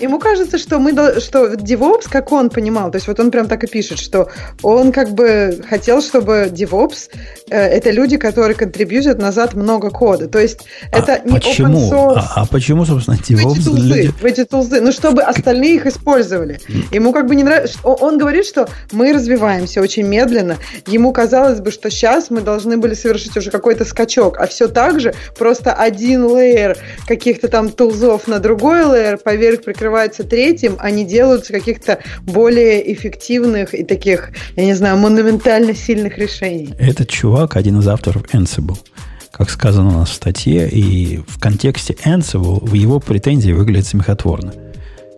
ему кажется, что мы что DevOps, как он понимал, то есть вот он прям так и пишет, что он как бы хотел, чтобы DevOps э, это люди, которые контрибьютят назад много кода. То есть А это не почему? open source. А, а почему, собственно, в эти DevOps тулзы, люди... в эти тулзы, ну чтобы остальные их использовали. Ему как бы не нравится, он он говорит, что мы развиваемся очень медленно. Ему казалось бы, что сейчас мы должны были совершить уже какой-то скачок, а все так же просто один лейер каких-то там тулзов азов на другой layer, поверх прикрывается третьим, они делаются каких-то более эффективных и таких, я не знаю, монументально сильных решений. Этот чувак один из авторов Ansible как сказано у нас в статье, и в контексте Ansible его претензии выглядят смехотворно.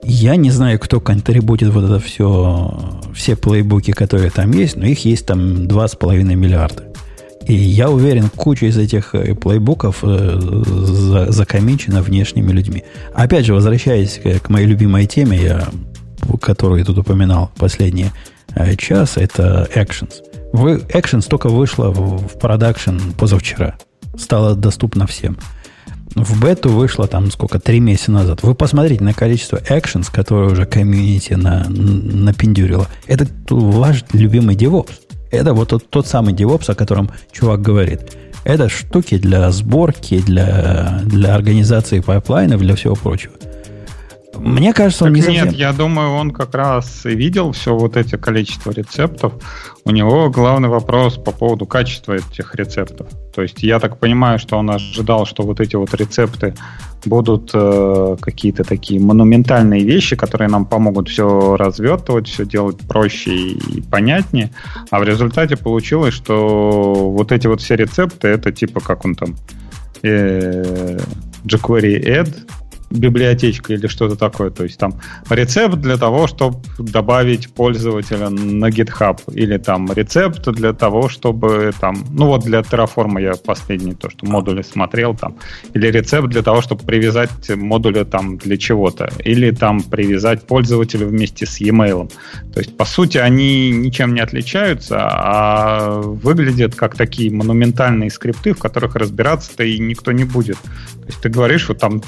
Я не знаю, кто контрибутит вот это все, все плейбуки, которые там есть, но их есть там 2,5 миллиарда. И я уверен, куча из этих э, плейбуков э, закомичена внешними людьми. Опять же, возвращаясь к, моей любимой теме, я, которую я тут упоминал последний э, час, это Actions. Вы, Actions только вышла в, в продакшн позавчера стало доступно всем. В бету вышло там сколько, три месяца назад. Вы посмотрите на количество actions, которые уже комьюнити на, напендюрило. Это ваш любимый DevOps. Это вот тот, тот самый DevOps, о котором чувак говорит. Это штуки для сборки, для, для организации пайплайнов, для всего прочего. Мне кажется, он так не совсем... Нет, я думаю, он как раз видел все вот эти количество рецептов. У него главный вопрос по поводу качества этих рецептов. То есть я так понимаю, что он ожидал, что вот эти вот рецепты будут э, какие-то такие монументальные вещи, которые нам помогут все развертывать, все делать проще и понятнее. А в результате получилось, что вот эти вот все рецепты, это типа как он там э, jQuery add, библиотечка или что-то такое. То есть там рецепт для того, чтобы добавить пользователя на GitHub. Или там рецепт для того, чтобы там... Ну вот для Terraform я последний то, что модули смотрел там. Или рецепт для того, чтобы привязать модули там для чего-то. Или там привязать пользователя вместе с e-mail. То есть, по сути, они ничем не отличаются, а выглядят как такие монументальные скрипты, в которых разбираться-то и никто не будет. То есть ты говоришь, вот там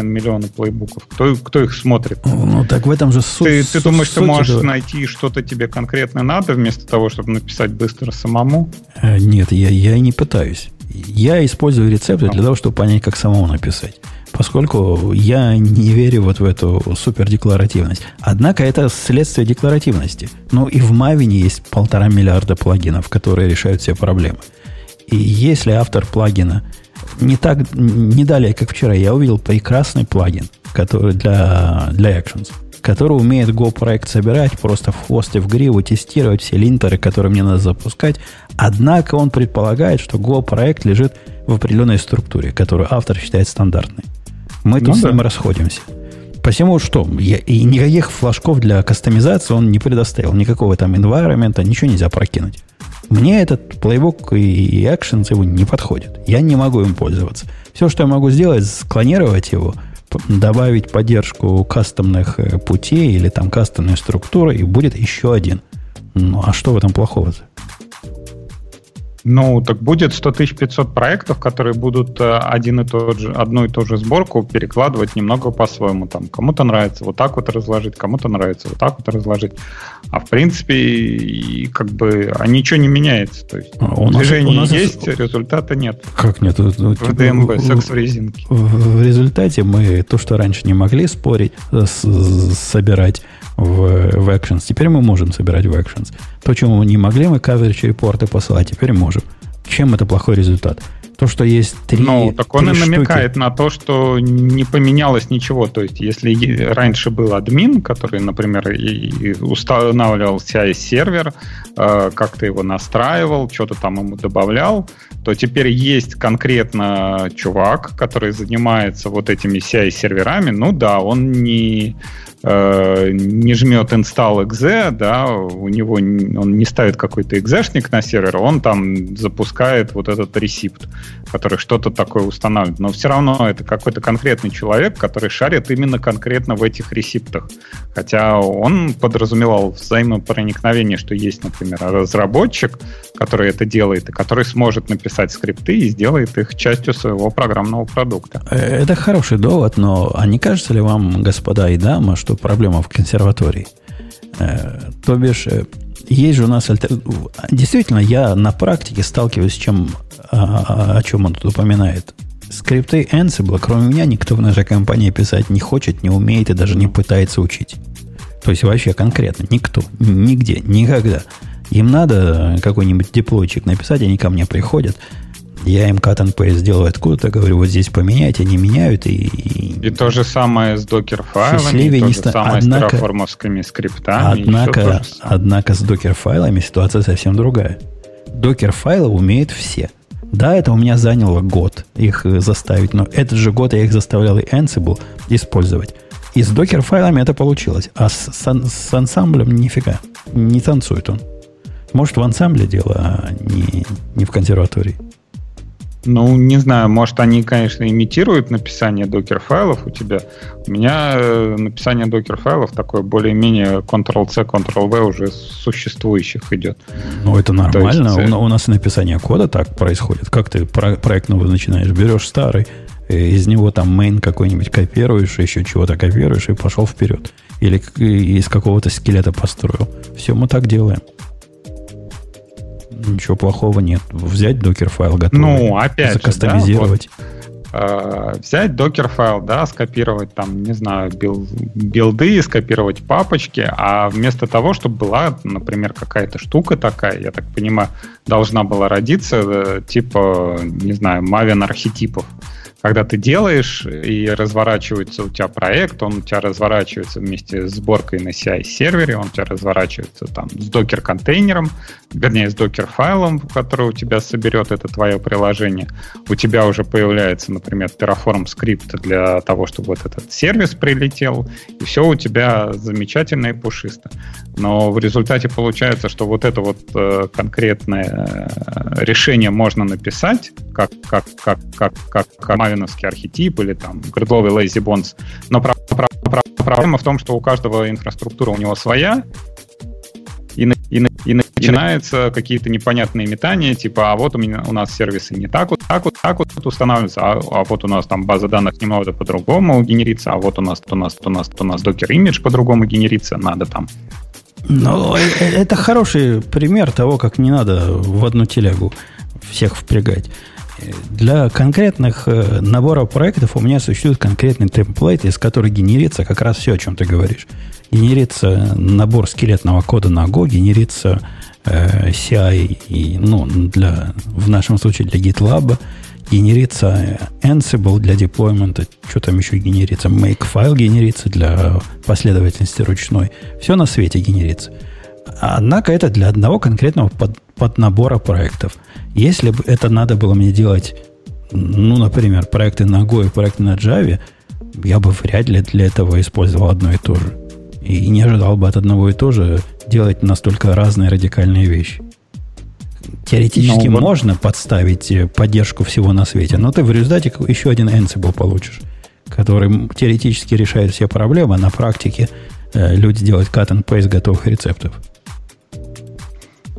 2,5 миллиона плейбуков. Кто, кто их смотрит? Ну, так в этом же суть. Ты, ты думаешь, суть ты можешь этого... найти что-то тебе конкретно надо, вместо того, чтобы написать быстро самому? Э, нет, я, я и не пытаюсь. Я использую рецепты для того, чтобы понять, как самому написать. Поскольку я не верю вот в эту супердекларативность. Однако это следствие декларативности. Ну и в Мавине есть полтора миллиарда плагинов, которые решают все проблемы. И если автор плагина не так, не далее, как вчера, я увидел прекрасный плагин, который для, для Actions, который умеет Go проект собирать, просто в хвосте в гриву, тестировать все линтеры, которые мне надо запускать. Однако он предполагает, что Go проект лежит в определенной структуре, которую автор считает стандартной. Мы тут ну, с ним расходимся. Посему что? Я, и никаких флажков для кастомизации он не предоставил. Никакого там environment, ничего нельзя прокинуть. Мне этот плейбук и actions его не подходит. Я не могу им пользоваться. Все, что я могу сделать, склонировать его, добавить поддержку кастомных э, путей или там кастомной структуры, и будет еще один. Ну, а что в этом плохого-то? Ну, так будет 100 500 проектов, которые будут э, один и тот же, одну и ту же сборку перекладывать немного по-своему. Там кому-то нравится вот так вот разложить, кому-то нравится вот так вот разложить. А в принципе, и, как бы, а ничего не меняется. То есть а, у движение нас, у нас есть, результата нет. Как нет? В ДМБ, секс в резинке. В, результате мы то, что раньше не могли спорить, э, с, собирать в, в Actions. Теперь мы можем собирать в Actions. То, чему мы не могли, мы coverage репорты посылать, теперь можем. Чем это плохой результат? То, что есть три Ну, так он и намекает на то, что не поменялось ничего. То есть, если раньше был админ, который, например, устанавливал CI-сервер, э, как-то его настраивал, что-то там ему добавлял, то теперь есть конкретно чувак, который занимается вот этими CI-серверами. Ну да, он не Э, не жмет install exe, да, у него он не ставит какой-то экзешник на сервер, он там запускает вот этот ресипт, который что-то такое устанавливает. Но все равно это какой-то конкретный человек, который шарит именно конкретно в этих ресиптах. Хотя он подразумевал взаимопроникновение, что есть, например, разработчик, который это делает, и который сможет написать скрипты и сделает их частью своего программного продукта. Э, это хороший довод, но а не кажется ли вам, господа и дамы, что проблема в консерватории? Э, то бишь, э, есть же у нас альтер... Действительно, я на практике сталкиваюсь с чем, о, о чем он тут упоминает. Скрипты Ansible, кроме меня, никто в нашей компании писать не хочет, не умеет и даже не пытается учить. То есть вообще конкретно никто, нигде, никогда. Им надо какой-нибудь диплойчик написать, они ко мне приходят. Я им cut and paste делаю откуда-то, говорю, вот здесь поменяйте, они меняют, и... И то же самое с докер-файлами, и то не же ста- самое однако- с терраформовскими скриптами. и Однако, однако с докер-файлами ситуация совсем другая. Докер-файлы умеют все. Да, это у меня заняло год их э, заставить, но этот же год я их заставлял и Ansible использовать. И с докер-файлами это получилось. А с, с с ансамблем нифига. Не танцует он. Может, в ансамбле дело, а не, не в консерватории. Ну, не знаю, может, они, конечно, имитируют написание докер-файлов у тебя. У меня э, написание докер-файлов такое более-менее Ctrl-C, Ctrl-V уже существующих идет. Ну, это нормально. есть, э, у, у нас и написание кода так происходит. Как ты про- проект новый начинаешь? Берешь старый, э, из него там main какой-нибудь копируешь, еще чего-то копируешь и пошел вперед. Или из какого-то скелета построил. Все мы так делаем. Ничего плохого нет. Взять докер-файл готовый. Ну, опять же, закастомизировать. Э, взять докер-файл, да, скопировать там, не знаю, бил- билды, скопировать папочки, а вместо того, чтобы была, например, какая-то штука такая, я так понимаю, должна была родиться, э, типа, не знаю, Maven архетипов. Когда ты делаешь и разворачивается у тебя проект, он у тебя разворачивается вместе с сборкой на CI-сервере, он у тебя разворачивается там с докер-контейнером, вернее, с докер-файлом, который у тебя соберет это твое приложение. У тебя уже появляется, например, Terraform скрипт для того, чтобы вот этот сервис прилетел, и все у тебя замечательно и пушисто. Но в результате получается, что вот это вот э, конкретное э, решение можно написать, как, как, как, как, как, как мавиновский архетип или там грыдловый lazy bones, но про- про- про- проблема в том, что у каждого инфраструктура у него своя, и, и, и начинаются какие-то непонятные метания, типа, а вот у меня у нас сервисы не так вот, так вот, так вот устанавливаются, а, а вот у нас там база данных немного по-другому генерится, а вот у нас, у нас, у нас, у нас докер имидж по-другому генерится, надо там. Ну, э- э- это хороший пример того, как не надо в одну телегу всех впрягать. Для конкретных э, наборов проектов у меня существует конкретный темплейт, из которого генерится как раз все, о чем ты говоришь. Генерится набор скелетного кода на Go, генерится э, CI, и, ну, для, в нашем случае для GitLab, генерится Ansible для деплоймента, что там еще генерится, Makefile генерится для последовательности ручной. Все на свете генерится. Однако это для одного конкретного под, поднабора проектов. Если бы это надо было мне делать, ну, например, проекты на Go и проекты на Java, я бы вряд ли для этого использовал одно и то же. И не ожидал бы от одного и то же делать настолько разные радикальные вещи. Теоретически Ну, вот- можно подставить э, поддержку всего на свете, но ты в результате еще один Ansible получишь, который теоретически решает все проблемы, а на практике э, люди делают cut and paste готовых рецептов.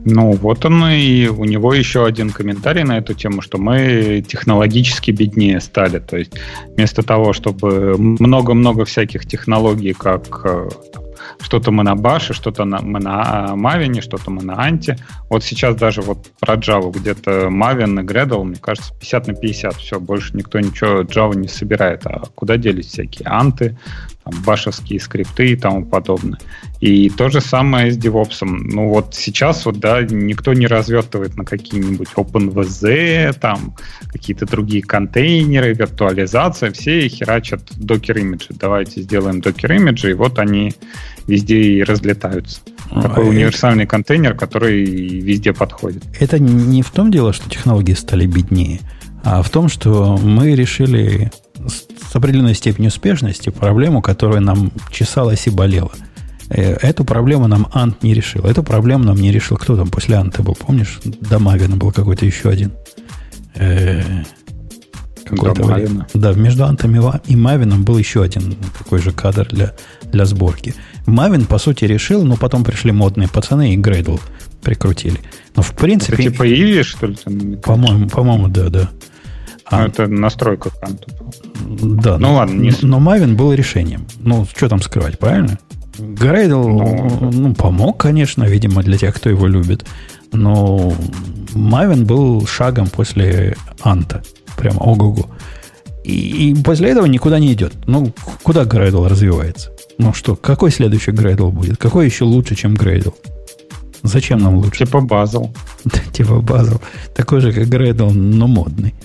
Ну, вот он и у него еще один комментарий на эту тему, что мы технологически беднее стали. То есть вместо того, чтобы много-много всяких технологий, как э, что-то мы на баше, что-то мы на Мавине, что-то мы на Анте. Вот сейчас даже вот про Java где-то Maven и Gradle, мне кажется, 50 на 50. Все, больше никто ничего Java не собирает. А куда делись всякие анты, там, башевские скрипты и тому подобное. И то же самое с DevOps. Ну вот сейчас вот, да, никто не развертывает на какие-нибудь OpenVZ, там какие-то другие контейнеры, виртуализация, все херачат докер-имиджи. Давайте сделаем докер-имиджи, и вот они везде и разлетаются. Такой А, универсальный контейнер, который везде подходит. Это не в том дело, что технологии стали беднее, а в том, что мы решили с определенной степенью успешности проблему, которая нам чесалась и болела. Э, Эту проблему нам Ант не решил. Эту проблему нам не решил. Кто там после Анта был, помнишь? До Мавина был какой-то еще один. Какое-то До время. Да, между Антом и Мавином был еще один такой же кадр для, для сборки. Мавин, по сути, решил, но потом пришли модные пацаны и Грейдл прикрутили. Но, в Это принципе, типа Иви, что ли? по-моему, по-моему, да, да. Ну, А, это настройка канта. да, Ну ладно, не но Мавин был решением. Ну, что там скрывать, правильно? Грейдл, Ну, ну, помог, конечно, видимо, для тех, кто его любит. Но Мавин был шагом после Анта. Прямо ого-го. И, и после этого никуда не идет. Ну, куда Грейдл развивается? Ну что, какой следующий Грейдл будет? Какой еще лучше, чем Грейдл? Зачем нам лучше? Типа Базл. типа Базл. Такой же, как Gradle, но модный.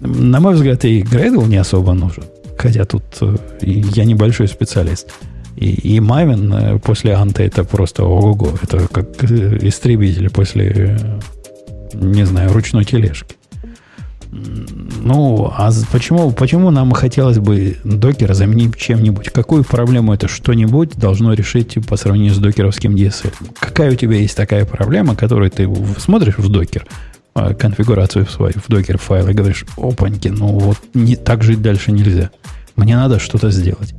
На мой взгляд, и Gradle не особо нужен. Хотя тут э, я небольшой специалист. И, и Мавин э, после Анта это просто ого-го. Это как э, истребитель после, не знаю, ручной тележки. Ну, а почему, почему нам хотелось бы докер заменить чем-нибудь? Какую проблему это что-нибудь должно решить по сравнению с докеровским DSL? Какая у тебя есть такая проблема, которую ты смотришь в докер, а, конфигурацию в свою, в докер файл и говоришь, опаньки, ну вот не, так жить дальше нельзя. Мне надо что-то сделать.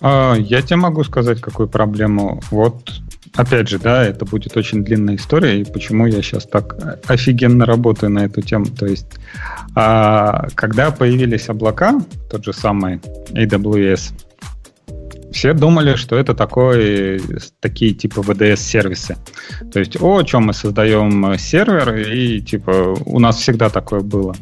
А, я тебе могу сказать, какую проблему. Вот Опять же, да, это будет очень длинная история, и почему я сейчас так офигенно работаю на эту тему. То есть, а, когда появились облака, тот же самый AWS, все думали, что это такой, такие типа VDS-сервисы. То есть, о, чем мы создаем сервер, и типа у нас всегда такое было.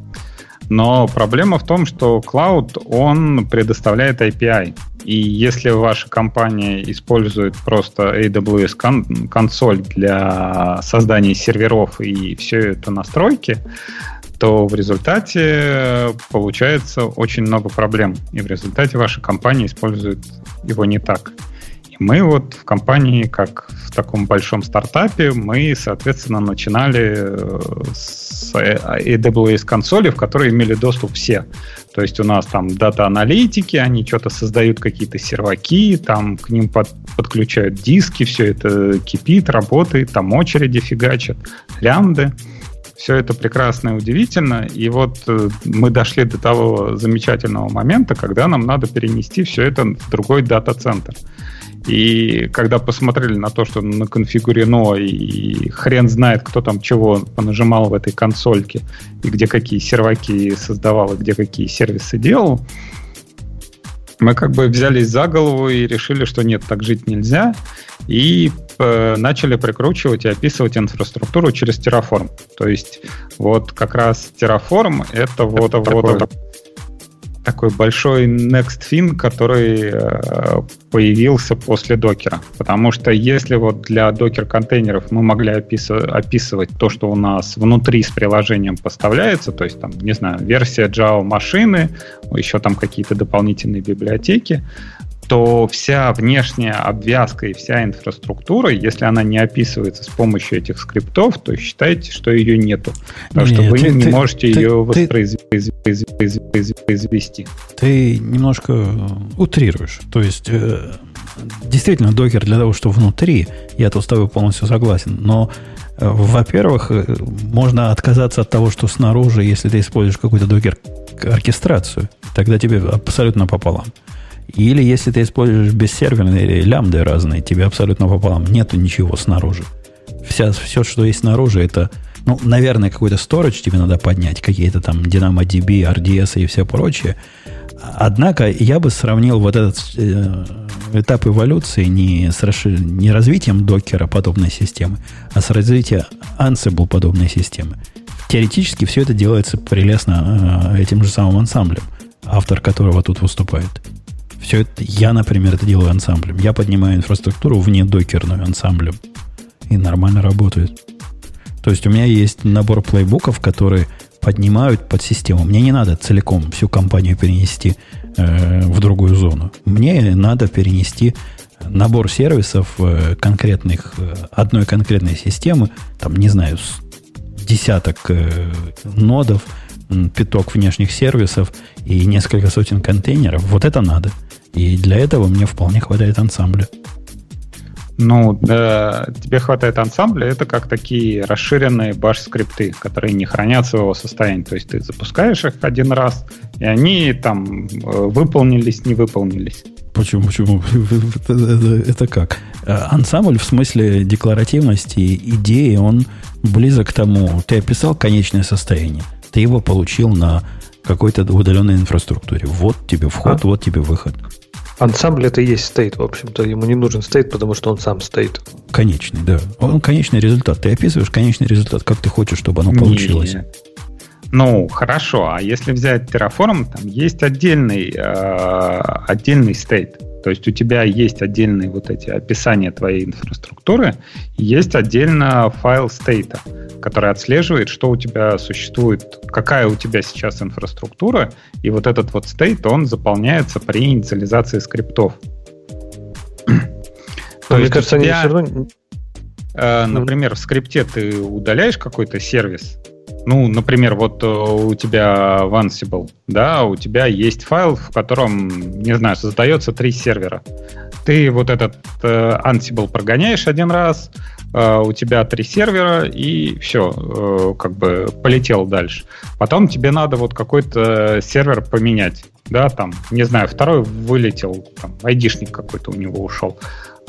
Но проблема в том, что Cloud, он предоставляет API. И если ваша компания использует просто AWS кон- консоль для создания серверов и все это настройки, то в результате получается очень много проблем. И в результате ваша компания использует его не так. Мы вот в компании, как в таком большом стартапе, мы, соответственно, начинали э, с AWS консоли, в которые имели доступ все. То есть у нас там дата-аналитики, они что-то создают, какие-то серваки, там к ним под, подключают диски, все это кипит, работает, там очереди фигачат, лямды. Все это прекрасно и удивительно. И вот э, мы дошли до того замечательного момента, когда нам надо перенести все это в другой дата-центр. И когда посмотрели на то, что наконфигурено, и хрен знает, кто там чего понажимал в этой консольке, и где какие серваки создавал, и где какие сервисы делал, мы как бы взялись за голову и решили, что нет, так жить нельзя, и э, начали прикручивать и описывать инфраструктуру через Terraform. То есть вот как раз Terraform это вот, это вот такой большой next thing, который э, появился после докера. Потому что если вот для докер-контейнеров мы могли опис- описывать то, что у нас внутри с приложением поставляется, то есть там, не знаю, версия Java машины, еще там какие-то дополнительные библиотеки, то вся внешняя обвязка и вся инфраструктура, если она не описывается с помощью этих скриптов, то считайте, что ее нету. Потому Нет, что вы ты, не ты, можете ты, ее воспроизвести. Ты немножко утрируешь. То есть, э, действительно, докер для того, что внутри, я тут с тобой полностью согласен, но э, во-первых, э, можно отказаться от того, что снаружи, если ты используешь какую-то докер-оркестрацию, тогда тебе абсолютно пополам. Или если ты используешь бессерверные лямды разные, тебе абсолютно пополам нету ничего снаружи. Вся, все, что есть снаружи, это, ну, наверное, какой-то storage тебе надо поднять, какие-то там DynamoDB, RDS и все прочее. Однако я бы сравнил вот этот э, этап эволюции не с расшир... не развитием докера подобной системы, а с развитием Ansible подобной системы. Теоретически все это делается прелестно э, этим же самым ансамблем, автор которого тут выступает. Все это, я, например, это делаю ансамблем. Я поднимаю инфраструктуру вне докерную ансамблем. И нормально работает. То есть у меня есть набор плейбуков, которые поднимают под систему. Мне не надо целиком всю компанию перенести э, в другую зону. Мне надо перенести набор сервисов э, конкретных, э, одной конкретной системы, там, не знаю, десяток э, нодов, пяток внешних сервисов и несколько сотен контейнеров. Вот это надо. И для этого мне вполне хватает ансамбля. Ну, да, тебе хватает ансамбля, это как такие расширенные баш-скрипты, которые не хранят своего состояния. То есть ты запускаешь их один раз, и они там э, выполнились, не выполнились. Почему? Почему? Это как? Э, ансамбль в смысле декларативности, идеи, он близок к тому. Ты описал конечное состояние. Ты его получил на какой-то удаленной инфраструктуре. Вот тебе вход, а? вот тебе выход. Ансамбль это и есть стейт, в общем-то. Ему не нужен стейт, потому что он сам стейт. Конечный, да. Он конечный результат. Ты описываешь конечный результат, как ты хочешь, чтобы оно получилось. Не. Ну, хорошо. А если взять Terraform, там есть отдельный, э, отдельный стейт. То есть у тебя есть отдельные вот эти описания твоей инфраструктуры, есть отдельно файл стейта, который отслеживает, что у тебя существует, какая у тебя сейчас инфраструктура, и вот этот вот стейт, он заполняется при инициализации скриптов. То Мне есть кажется, у они тебя, все равно... э, например, в скрипте ты удаляешь какой-то сервис, ну, например, вот э, у тебя в Ansible, да, у тебя есть файл, в котором, не знаю, создается три сервера. Ты вот этот э, Ansible прогоняешь один раз, э, у тебя три сервера, и все, э, как бы полетел дальше. Потом тебе надо вот какой-то сервер поменять, да, там, не знаю, второй вылетел, там, айдишник какой-то у него ушел.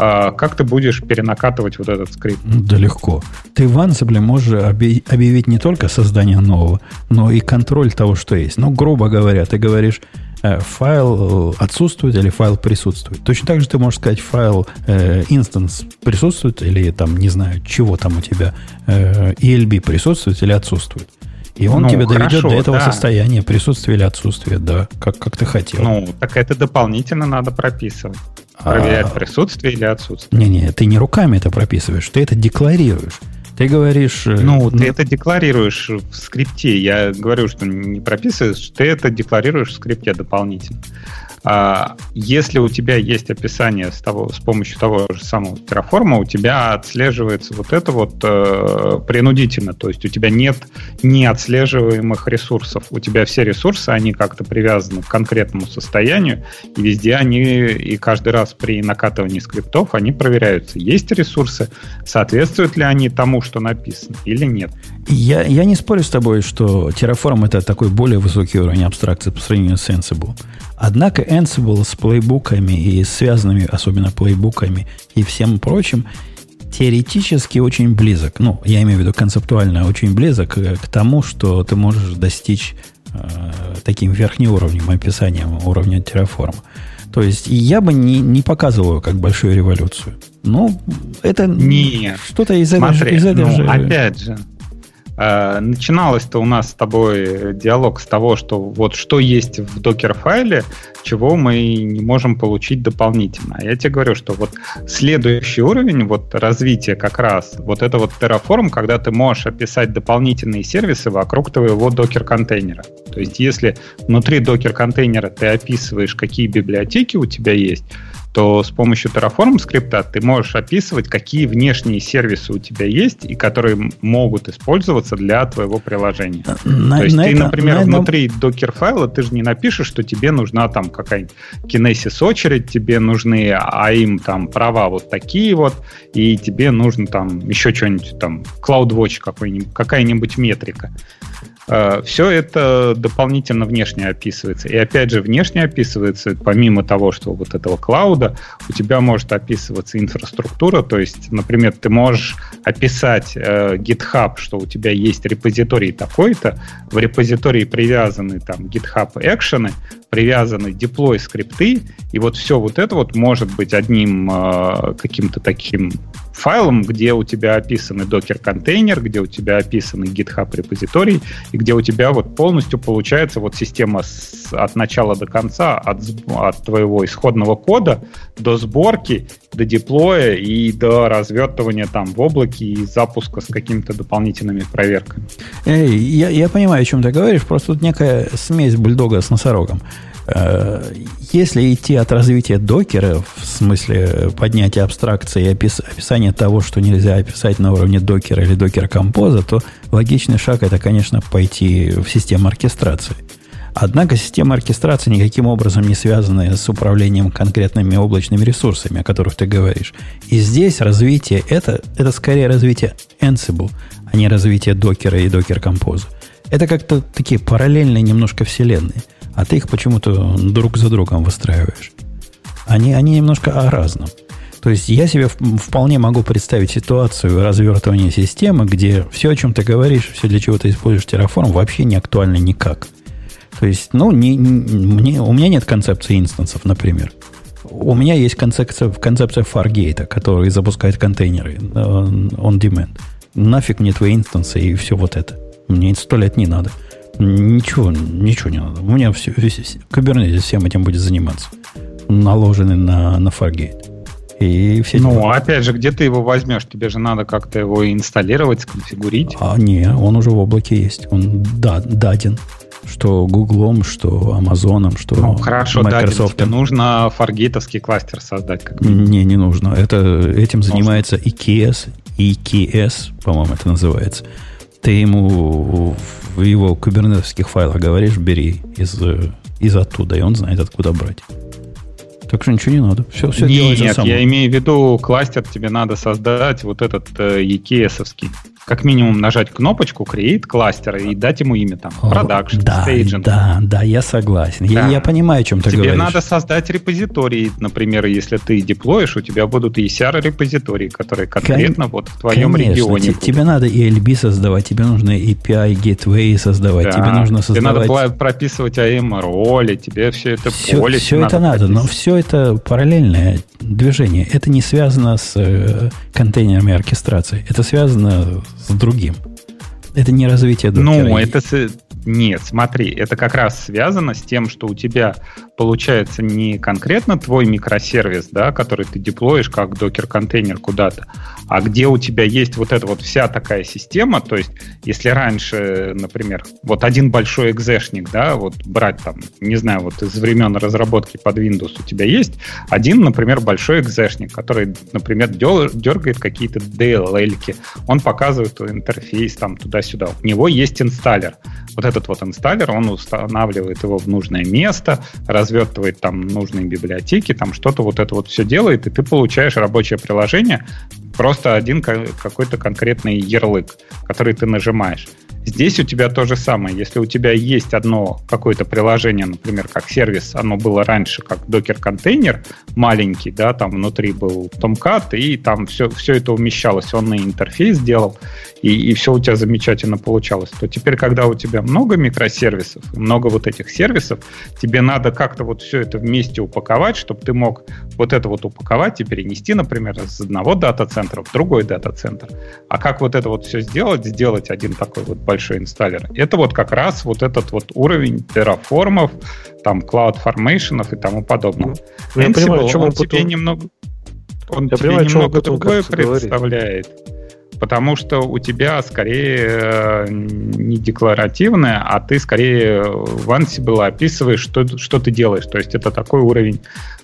А как ты будешь перенакатывать вот этот скрипт? Да легко. Ты в Ansible можешь объ- объявить не только создание нового, но и контроль того, что есть. Ну, грубо говоря, ты говоришь, э, файл э, отсутствует или файл присутствует. Точно так же ты можешь сказать, файл э, instance присутствует или там, не знаю, чего там у тебя, э, ELB присутствует или отсутствует. И он Ну, тебя доведет хорошо, до этого да. состояния, присутствия или отсутствия, да, как, как ты хотел. Ну, так это дополнительно надо прописывать. А- Проверять присутствие или отсутствие. Не-не, ты не руками это прописываешь, ты это декларируешь. Ты говоришь... э, Ну, ты это декларируешь в скрипте. Я говорю, что не прописываешь, ты это декларируешь в скрипте дополнительно. А если у тебя есть описание с, того, с помощью того же самого терраформа, у тебя отслеживается вот это вот э, принудительно. То есть у тебя нет неотслеживаемых ресурсов. У тебя все ресурсы, они как-то привязаны к конкретному состоянию, и везде они, и каждый раз при накатывании скриптов они проверяются, есть ресурсы, соответствуют ли они тому, что написано, или нет. Я, я не спорю с тобой, что Terraform это такой более высокий уровень абстракции по сравнению с Ansible. Однако Ansible с плейбуками и связанными, особенно плейбуками и всем прочим, теоретически очень близок. Ну, я имею в виду концептуально очень близок к, к тому, что ты можешь достичь э, таким верхним уровнем описанием уровня Terraform. То есть я бы не, не показывал его как большую революцию. Ну, это Нет. что-то из, Смотри, из этой ну, же... опять же, э, начиналось-то у нас с тобой диалог с того, что вот что есть в докер-файле, чего мы не можем получить дополнительно. Я тебе говорю, что вот следующий уровень вот развития как раз, вот это вот Terraform, когда ты можешь описать дополнительные сервисы вокруг твоего докер-контейнера. То есть если внутри докер-контейнера ты описываешь, какие библиотеки у тебя есть, то с помощью Terraform скрипта ты можешь описывать, какие внешние сервисы у тебя есть и которые могут использоваться для твоего приложения. На- то есть на ты, этом- например, на этом- внутри докер-файла ты же не напишешь, что тебе нужна там какая-нибудь Kinesis очередь, тебе нужны AIM там права вот такие вот, и тебе нужно там еще что-нибудь там CloudWatch какой-нибудь, какая-нибудь метрика. Все это дополнительно внешне описывается. И опять же, внешне описывается, помимо того, что вот этого клауда, у тебя может описываться инфраструктура. То есть, например, ты можешь описать э, GitHub, что у тебя есть репозиторий такой-то, в репозитории привязаны там GitHub экшены, привязаны deploy скрипты, и вот все вот это вот может быть одним э, каким-то таким файлом, где у тебя описаны докер-контейнер, где у тебя описаны GitHub репозиторий, и где у тебя вот полностью получается вот система с, от начала до конца, от, от твоего исходного кода до сборки, до деплоя и до развертывания там в облаке и запуска с какими-то дополнительными проверками. Эй, я, я понимаю, о чем ты говоришь, просто тут некая смесь бульдога с носорогом. Э, Если идти от развития докера, в смысле поднятия абстракции и опис- описания того, что нельзя описать на уровне докера или докера композа, то логичный шаг это, конечно, пойти в систему оркестрации. Однако система оркестрации никаким образом не связана с управлением конкретными облачными ресурсами, о которых ты говоришь. И здесь развитие, это, это скорее развитие Ansible, а не развитие докера и докер композа. Это как-то такие параллельные немножко вселенные, а ты их почему-то друг за другом выстраиваешь. Они, они немножко о разном. То есть я себе вполне могу представить ситуацию развертывания системы, где все, о чем ты говоришь, все, для чего ты используешь Terraform, вообще не актуально никак. То есть, ну, не, не- мне, у меня нет концепции инстансов, например. У меня есть концепция, концепция Fargate, который запускает контейнеры э, on demand. Нафиг мне твои инстансы и все вот это. Мне сто лет не надо. Ничего, ничего не надо. У меня все, Kubernetes всем этим будет заниматься. наложены на, на Fargate. И все Ну, дела. опять же, где ты его возьмешь? Тебе же надо как-то его инсталлировать, сконфигурить. А не, он уже в облаке есть. Он да, даден. Что Гуглом, что Амазоном, что Ну, хорошо, да, Microsoft. тебе нужно фаргейтовский кластер создать. Как Не, не нужно. Это, этим занимается EKS, EKS, по-моему, это называется. Ты ему в его кубернетовских файлах говоришь, бери из, из оттуда, и он знает, откуда брать. Так что ничего не надо. Все, все делается Нет, само. я имею в виду кластер тебе надо создать вот этот э, EKS-овский. Как минимум нажать кнопочку Create кластер и дать ему имя там. Production, да, Staging. да, да, я согласен. Я, Да. я понимаю, о чем ты Тебе говоришь. надо создать репозиторий, например, если ты деплоишь, у тебя будут ECR репозитории, которые конкретно вот в твоем Конечно, регионе. те- будут. тебе надо ELB создавать, тебе нужно API, gateway создавать, Да. тебе нужно Тебе надо создавать... прописывать AIM роли, тебе все это Все, поле это надо, но все это параллельное движение. Это не связано с э, контейнерами оркестрации. Это связано с другим. Это не развитие докера. Ну, это... Нет, смотри, это как раз связано с тем, что у тебя получается не конкретно твой микросервис, да, который ты деплоишь как докер-контейнер куда-то, а где у тебя есть вот эта вот вся такая система, то есть если раньше, например, вот один большой экзешник, да, вот брать там, не знаю, вот из времен разработки под Windows у тебя есть один, например, большой экзешник, который, например, дергает какие-то DLL-ки, он показывает интерфейс там туда-сюда. У него есть инсталлер. Вот этот вот инсталлер, он устанавливает его в нужное место, развертывает там нужные библиотеки, там что-то вот это вот все делает, и ты получаешь рабочее приложение, просто один ка- какой-то конкретный ярлык, который ты нажимаешь. Здесь у тебя то же самое. Если у тебя есть одно какое-то приложение, например, как сервис, оно было раньше как докер-контейнер маленький, да, там внутри был Tomcat, и там все, все это умещалось, он и интерфейс сделал, и, и все у тебя замечательно получалось, то теперь, когда у тебя много микросервисов, много вот этих сервисов, тебе надо как-то вот все это вместе упаковать, чтобы ты мог вот это вот упаковать и перенести, например, из одного дата-центра в другой дата-центр. А как вот это вот все сделать, сделать один такой вот большой инсталлер, это вот как раз вот этот вот уровень терраформов, там, CloudFormation и тому подобного. Ну, я Ansible, понимаю, о чем он он тебе потом- немного, он Я тебе понимаю, немного другое как-то говорит. Потому что у тебя скорее э, не декларативное, а ты скорее в Ansible описываешь, что, что ты делаешь. То есть это такой уровень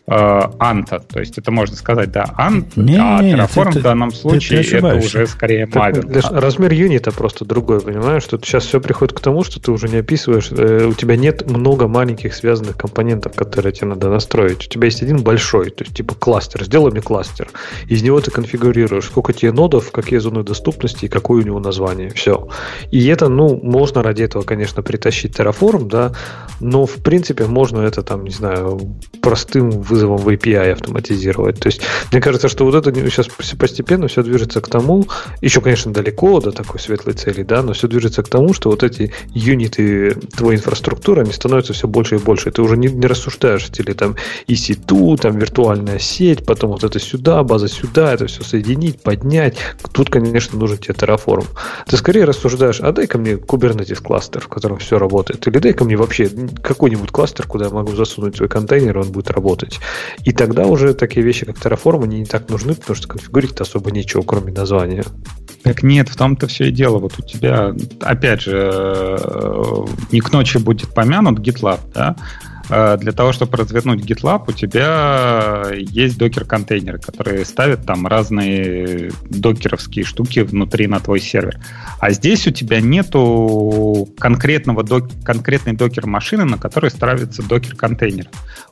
анта. То есть это можно сказать, да, ант, Не, а не, Terraform ты- в данном ты- ты случае это уже скорее Так, Maven. Леш, размер юнита просто другой, понимаешь? Тут сейчас все приходит к тому, что ты уже не описываешь, э, у тебя нет много маленьких связанных компонентов, которые тебе надо настроить. У тебя есть один большой, то есть типа кластер. Сделай мне кластер. Из него ты конфигурируешь, сколько тебе нодов, какие зоны доступности и какое у него название. Все. И это, ну, можно ради этого, конечно, притащить Terraform, да, но в принципе можно это там, не знаю, простым вызовом в API автоматизировать. То есть мне кажется, что вот это сейчас постепенно все движется к тому, еще, конечно, далеко до такой светлой цели, да, но все движется к тому, что вот эти юниты твоей инфраструктуры, они становятся все больше и больше. Ты уже не, не рассуждаешь стиле там EC2, там виртуальная сеть, потом вот это сюда, база сюда, это все соединить, поднять. Тут, конечно, нужен тебе Terraform. Ты скорее рассуждаешь, а дай-ка мне Kubernetes кластер, в котором все работает, или дай-ка мне вообще какой-нибудь кластер, куда я могу засунуть свой контейнер, он будет работать. И тогда уже такие вещи, как Terraform, они не так нужны, потому что конфигурить особо нечего, кроме названия. Так нет, в том-то все и дело. Вот у тебя, опять же, э, не к ночи будет помянут GitLab, да? Э, Для того, чтобы развернуть GitLab, у тебя есть докер-контейнеры, которые ставят там разные докеровские штуки внутри на твой сервер. А здесь у тебя нету конкретного док- конкретной докер-машины, на которой ставится докер-контейнер.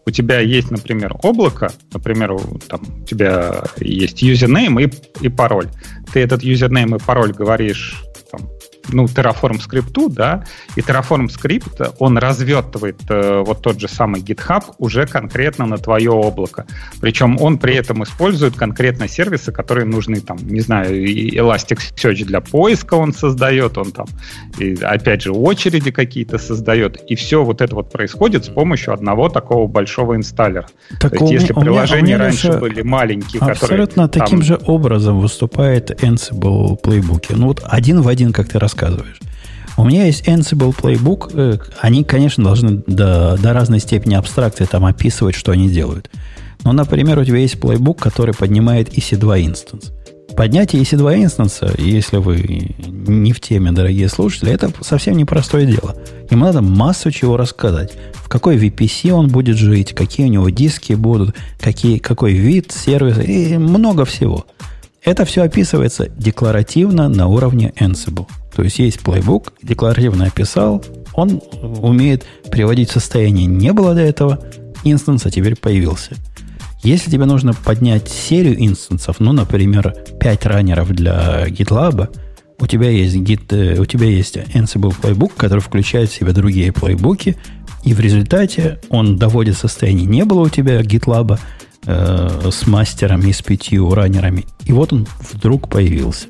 У тебя есть, например, облако, например, там, у тебя есть username и, и пароль. Ты этот username и пароль говоришь ну, Terraform скрипту, да, и Terraform скрипт, он развертывает э, вот тот же самый GitHub уже конкретно на твое облако. Причем он при этом использует конкретно сервисы, которые нужны, там, не знаю, и Elasticsearch для поиска он создает, он там, и, опять же, очереди какие-то создает, и все вот это вот происходит с помощью одного такого большого инсталлера. Так То есть, у если у приложения меня раньше даже были маленькие, которые... Абсолютно там- таким же образом выступает Ansible в плейбуке. Ну вот один в один, как ты рассказываешь. У меня есть Ansible Playbook. Э, Они, конечно, должны до, до разной степени абстракции там описывать, что они делают. Но, например, у тебя есть Playbook, который поднимает EC2 инстанс. Поднятие EC2 инстанса, если вы не в теме, дорогие слушатели, это совсем непростое дело. Ему надо массу чего рассказать. В какой VPC он будет жить, какие у него диски будут, какие, какой вид сервиса и много всего. Это все описывается декларативно на уровне Ansible. То есть есть плейбук, декларативно описал, он умеет приводить в состояние не было до этого, инстанс, а теперь появился. Если тебе нужно поднять серию инстансов, ну, например, 5 раннеров для GitLab, у тебя есть, Git, э, у тебя есть Ansible Playbook, который включает в себя другие плейбуки, и в результате он доводит состояние. Не было у тебя GitLab э, с мастерами, с пятью раннерами, и вот он вдруг появился.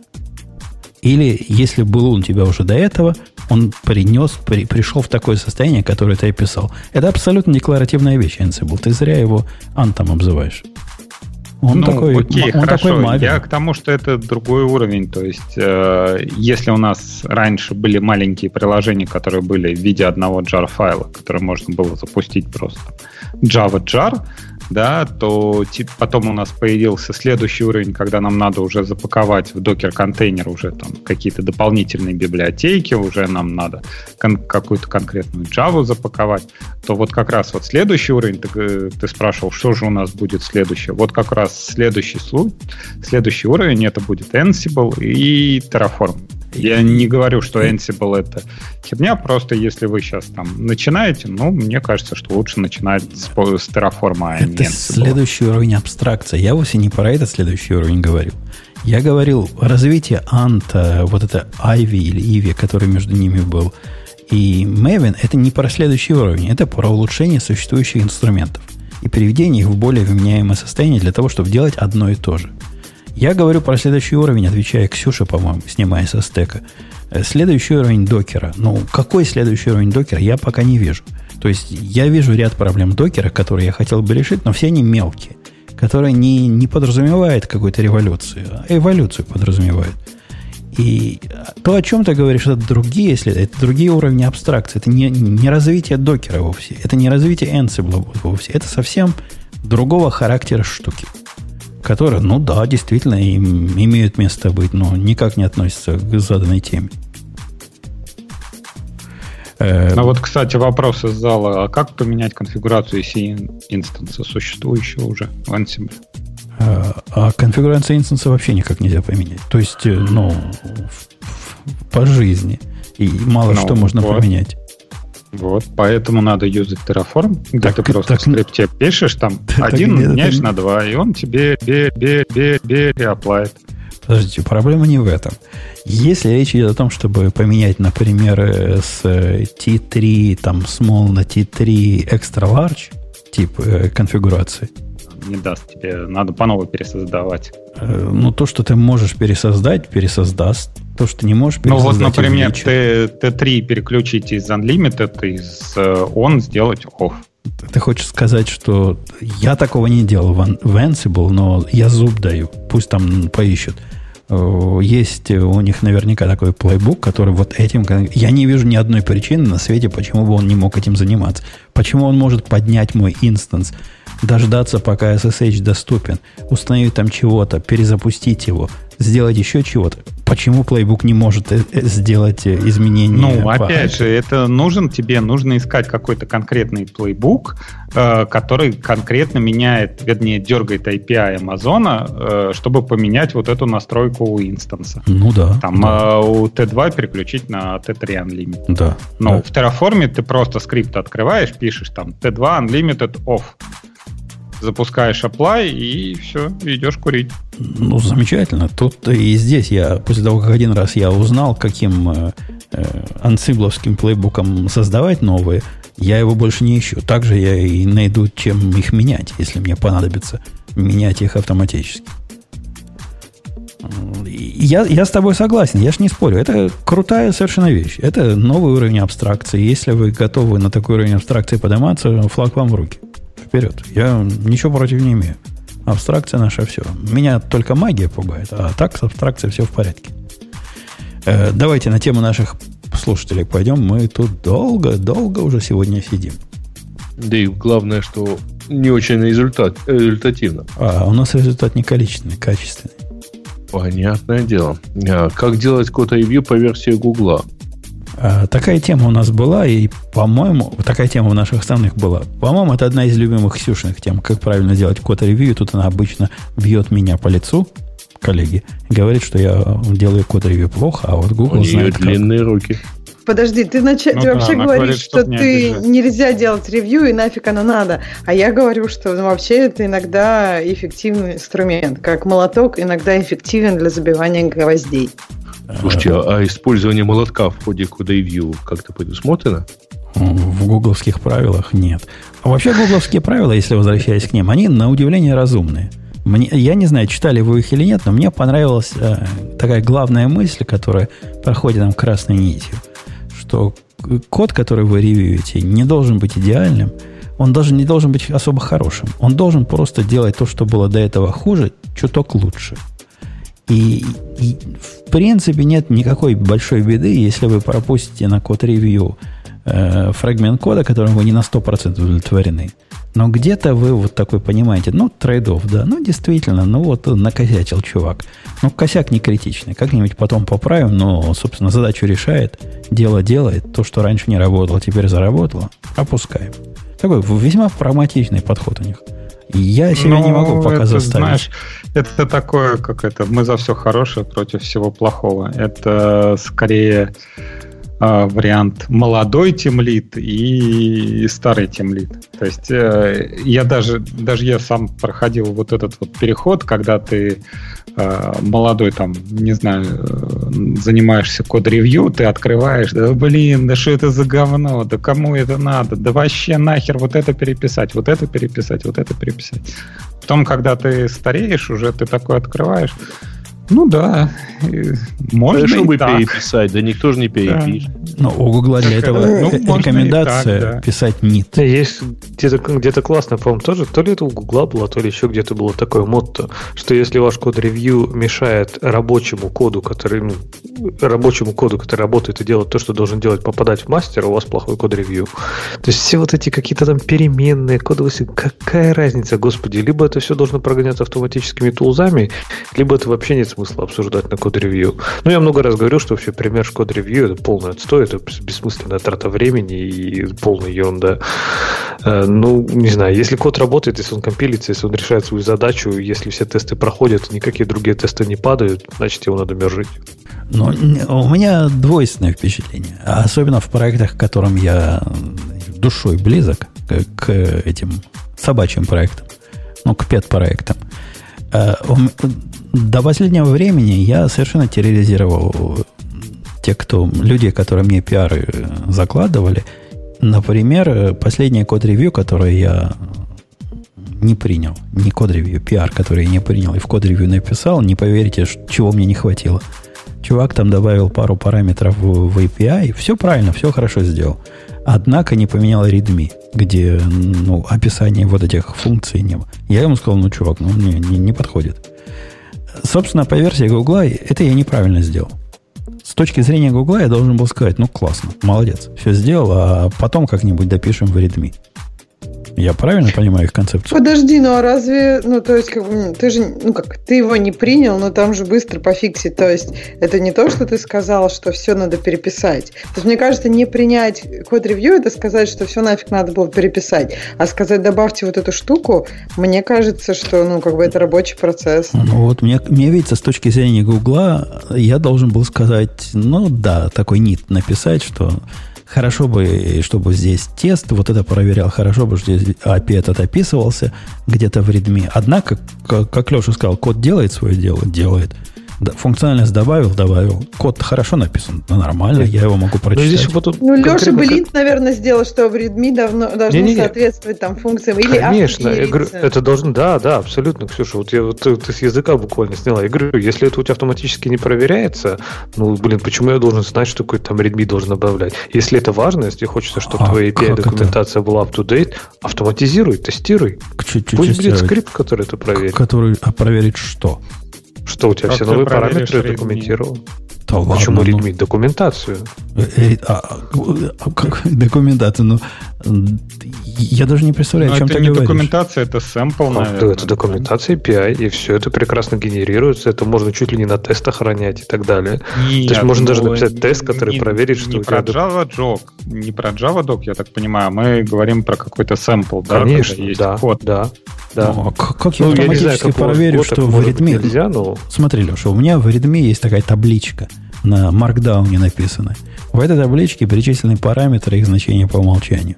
Или если был он у тебя уже до этого, он принес, при, пришел в такое состояние, которое ты описал. Это абсолютно декларативная вещь, Ansible. Ты зря его антом обзываешь. Он ну, такой, окей, он хорошо. такой. Я к тому, что это другой уровень. То есть, э, если у нас раньше были маленькие приложения, которые были в виде одного jar файла, который можно было запустить просто Java jar, да, то потом у нас появился следующий уровень, когда нам надо уже запаковать в докер-контейнер уже там какие-то дополнительные библиотеки, уже нам надо кон- какую-то конкретную Java запаковать, то вот как раз вот следующий уровень, ты, э, ты спрашивал, что же у нас будет следующее. Вот как раз следующий, слу- следующий уровень это будет Ansible и Terraform. Я не говорю, что Ansible это херня, просто если вы сейчас там начинаете, ну, мне кажется, что лучше начинать с, с Terraform, а не Это Ansible. следующий уровень абстракции. Я вовсе не про этот следующий уровень говорил. Я говорил развитие Анта, вот это Ivy или Ivy, который между ними был, и Maven, это не про следующий уровень, это про улучшение существующих инструментов и приведение их в более вменяемое состояние для того, чтобы делать одно и то же. Я говорю про следующий уровень, отвечая Ксюше, по-моему, снимая со стека. Э, Следующий уровень докера. Ну, какой следующий уровень докера, я пока не вижу. То есть я вижу ряд проблем докера, которые я хотел бы решить, но все они мелкие, которые не, не подразумевают какую-то революцию, а эволюцию подразумевают. И то, о чем ты говоришь, это другие, если это другие уровни абстракции. Это не, не развитие докера вовсе. Это не развитие Ansible вовсе. Это совсем другого характера штуки. Которые, ну да, действительно им, имеют место быть, но никак не относятся к заданной теме. Э, Ну вот, кстати, вопрос из зала. А как поменять конфигурацию EC инстанса существующего уже в Ansible? А, а конфигурацию инстанса вообще никак нельзя поменять. То есть, э, ну, в- в- по жизни. И мало Ну, что можно вот. поменять. Вот, поэтому надо юзать Terraform, где Так- ты просто так- в скрипте пишешь, там Так один это меняешь не- на два, и он тебе бе бе бе бе реаплает. Подождите, проблема не в этом. Если речь идет о том, чтобы поменять, например, э, с э, T3, там, small на T3 extra large тип э, конфигурации, Не даст тебе, надо по новой пересоздавать. э, ну, то, что ты можешь пересоздать, пересоздаст. То, что не можешь Ну пересоздать, вот, например, увеличит. Т- Т3 переключить из Unlimited, из э, On сделать Off. Ты хочешь сказать, что я такого не делал в, An- в Ansible, но я зуб даю. Пусть там поищут. Э, Есть у них наверняка такой плейбук, который вот этим... Я не вижу ни одной причины на свете, почему бы он не мог этим заниматься. Почему он может поднять мой инстанс, дождаться, пока SSH доступен, установить там чего-то, перезапустить его, сделать еще чего-то. Почему плейбук не может э, э, сделать э, изменения? Ну, опять же, это нужен тебе, нужно искать какой-то конкретный плейбук, э, который конкретно меняет, вернее, дергает API Амазона, э, чтобы поменять вот эту настройку у инстанса. Ну да. Там да, э, у T2 переключить на T3 Unlimited. да. Но Да. в Terraform ты просто скрипт открываешь, пишешь там T2 Unlimited Off. Запускаешь apply и все, идешь курить. Ну, замечательно. Тут и здесь я, после того, как один раз я узнал, каким э, э, ансибловским плейбуком создавать новые, я его больше не ищу. Также я и найду, чем их менять, если мне понадобится менять их автоматически. Я, я с тобой согласен, я ж не спорю. Это крутая совершенно вещь. Это новый уровень абстракции. Если вы готовы на такой уровень абстракции подниматься, флаг вам в руки. Вперед. Я ничего против не имею. Абстракция наша все. Меня только магия пугает, а так с абстракцией все в порядке. Э, давайте на тему наших слушателей пойдем, мы тут долго-долго уже сегодня сидим. Да и главное, что не очень результат, результативно. А у нас результат не количественный, качественный. Понятное дело. А как делать код-ревью по версии Гугла? А, такая тема у нас была, и, по-моему, такая тема в наших основных была. По-моему, это одна из любимых Ксюшных тем, как правильно делать код-ревью. Тут она обычно бьет меня по лицу, коллеги, говорит, что я делаю код-ревью плохо, а вот Google У знает нее длинные как. руки. Подожди, ты, нач... ну, ты да, вообще говоришь, говорит, что ты обижать. нельзя делать ревью и нафиг оно надо. А я говорю, что ну, вообще это иногда эффективный инструмент. Как молоток иногда эффективен для забивания гвоздей. Слушайте, а, а использование молотка в ходе кода-ревью как-то предусмотрено? В гугловских правилах нет. А вообще гугловские правила, если возвращаясь к ним, они на удивление разумные. Мне, я не знаю, читали вы их или нет, но мне понравилась э, такая главная мысль, которая проходит нам красной нитью – что код, который вы ревьюете, не должен быть идеальным, он даже не должен быть особо хорошим. Он должен просто делать то, что было до этого хуже, чуток лучше. И, и в принципе нет никакой большой беды, если вы пропустите на код ревью э, фрагмент кода, которым вы не на 100% удовлетворены. Но где-то вы вот такой понимаете, ну, трейдов, да, ну, действительно, ну, вот накосячил чувак. Ну, косяк не критичный, как-нибудь потом поправим, но, собственно, задачу решает, дело делает, то, что раньше не работало, теперь заработало, опускаем. Такой весьма прагматичный подход у них. Я себе ну, не могу пока это, заставить. Знаешь, это такое, как это, мы за все хорошее против всего плохого. Это скорее э, вариант молодой темлит и старый темлит. То есть э, я даже, даже я сам проходил вот этот вот переход, когда ты э, молодой там, не знаю, э, занимаешься код-ревью, ты открываешь, да блин, да что это за говно, да кому это надо, да вообще нахер вот это переписать, вот это переписать, вот это переписать. Потом, когда ты стареешь, уже ты такой открываешь, ну да, можно Хорошо бы так. переписать, да никто же не перепишет. Да. Но у Гугла для этого ну, рекомендация так, да. писать НИТ. Есть где-то где классно, по-моему, тоже, то ли это у Гугла было, то ли еще где-то было такое мотто, что если ваш код-ревью мешает рабочему коду, который, ну, рабочему коду, который работает и делает то, что должен делать, попадать в мастер, у вас плохой код-ревью. То есть все вот эти какие-то там переменные, кодовые, какая разница, господи, либо это все должно прогоняться автоматическими тулзами, либо это вообще нет смысла обсуждать на код-ревью. Ну, я много раз говорил, что вообще пример код-ревью это полный отстой, это бессмысленная трата времени и полная ерунда. Э, ну, не знаю, если код работает, если он компилится, если он решает свою задачу, если все тесты проходят, никакие другие тесты не падают, значит, его надо мержить. Но у меня двойственное впечатление. Особенно в проектах, к которым я душой близок, к этим собачьим проектам, ну, к пет-проектам. Э, до последнего времени я совершенно терроризировал те, кто, люди, которые мне пиары закладывали. Например, последний код-ревью, который я не принял, не код-ревью, пиар, который я не принял и в код-ревью написал, не поверите, чего мне не хватило. Чувак там добавил пару параметров в API, все правильно, все хорошо сделал. Однако не поменял readme, где ну, описание вот этих функций не было. Я ему сказал, ну, чувак, ну, мне не, не подходит. Собственно, по версии Гугла это я неправильно сделал. С точки зрения Гугла я должен был сказать, ну, классно, молодец, все сделал, а потом как-нибудь допишем в readme. Я правильно понимаю их концепцию? Подожди, ну а разве, ну то есть, как бы, ты же, ну как, ты его не принял, но там же быстро пофиксить. То есть, это не то, что ты сказал, что все надо переписать. То есть, мне кажется, не принять код-ревью, это сказать, что все нафиг надо было переписать. А сказать, добавьте вот эту штуку, мне кажется, что, ну, как бы это рабочий процесс. Ну вот, мне, мне видится, с точки зрения Гугла, я должен был сказать, ну да, такой нит написать, что Хорошо бы, чтобы здесь тест вот это проверял. Хорошо бы, что здесь API этот описывался где-то в Redmi. Однако, как, как Леша сказал, код делает свое дело, делает. Функциональность добавил, добавил. Код хорошо написан, ну, нормально, я его могу прочитать. здесь вот ну, Леша бы линт, наверное, сделал, что в Redmi давно, должно не, не, не. соответствовать там функциям. Или Конечно, я говорю, это должно, да, да, абсолютно, Ксюша. Вот, я, вот ты, ты с языка буквально сняла. Я говорю, если это у тебя автоматически не проверяется, ну, блин, почему я должен знать, что какой-то там Redmi должен добавлять? Если это важно, если хочется, чтобы а, твоя API-документация была up-to-date, автоматизируй, тестируй. Чуть-чуть Пусть будет скрипт, который это проверит. Который а проверит что? Что у тебя как все новые параметры документировал? Да ладно, Почему ну. readme? Документацию. Э, э, а, а, а как документация? Ну, я даже не представляю, Но о чем это ты не говоришь. документация, это сэмпл, А, наверное. да, это документация API, и все это прекрасно генерируется. Это можно чуть ли не на тестах хранять и так далее. Нет, То есть можно даже ну, написать тест, который не- проверит, что не у тебя про Java Doc, не про Java Doc, я так понимаю, мы говорим про какой-то сэмпл, да, Конечно, есть да, код. да, да. Ну, а как, как я Ну, я знаю, автоматически как у вас проверю, что в Redmi... нельзя, но Смотри, Леша, у меня в Redmi есть такая табличка на Markdown написана. В этой табличке перечислены параметры и их значения по умолчанию.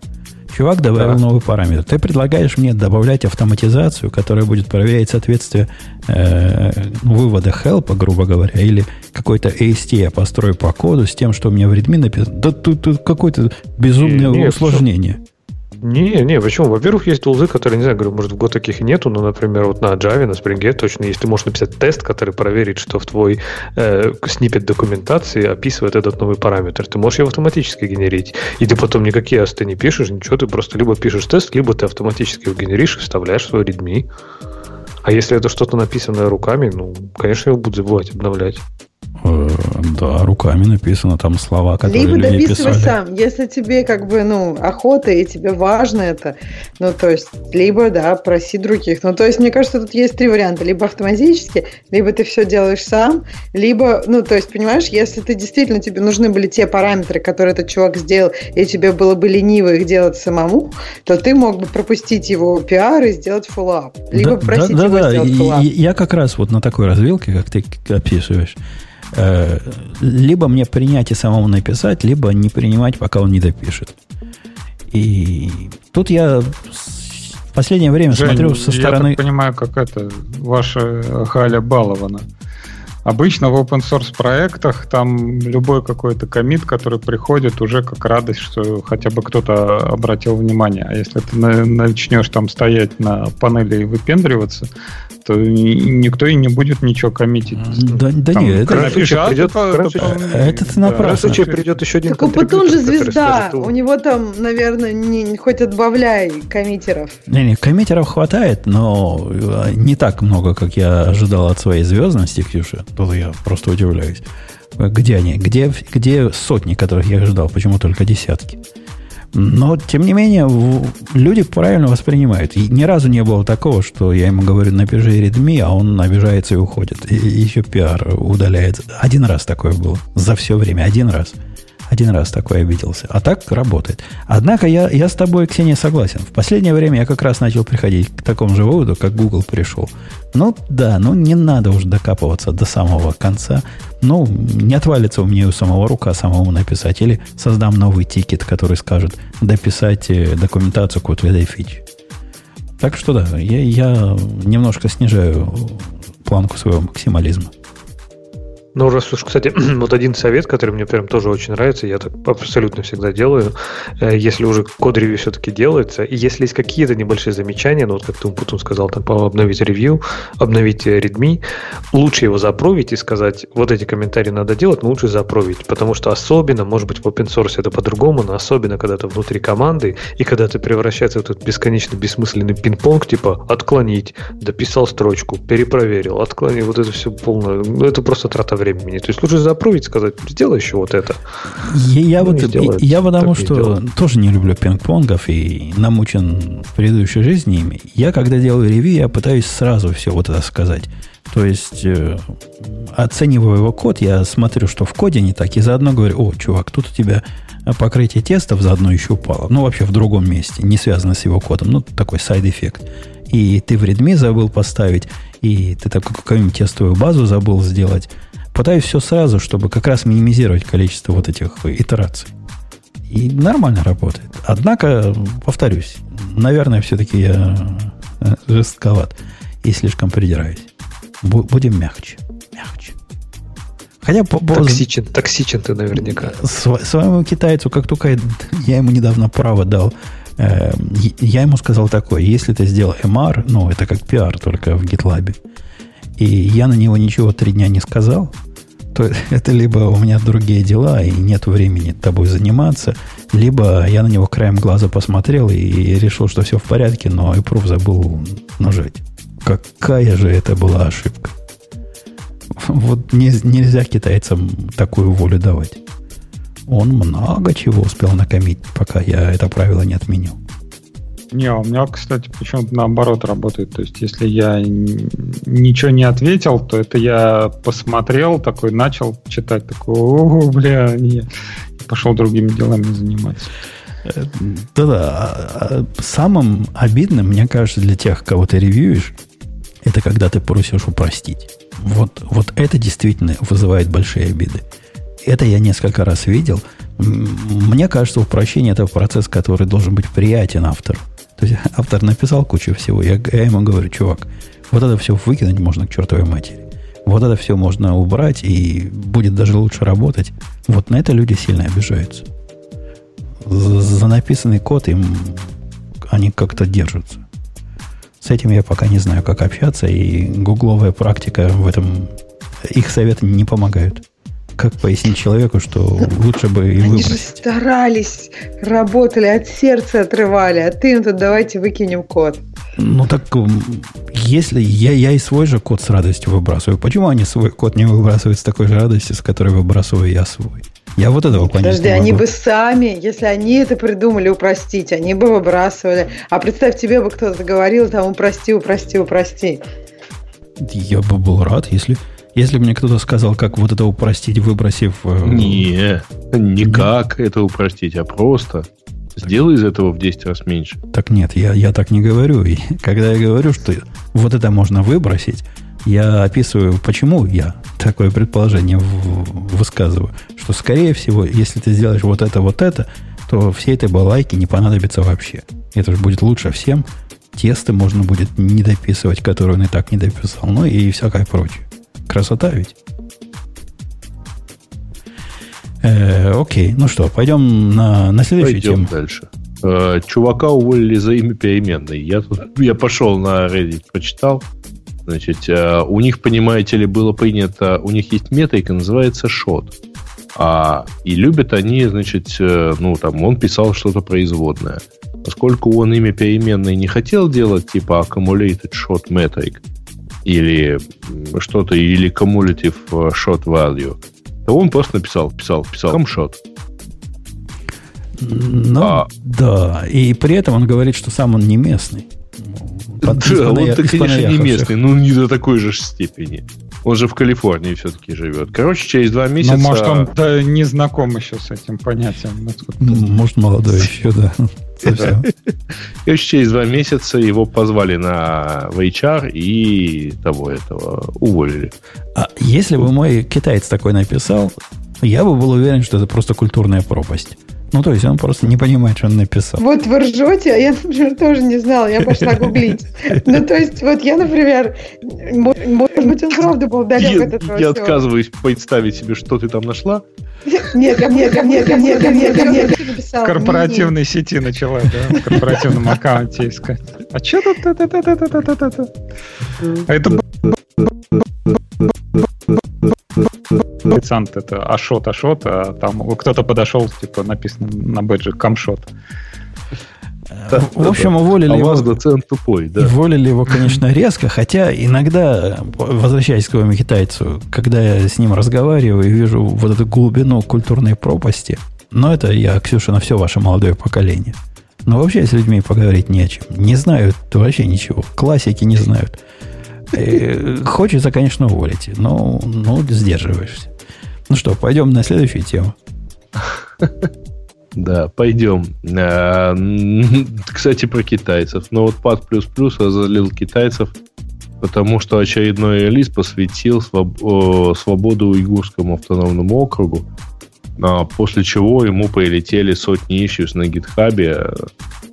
Чувак добавил Да. новый параметр. Ты предлагаешь мне добавлять автоматизацию, которая будет проверять соответствие э, вывода help, грубо говоря, или какой-то AST я построю по коду с тем, что у меня в Redmi написано. Да тут, тут какое-то безумное Не, не, усложнение. Не, не, почему? Во-первых, есть тулзы, которые, не знаю, говорю, может, в год таких нету, но, например, вот на Java, на Spring точно есть. Ты можешь написать тест, который проверит, что в твой э, документации описывает этот новый параметр. Ты можешь его автоматически генерить. И ты потом никакие асты не пишешь, ничего, ты просто либо пишешь тест, либо ты автоматически его генеришь и вставляешь в свой readme. А если это что-то написанное руками, ну, конечно, его будут забывать обновлять. Э, да, руками написано там слова, которые Либо люди дописывай писали. сам, если тебе как бы, ну, охота и тебе важно это, ну, то есть, либо, да, проси других. Ну, то есть, мне кажется, тут есть три варианта. Либо автоматически, либо ты все делаешь сам, либо, ну, то есть, понимаешь, если ты действительно, тебе нужны были те параметры, которые этот чувак сделал, и тебе было бы лениво их делать самому, то ты мог бы пропустить его пиар и сделать фоллап. Либо Да, просить да, его да, да. сделать и- Я как раз вот на такой развилке, как ты описываешь, либо мне принять и самому написать, либо не принимать, пока он не допишет. И тут я в последнее время Жень, смотрю со Я стороны... так понимаю, как это ваша Халя балована. Обычно в open source проектах там любой какой-то комит, который приходит, уже как радость, что хотя бы кто-то обратил внимание. А если ты на- начнешь там стоять на панели и выпендриваться, никто и не будет ничего коммитить. Да, да Там не, это, а придет- это- крайнем это- ты напрасно. случае придет еще один Так у Путун же звезда, скажет, «О, у него там, наверное, не, не- хоть отбавляй коммитеров. Не, не, коммитеров хватает, но э, не так много, как я ожидал от своей звездности, Ксюша. Тут я просто удивляюсь. Где они? Где, где сотни, которых я ожидал? Почему только десятки? Но, тем не менее, люди правильно воспринимают. И ни разу не было такого, что я ему говорю, напиши Redmi, а он обижается и уходит. И еще пиар удаляется. Один раз такое было. За все время. Один раз. Один раз такой обиделся. А так работает. Однако я, я с тобой, Ксения, согласен. В последнее время я как раз начал приходить к такому же выводу, как Google пришел. Ну да, ну не надо уж докапываться до самого конца. Ну, не отвалится у меня у самого рука самому написать. Или создам новый тикет, который скажет дописать э, документацию к вот этой фиче. Так что да, я, я немножко снижаю планку своего максимализма. Ну, раз уж, кстати, вот один совет, который мне прям тоже очень нравится, я так абсолютно всегда делаю, э, если уже код-ревью все-таки делается, и если есть какие-то небольшие замечания, ну, вот как ты Путун сказал, там, обновить ревью, обновить э, Redmi, лучше его запровить и сказать, вот эти комментарии надо делать, но лучше запровить, потому что особенно, может быть, в open source это по-другому, но особенно, когда ты внутри команды, и когда ты превращается в этот бесконечно бессмысленный пинг-понг, типа, отклонить, дописал строчку, перепроверил, отклонил, вот это все полное, ну, это просто трата времени. То есть лучше запровить, сказать, сделай еще вот это. Я, я Ну, вот, не сделает. я потому не что делают. тоже не люблю пинг-понгов и намучен в предыдущей жизни ими. Я, когда делаю ревью, я пытаюсь сразу все вот это сказать. То есть, э, оценивая его код, я смотрю, что в коде не так, и заодно говорю, о, чувак, тут у тебя покрытие тестов заодно еще упало. Ну, вообще в другом месте, не связано с его кодом. Ну, такой side effect. И ты в README забыл поставить, и ты такую какую-нибудь тестовую базу забыл сделать. Пытаюсь все сразу, чтобы как раз минимизировать количество вот этих итераций. И нормально работает. Однако, повторюсь, наверное, все-таки я э, жестковат и слишком придираюсь. Бу- Будем мягче. Мягче. Хотя Токсичен, токсичен ты наверняка. св- своему китайцу, как только я, ему недавно право дал, э, я ему сказал такое, если ты сделал MR, ну, это как пиар, только в GitLab, и я на него ничего три дня не сказал, то это либо у меня другие дела, и нет времени тобой заниматься, либо я на него краем глаза посмотрел и решил, что все в порядке, но и пруф забыл нажать. Какая же это была ошибка. Вот не- нельзя китайцам такую волю давать. Он много чего успел накомить, пока я это правило не отменил. Не, у меня, кстати, почему-то наоборот работает. То есть, если я ничего не ответил, то это я посмотрел, такой начал читать, такой, о, бля, не. Пошел другими делами заниматься. Э, Да-да. а- а Самым обидным, мне кажется, для тех, кого ты ревьюешь, это когда ты просишь упростить. Вот, вот это действительно вызывает большие обиды. Это я несколько раз видел. Мне кажется, упрощение это процесс, который должен быть приятен автору. То есть автор написал кучу всего. Я, я ему говорю, чувак, вот это все выкинуть можно к чертовой матери. Вот это все можно убрать, и будет даже лучше работать. Вот на это люди сильно обижаются за за написанный код им они как-то держатся. С этим я пока не знаю, как общаться, и гугловая практика в этом... Их советы не помогают. Как пояснить человеку, что лучше бы и Они же выбросить? старались, работали, от сердца отрывали, а ты им тут давайте выкинем код. Ну так, если я, я и свой же код с радостью выбрасываю, почему они свой код не выбрасывают с такой же радостью, с которой выбрасываю я свой? Я вот этого понять Подожди, они могу. бы сами, если они это придумали упростить, они бы выбрасывали. А представь, тебе бы кто-то говорил, там, упрости, упрости, упрости. Я бы был рад, если, если бы мне кто-то сказал, как вот это упростить, выбросив... э, Не, никак это упростить, а просто сделай из этого в 10 раз меньше. Так нет, я, я так не говорю. И когда я говорю, что вот это можно выбросить, я описываю, почему я такое предположение высказываю. Что, скорее всего, если ты сделаешь вот это, вот это, то всей этой балайки не понадобится вообще. Это же будет лучше всем. Тесты можно будет не дописывать, которые он и так не дописал. Ну и всякое прочее. Красота ведь. Э, окей, ну что, пойдем на, на следующую Пойдем тему. дальше. Э, Чувака уволили за имя переменной. Я тут я пошел на Reddit, прочитал. Значит, э, у них, понимаете ли, было принято, у них есть метрика, называется шот. А, и любят они, значит, э, ну, там, он писал что-то производное. Поскольку он имя переменной не хотел делать, типа accumulated shot metric, или что-то, или cumulative э, shot value, то он просто написал, писал, писал, camshot. Ну, А. да. И при этом он говорит, что сам он не местный. Да, он-то, конечно, не местный, но не до такой же степени. Он же в Калифорнии все-таки живет. Короче, через два месяца... Ну, может, он да, не знаком еще с этим понятием. Ну, Может, молодой еще, да. Короче, через два месяца его позвали на в HR и того этого уволили. А если бы мой китаец такой написал, я бы был уверен, что это просто культурная пропасть. Ну, то есть он просто не понимает, что он написал. Вот вы ржете, а я, например, тоже не знала, я пошла гуглить. Ну, то есть, вот я, например, мо- может быть, он правда был далек Я, от этого я всего. отказываюсь представить себе, что ты там нашла. Нет, ко мне, ко мне, ко мне, ко мне, ко мне. В корпоративной сети начала, да, в корпоративном аккаунте искать. А что тут? А это официант это Ашот, Ашот, а там кто-то подошел, типа написано на бэджи Камшот. В общем, уволили А у его. вас доцент тупой, да. Уволили его, конечно, резко, хотя иногда, возвращаясь к своему китайцу, когда я с ним разговариваю и вижу вот эту глубину культурной пропасти, но это я, Ксюша, на все ваше молодое поколение. Но вообще с людьми поговорить не о чем. Не знают вообще ничего. Классики не знают. Э, Хочется, конечно, уволить, но ну, сдерживаешься. Ну что, пойдем на следующую тему. Да, пойдем. А, Кстати, про китайцев. Ноутпад++ разозлил китайцев, потому что очередной релиз посвятил свободу уйгурскому автономному округу, а, после чего ему прилетели сотни исsues на гитхабе.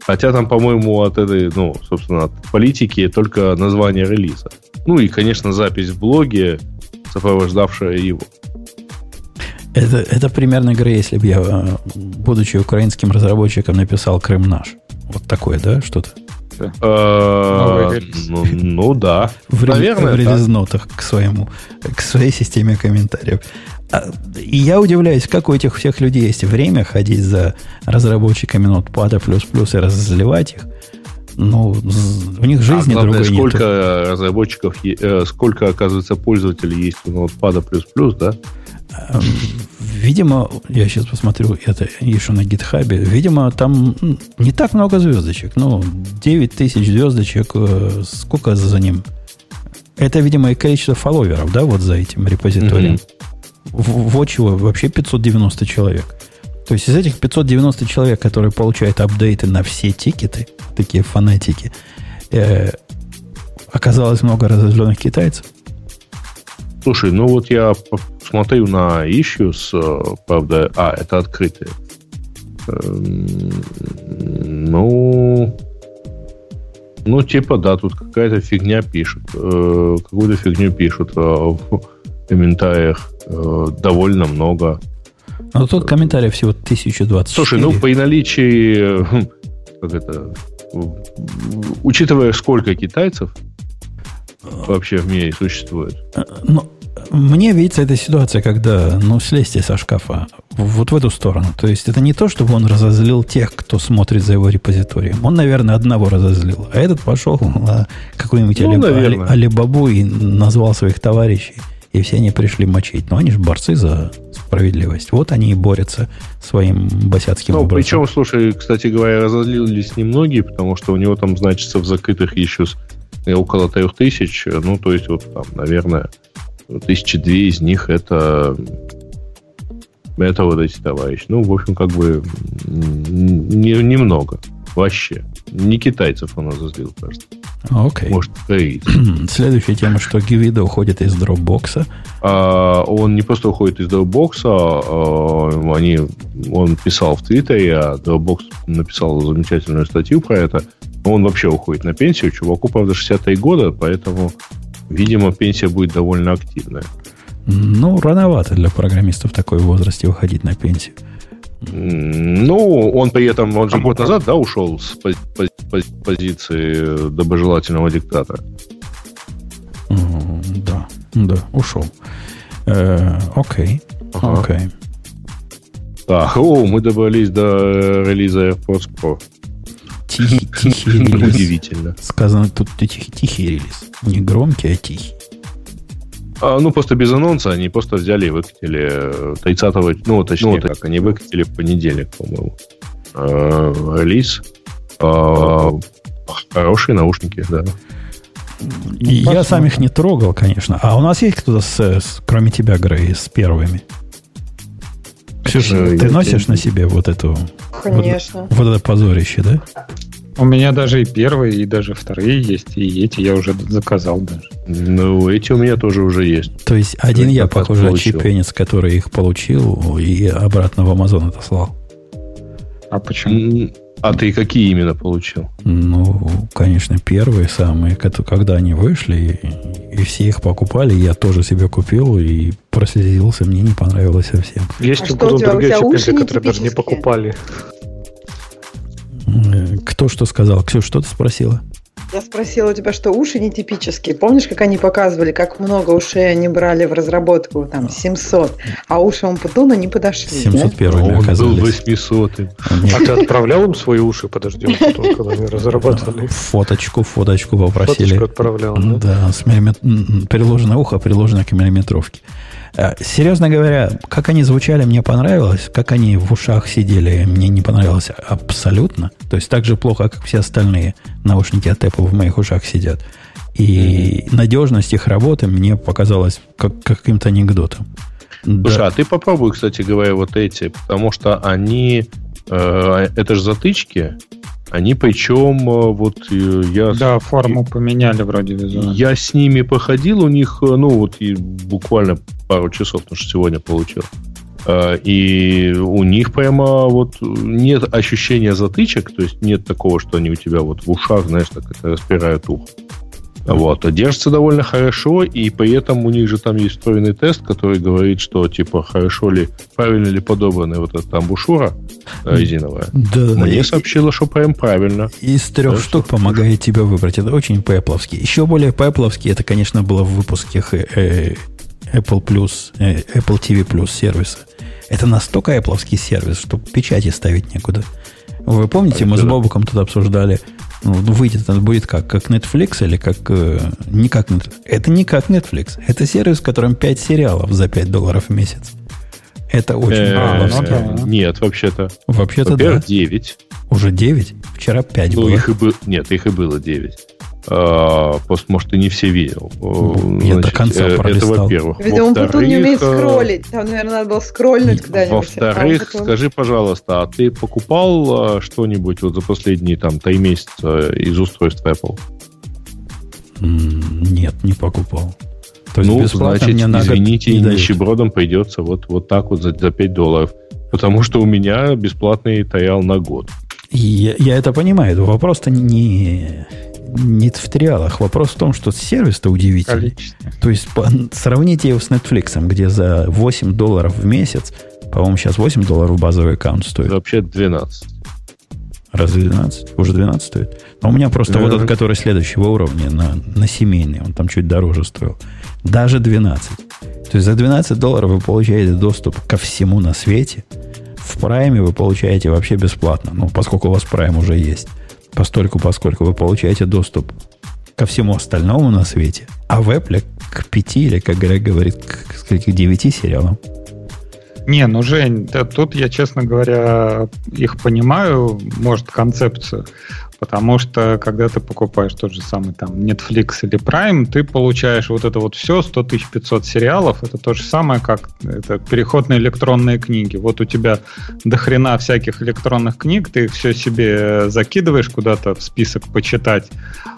Хотя там, по-моему, от этой, ну, собственно, от политики только название релиза. Ну и, конечно, запись в блоге, сопровождавшая его. Это, это примерно игра, если бы я, э, будучи украинским разработчиком, написал Крым наш. Вот такое, да, что-то? Э. Ну, ну да. В, Наверное, в релизнотах к своему, к своей системе комментариев. А, И я удивляюсь, как у этих всех людей есть время ходить за разработчиками ноутпада плюс-плюс и разливать их. Ну, у них А жизни главное, другой сколько нету. разработчиков, э, сколько, оказывается, пользователей есть у ноутпада плюс-плюс, да? Эм, Видимо, я сейчас посмотрю это еще на гитхабе. Видимо, там не так много звездочек. Ну, 9 тысяч звездочек. э, Сколько за ним? Это, видимо, и количество фолловеров, да, вот за этим репозиторием. В Watch его вообще 590 человек. То есть из этих 590 человек, которые получают апдейты на все тикеты, такие фанатики, э, оказалось много разозленных китайцев. Слушай, ну вот я смотрю на issues, э, правда, а, это открытые. Эм, Ну, ну, типа, да, тут какая-то фигня пишут. э, Какую-то фигню пишут э, в комментариях. Довольно много. Но тут комментариев всего 1024. Слушай, ну, при наличии, как это, учитывая, сколько китайцев вообще в мире существует, Ну, мне видится эта ситуация, когда, ну, слезьте со шкафа вот в эту сторону. То есть это не то, чтобы он разозлил тех, кто смотрит за его репозиторием. Он, наверное, одного разозлил. А этот пошел на какую-нибудь Ну, Али- наверное. Али- Алибабу и назвал своих товарищей. И все они пришли мочить. Но они же борцы за справедливость. Вот они и борются своим босяцким Ну, образом. причем, слушай, кстати говоря, разозлились немногие, потому что у него там значится в закрытых еще э, около трех тысяч. э, Ну, то есть, вот там, наверное, тысячи две из них это это вот эти товарищи. Ну, в общем, как бы м, не- немного. Вообще. Не китайцев он разозлил, кажется. Окей. Может, корейцев. Следующая тема, что Гвида уходит из дропбокса. А, он не просто уходит из Dropbox, а, они, он писал в Твиттере, а Dropbox написал замечательную статью про это. Он вообще уходит на пенсию. Чуваку, правда, 63 года, поэтому, видимо, пенсия будет довольно активная. Ну, рановато для программистов в такой возрасте выходить на пенсию. Ну, он при этом, он же год назад, да, ушел с пози- пози- пози- позиции доброжелательного диктатора. Да, да, ушел. Э, Окей, Ага. окей. Так, о, мы добрались до э, релиза AirPods Pro. Тихий, тихий релиз. Удивительно. Сказано тут тихий, тихий релиз. Не громкий, а тихий. А, ну, просто без анонса они просто взяли и выкатили э, 30-го, ну, точнее, как, они выкатили в понедельник, по-моему, э, релиз. А, Хорошие наушники, да. И я сам их не трогал, конечно. А у нас есть кто-то, с, с- кроме тебя, Грей, с первыми? Ксюша, Э, ты носишь на себе вот эту... Конечно. Вот, вот это позорище, да? У меня даже и первые, и даже вторые есть, и эти я уже заказал даже. Ну, эти у меня тоже уже есть. То есть один Я я, похоже, получил. очепенец, который их получил и обратно в Амазон отослал. А почему? А ты какие именно получил? Ну, конечно, первые самые, когда они вышли, и, все их покупали, я тоже себе купил и прослезился, мне не понравилось совсем. Есть А у что у Гудон тебя, у другие тебя уши очепенцы, которые даже не покупали. Э, Кто что сказал? Ксюша, что ты спросила? Я спросила у тебя, что уши нетипические. Помнишь, как они показывали, как много ушей они брали в разработку? Там 700. А уши Умпутуна не подошли. да? 701 Он был оказались. 800 Нет, А ты отправлял им свои уши? Потом, когда они разрабатывали. Фоточку, фоточку попросили. Фоточку отправлял, да? Да, с миллимет... м, переложенное ухо, приложено к миллиметровке. А, Серьезно говоря, как они звучали, мне понравилось. Как они в ушах сидели, мне не понравилось абсолютно. То есть так же плохо, как все остальные наушники от Apple в моих ушах сидят. И надежность их работы мне показалась как каким-то анекдотом. Слушай, Да. а ты попробуй, кстати говоря, вот эти, потому что они, э, это же затычки, они причем, э, вот э, я, Да, форму поменяли вроде визуально. я с ними походил, у них, э, ну вот и буквально пару часов, потому что сегодня получил. И у них прямо вот нет ощущения затычек, то есть нет такого, что они у тебя вот в ушах, знаешь, так это распирают ухо. Вот. А держится довольно хорошо, и при этом у них же там есть встроенный тест, который говорит, что типа хорошо ли, правильно ли подобрана вот эта амбушюра э, резиновая. Да, Мне и- сообщило, что прям правильно. Из трех Да, штук что- помогает тебе выбрать. Это очень пэпловский. Еще более пэпловский, это, конечно, было в выпуске э, Apple Plus, э, Apple TV Plus сервиса. Это настолько Apple сервис, что печати ставить некуда. Вы помните, А мы с да. Бобуком тут обсуждали Ну, выйдет это будет как? Как Netflix или как... Э, не как Netflix. Это не как Netflix. Это сервис, в котором 5 сериалов за 5 долларов в месяц. Это очень Э, баловски. ну да. Нет, вообще-то. Вообще-то да. Во-первых, 9. Уже 9. Вчера 5 Ну, было. их и было... Нет, их и было 9. А, просто, может, ты не все видел. Ну, я до конца э, Это пролистал. во-первых. Видимо, Путун не умеет э, скроллить. Там, наверное, надо было скроллить И- когда-нибудь. Во-вторых, А, скажи, пожалуйста, а ты покупал что-нибудь вот за последние там три месяца из устройств Apple? Нет, не покупал. То есть ну, значит, мне на извините, не дают. нищебродам придется вот, вот так вот за, за 5 долларов. Потому что у меня бесплатный таял на год. И Я, я это понимаю. Вопрос-то не, не в триалах. Вопрос в том, что сервис-то удивительный. Количество. То есть по- сравните его с Netflix, где за 8 долларов в месяц, по-моему, сейчас 8 долларов базовый аккаунт стоит. Вообще 12. Разве 12? Уже 12 стоит? Но у меня просто Да. вот этот, который следующего уровня, на, на семейный, он там чуть дороже стоил. Даже 12. То есть за 12 долларов вы получаете доступ ко всему на свете. В прайме вы получаете вообще бесплатно. Ну, поскольку у вас прайм уже есть. Постольку, поскольку вы получаете доступ ко всему остальному на свете. А в Apple к 5 или, как Грег говорит, к, скольки, 9 сериалам. Не, ну, Жень, да, тут я, честно говоря, их понимаю, может, концепцию. Потому что, когда ты покупаешь тот же самый там Netflix или Prime, ты получаешь вот это вот все, 100 500 сериалов. Это то же самое, как это переход на электронные книги. Вот у тебя до хрена всяких электронных книг, ты их все себе закидываешь куда-то в список почитать,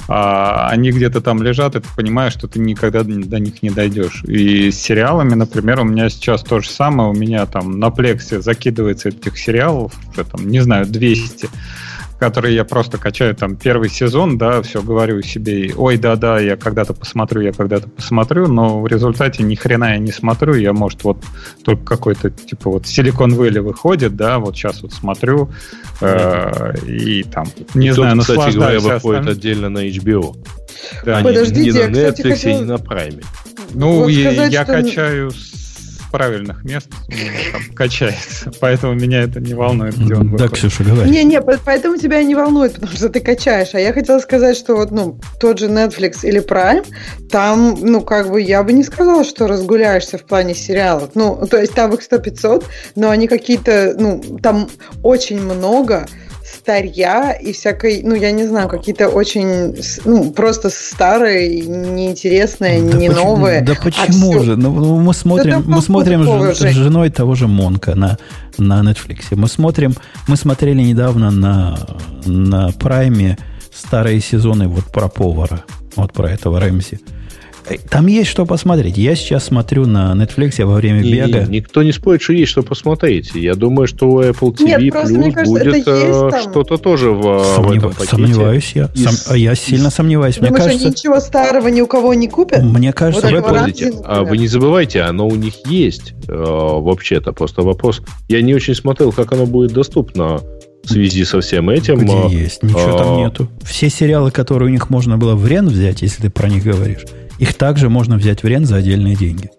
а они где-то там лежат, и ты понимаешь, что ты никогда до них не дойдешь. И с сериалами, например, у меня сейчас то же самое. У меня там на плексе закидывается этих сериалов, уже там, не знаю, 200 которые я просто качаю там первый сезон, да, все говорю себе, ой, да-да, я когда-то посмотрю, я когда-то посмотрю, но в результате ни хрена я не смотрю, я, может, вот только какой-то, типа, вот Silicon Valley выходит, да, вот сейчас вот смотрю, э, и там, не И знаю, тот, кстати говоря, наслаждаюсь. выходит отдельно на HBO. Да, Не- Подождите, не я, на кстати, Netflix и хотела- не на Prime. Ну, Вот и сказать, я что- качаю с правильных мест, у меня там качается, поэтому меня это не волнует, где он Да. Ксюша, говори. Не-не, по- поэтому тебя не волнует, потому что ты качаешь. А я хотела сказать, что вот, ну, тот же Netflix или Prime, там, ну, как бы, я бы не сказала, что разгуляешься в плане сериалов. Ну, то есть там их 100-500, но они какие-то, ну, там очень много старья и всякой, ну, я не знаю, какие-то очень, ну, просто старые, неинтересные, Да не почему- новые. Да почему всё- же? Ну, ну, мы смотрим, там мы смотрим с женой того же Монка на, на Netflix. Мы смотрим, мы смотрели недавно на, на Прайме старые сезоны вот про повара. Вот про этого Рэмси. Э, Там есть что посмотреть. Я сейчас смотрю на Netflix во время И бега. никто не спорит, что есть что посмотреть. Я думаю, что у Apple TV Нет, мне Plus кажется, будет э, там. что-то тоже в, в Сомнева- этом пакете. сомневаюсь я. Из- Сом- а я сильно сомневаюсь. Мне Думаешь, они кажется, ничего старого ни у кого не купят? мне кажется, Вот в Подождите, а вы не забывайте, оно у них есть э, вообще-то. Просто вопрос. Я не очень смотрел, как оно будет доступно в связи со всем этим. Где А, есть? Ничего там а, нету. Все сериалы, которые у них можно было в рент взять, если ты про них говоришь, их также можно взять в рент за отдельные деньги.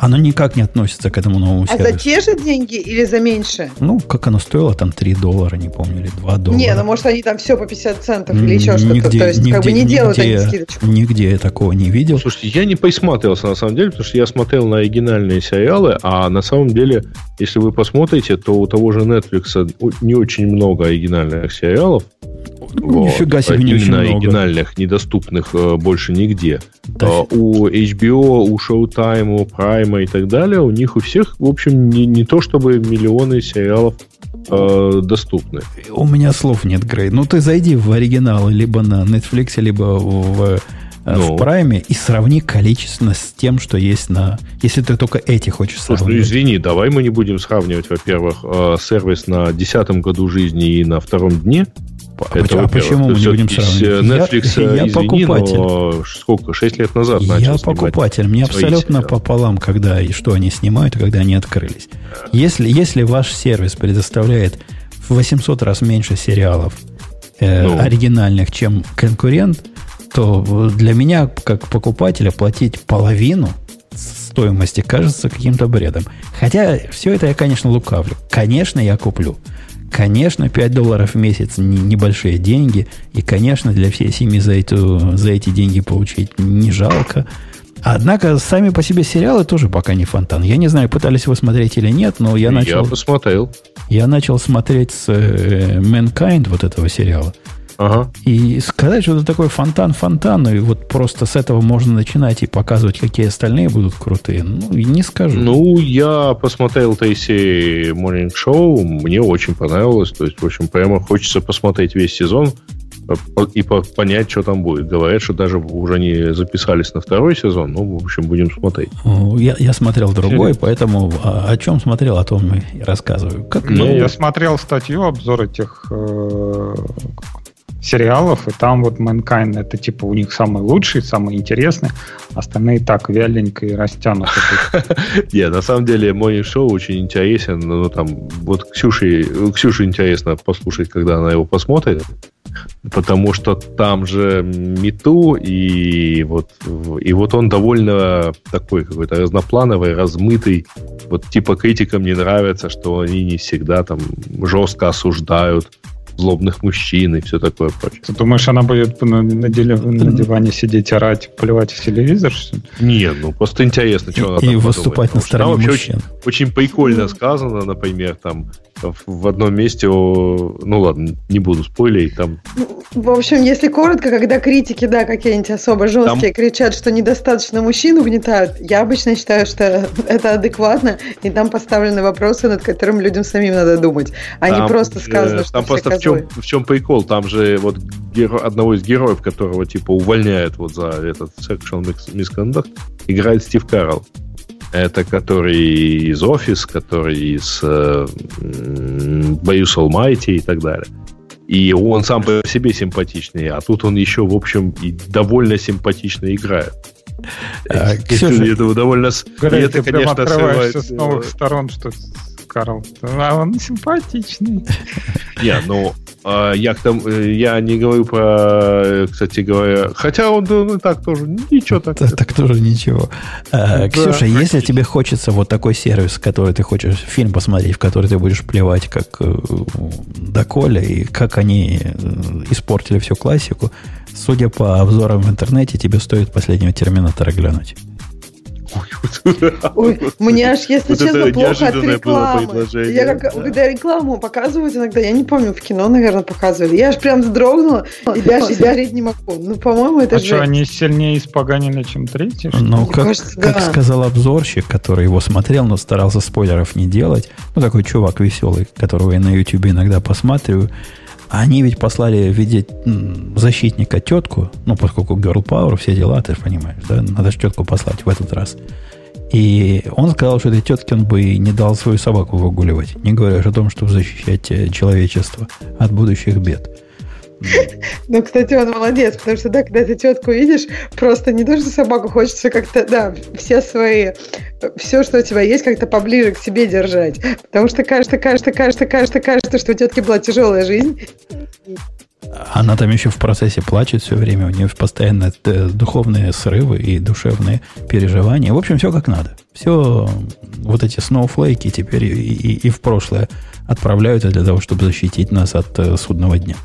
Оно никак не относится к этому новому А за сервису. те же деньги или за меньше? Ну, как оно стоило, там 3 доллара, не помню, или 2 доллара. Не, ну может они там все по 50 центов или еще что-то. нигде- То есть как бы не нигде- делают они нигде- скидочку. Нигде я такого не видел. Слушайте, я не присматривался на самом деле, потому что я смотрел на оригинальные сериалы, а на самом деле, если вы посмотрите, то у того же Netflix не очень много оригинальных сериалов. Ну, Нифига себе, не очень много. оригинальных, недоступных э, больше нигде. Да, А, у HBO, у Showtime, у Prime и так далее, у них у всех, в общем, не, не то чтобы миллионы сериалов э, доступны. У меня слов нет, Грей. Ну, ты зайди в оригинал либо на Netflix, либо в, э, Ну. в Prime и сравни количественно с тем, что есть на... Если ты только эти хочешь Слушай, ну извини, давай мы не будем сравнивать, во-первых, э, сервис на десятом году жизни и на втором дне. А Это, а почему мы не будем сравнивать? э, Netflix, я, э, я извини, покупатель. но сколько, 6 лет назад начал Я покупатель. Мне абсолютно сериалы. пополам, когда и что они снимают, и когда они открылись. Если, если ваш сервис предоставляет в 800 раз меньше сериалов э, Ну. оригинальных, чем конкурент, то для меня, как покупателя, платить половину стоимости кажется каким-то бредом. Хотя все это я, конечно, лукавлю. Конечно, я куплю. Конечно, 5 долларов в месяц не, небольшие деньги. И, конечно, для всей семьи за, эту, за эти деньги получить не жалко. Однако сами по себе сериалы тоже пока не фонтан. Я не знаю, пытались вы смотреть или нет, но я начал... Я посмотрел. Я начал смотреть с э, Mankind вот этого сериала. Ага. И сказать, что это такой фонтан-фонтан, и вот просто с этого можно начинать и показывать, какие остальные будут крутые, ну, не скажу. Ну, я посмотрел Тейси Morning Show, мне очень понравилось. То есть, в общем, прямо хочется посмотреть весь сезон и понять, что там будет. Говорят, что даже уже не записались на второй сезон. Ну, в общем, будем смотреть. Я, я смотрел другой, поэтому о, о чем смотрел, о том и рассказываю. Как, ну, я смотрел статью, обзор этих э, сериалов, и там вот Mankind это типа у них самый лучший, самый интересный, остальные так вяленько и растянуты. Не, на самом деле мой шоу очень интересен, ну там вот Ксюше, Ксюше интересно послушать, когда она его посмотрит, потому что там же Мету, и вот, и вот он довольно такой какой-то разноплановый, размытый. Вот типа критикам не нравится, что они не всегда там жестко осуждают злобных мужчин и все такое прочее. Ты думаешь, она будет на, на, деле, на диване сидеть, орать, плевать в телевизор? Не, ну просто интересно, что она И выступать на стороне мужчин. Очень, очень прикольно сказано, например, там в одном месте, ну ладно, не буду спойлерить, там... В общем, если коротко, когда критики, да, какие-нибудь особо жесткие, там... кричат, что недостаточно мужчин угнетают, я обычно считаю, что это адекватно, и там поставлены вопросы, над которыми людям самим надо думать, а там, не просто сказано, что Там просто в чем, в чем прикол, там же вот геро... одного из героев, которого типа увольняют вот за этот sexual misconduct, играет Стив Карл. Это который из Office, который из э, Боюсь Almighty и так далее. И он сам по себе симпатичный, а тут он еще, в общем, и довольно симпатично играет. А, Ксюша, это довольно... Говорит, это, конечно, открываешься с новых сторон, что Карл. А он симпатичный. Не, ну, а, я, к тому, э, я не говорю про, кстати говоря, хотя он ну, так тоже, ничего так. Так, так тоже ничего. А, Ксюша, если тебе хочется вот такой сервис, который ты хочешь фильм посмотреть, в который ты будешь плевать как э, доколе, и как они э, испортили всю классику, судя по обзорам в интернете, тебе стоит последнего Терминатора глянуть. Ой, мне аж, если вот честно, плохо от рекламы. Я как, да. когда рекламу показывают иногда, я не помню, в кино, наверное, показывали. Я аж прям вздрогнула и даже говорить не могу. Ну, по-моему, это а же... что, они сильнее испоганили, чем третий? Ну, как, кажется, как да. сказал обзорщик, который его смотрел, но старался спойлеров не делать, ну, такой чувак веселый, которого я на YouTube иногда посматриваю, они ведь послали в виде защитника тетку, ну, поскольку Girl Power, все дела, ты же понимаешь, да? Надо же тетку послать в этот раз. И он сказал, что этой тетке он бы не дал свою собаку выгуливать, не говоря о том, чтобы защищать э, человечество от будущих бед. Ну, кстати, он молодец, потому что, да, когда ты тетку видишь, просто не то, что собаку хочется как-то, да, все свои, все, что у тебя есть, как-то поближе к себе держать. Потому что кажется, кажется, кажется, кажется, кажется, что у тетки была тяжелая жизнь. Она там еще в процессе плачет все время, у нее постоянно духовные срывы и душевные переживания. В общем, все как надо. Все вот эти сноуфлейки теперь и, и, и в прошлое отправляются для того, чтобы защитить нас от э, судного дня.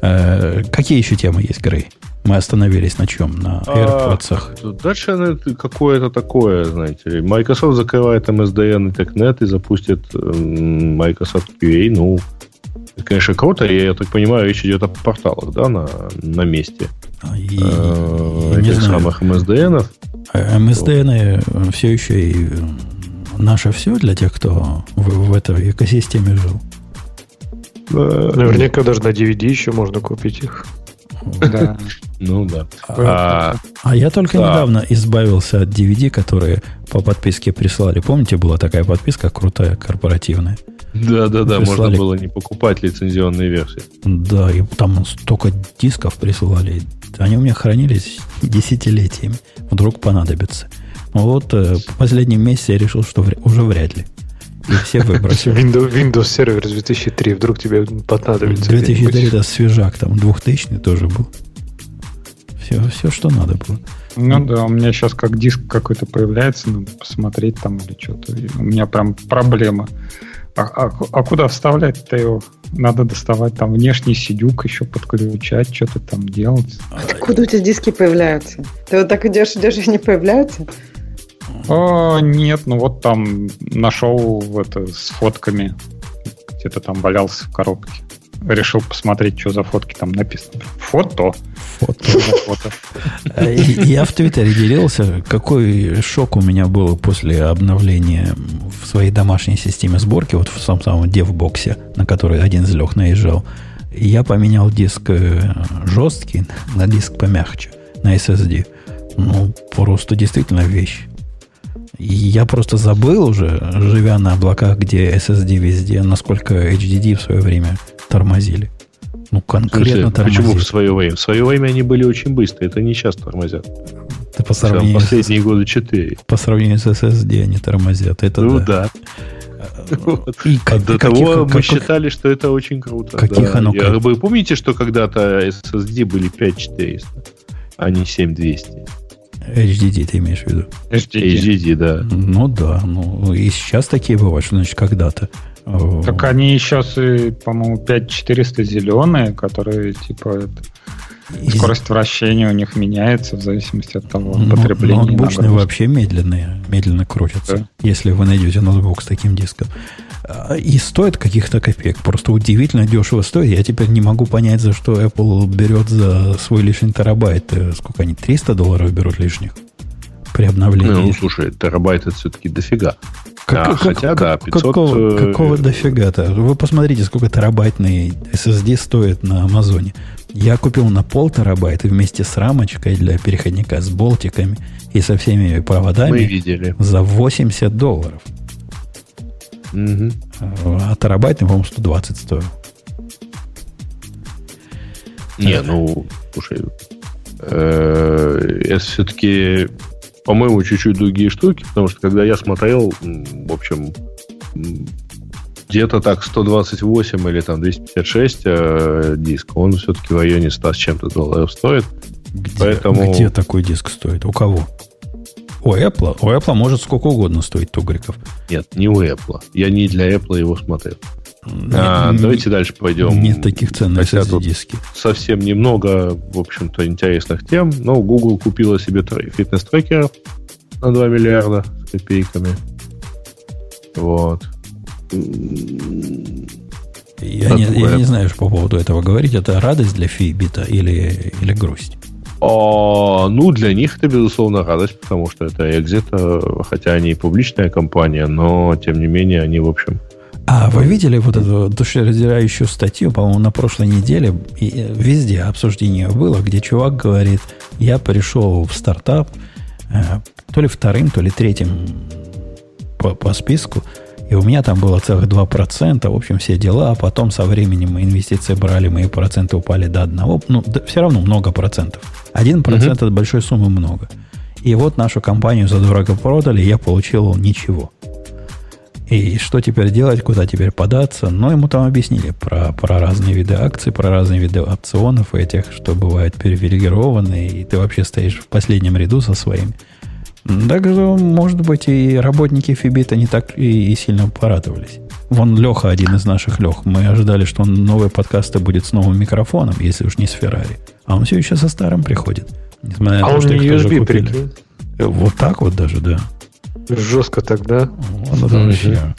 Э, какие еще темы есть, Грей? Мы остановились на чем? На AirPods. А, дальше какое-то такое, знаете. Microsoft закрывает MSDN и TechNet и запустит Microsoft QA. Ну, это, конечно, круто. И, я так понимаю, речь идет о порталах, да, на, на месте. А, и, э, этих не самых MSDN. MSDN все еще и наше все для тех, кто в, в этой экосистеме жил. Наверняка даже на DVD еще можно купить их. Да. Ну да. А, а я только да. недавно избавился от DVD, которые по подписке прислали. Помните, была такая подписка крутая, корпоративная? Да, да, да. Прислали... Можно было не покупать лицензионные версии. Да, и там столько дисков присылали. Они у меня хранились десятилетиями. Вдруг понадобится. Вот э, в последнем месяце я решил, что уже вряд ли. И все выбросил. Windows, Windows сервер 2003, вдруг тебе понадобится. 2003 это свежак, там 2000 тоже был. Все, все, что надо было. Ну да, у меня сейчас как диск какой-то появляется, надо посмотреть там или что-то. У меня прям проблема А, а, а куда вставлять-то его? Надо доставать там внешний сидюк еще подключать, что-то там делать. Откуда у тебя диски появляются? Ты вот так идешь, идешь, и не появляются? О, нет, ну вот там нашел это с фотками. Где-то там валялся в коробке. Решил посмотреть, что за фотки там написано. Фото. Фото. фото. Э, я в Твиттере делился, какой шок у меня был после обновления в своей домашней системе сборки, вот в самом самом девбоксе, на который один из Лех наезжал. Я поменял диск э, жесткий на диск помягче, на SSD. Ну, просто действительно вещь. Я просто забыл уже, живя на облаках, где SSD везде, насколько HDD в свое время тормозили. Ну, конкретно Слушай, тормозили. Почему в свое время? В свое время они были очень быстрые, это не сейчас тормозят. Ты по сравнению Последние с, годы 4. По сравнению с SSD они тормозят. Это ну да. да. И как, а до каких, того как, мы как, считали, что это очень круто. Каких да. оно Я, Вы помните, что когда-то SSD были 5400, а не 7200? HDD ты имеешь в виду? HDD, HDD да. Ну да, ну и сейчас такие бывают, что значит когда-то. Так они сейчас, по-моему, 5400 зеленые, которые типа скорость вращения у них меняется в зависимости от того но, потребления. Ноутбучные вообще медленные, медленно крутятся, да. если вы найдете ноутбук с таким диском. А, и стоит каких-то копеек. Просто удивительно дешево стоит. Я теперь не могу понять, за что Apple берет за свой лишний терабайт. Э, сколько они? 300 долларов берут лишних при обновлении? Ну, слушай, терабайт это все-таки дофига. Как, а, как, хотя, как, да, 500... Какого, э, какого дофига-то? Вы посмотрите, сколько терабайтный SSD стоит на Амазоне. Я купил на пол терабайта вместе с рамочкой для переходника, с болтиками и со всеми проводами Мы видели. за 80 долларов. Угу. А терабайт, по-моему, 120 стоил. Не, ну, слушай, э, это все-таки, по-моему, чуть-чуть другие штуки, потому что когда я смотрел, в общем, где-то так 128 или там 256 э, диск, он все-таки в районе 100 с чем-то долларов стоит. Где, поэтому... где такой диск стоит? У кого? У Apple? У Apple может сколько угодно стоить тугриков. Нет, не у Apple. Я не для Apple его смотрел. А, не, давайте дальше пойдем. Нет таких цен на SSD-диски. Совсем немного, в общем-то, интересных тем. Но Google купила себе фитнес-трекер на 2 миллиарда с копейками. Вот. Я не, я не знаю, что по поводу этого говорить. Это радость для Фибита или, или грусть? А, ну, для них это, безусловно, радость, потому что это экзит, э, хотя они и публичная компания, но, тем не менее, они, в общем... А вы видели вот эту душераздирающую статью, по-моему, на прошлой неделе? И э, везде обсуждение было, где чувак говорит, я пришел в стартап, э, то ли вторым, то ли третьим по, по списку, и у меня там было целых 2%, в общем, все дела, а потом со временем мы инвестиции брали, мои проценты упали до одного, ну, да, все равно много процентов. Один процент от большой суммы много. И вот нашу компанию задорого продали, я получил ничего. И что теперь делать, куда теперь податься? Ну, ему там объяснили про, про разные виды акций, про разные виды опционов этих, что бывают привилегированные, и ты вообще стоишь в последнем ряду со своими. Так что, может быть, и работники Фибита не так и, и сильно порадовались. Вон Леха, один из наших Лех. Мы ожидали, что он новые подкасты будет с новым микрофоном, если уж не с Феррари. А он все еще со старым приходит. Несмотря на а то, он что не USB прикинь. Вот так вот даже, да. Жестко тогда. Вот это вообще.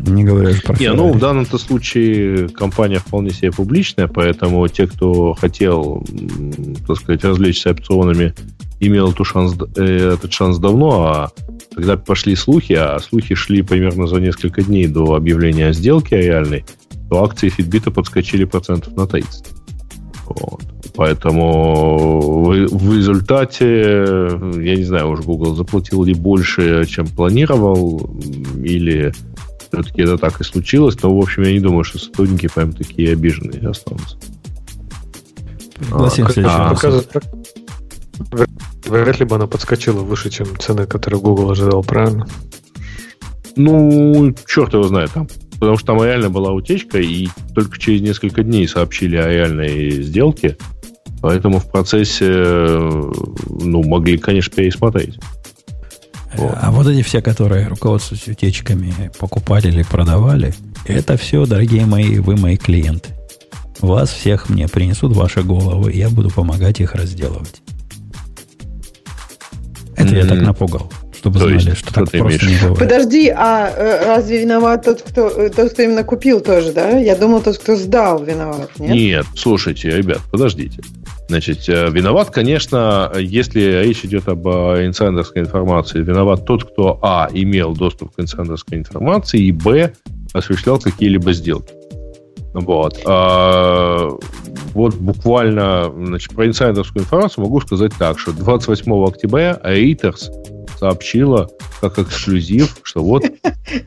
Не говоря же про Не, ну, в данном-то случае компания вполне себе публичная, поэтому те, кто хотел, так сказать, развлечься опционами, имел эту шанс, э, этот шанс давно, а когда пошли слухи, а слухи шли примерно за несколько дней до объявления о сделке реальной, то акции Fitbit подскочили процентов на 30. Вот. Поэтому в, в результате, я не знаю, уж Google заплатил ли больше, чем планировал, или все-таки это так и случилось, но, в общем, я не думаю, что сотрудники прям такие обиженные останутся. Пригласим а, а, Вряд ли бы она подскочила выше, чем цены, которые Google ожидал, правильно? Ну, черт его знает там. Потому что там реально была утечка, и только через несколько дней сообщили о реальной сделке. Поэтому в процессе, ну, могли, конечно, пересмотреть. Вот. А вот эти все, которые руководствуются утечками, покупали или продавали, это все, дорогие мои, вы мои клиенты. Вас всех мне принесут ваши головы, и я буду помогать их разделывать. Это я так напугал, чтобы То знали, есть, что что так просто имеешь? не бывает. Подожди, а э, разве виноват тот, кто, э, тот, кто именно купил тоже, да? Я думал, тот, кто сдал, виноват, нет? Нет, слушайте, ребят, подождите. Значит, э, виноват, конечно, если речь идет об э, инсайдерской информации, виноват тот, кто, а, имел доступ к инсайдерской информации, и, б, осуществлял какие-либо сделки. Вот. А, вот буквально значит, про инсайдерскую информацию могу сказать так, что 28 октября Reuters сообщила как эксклюзив, что вот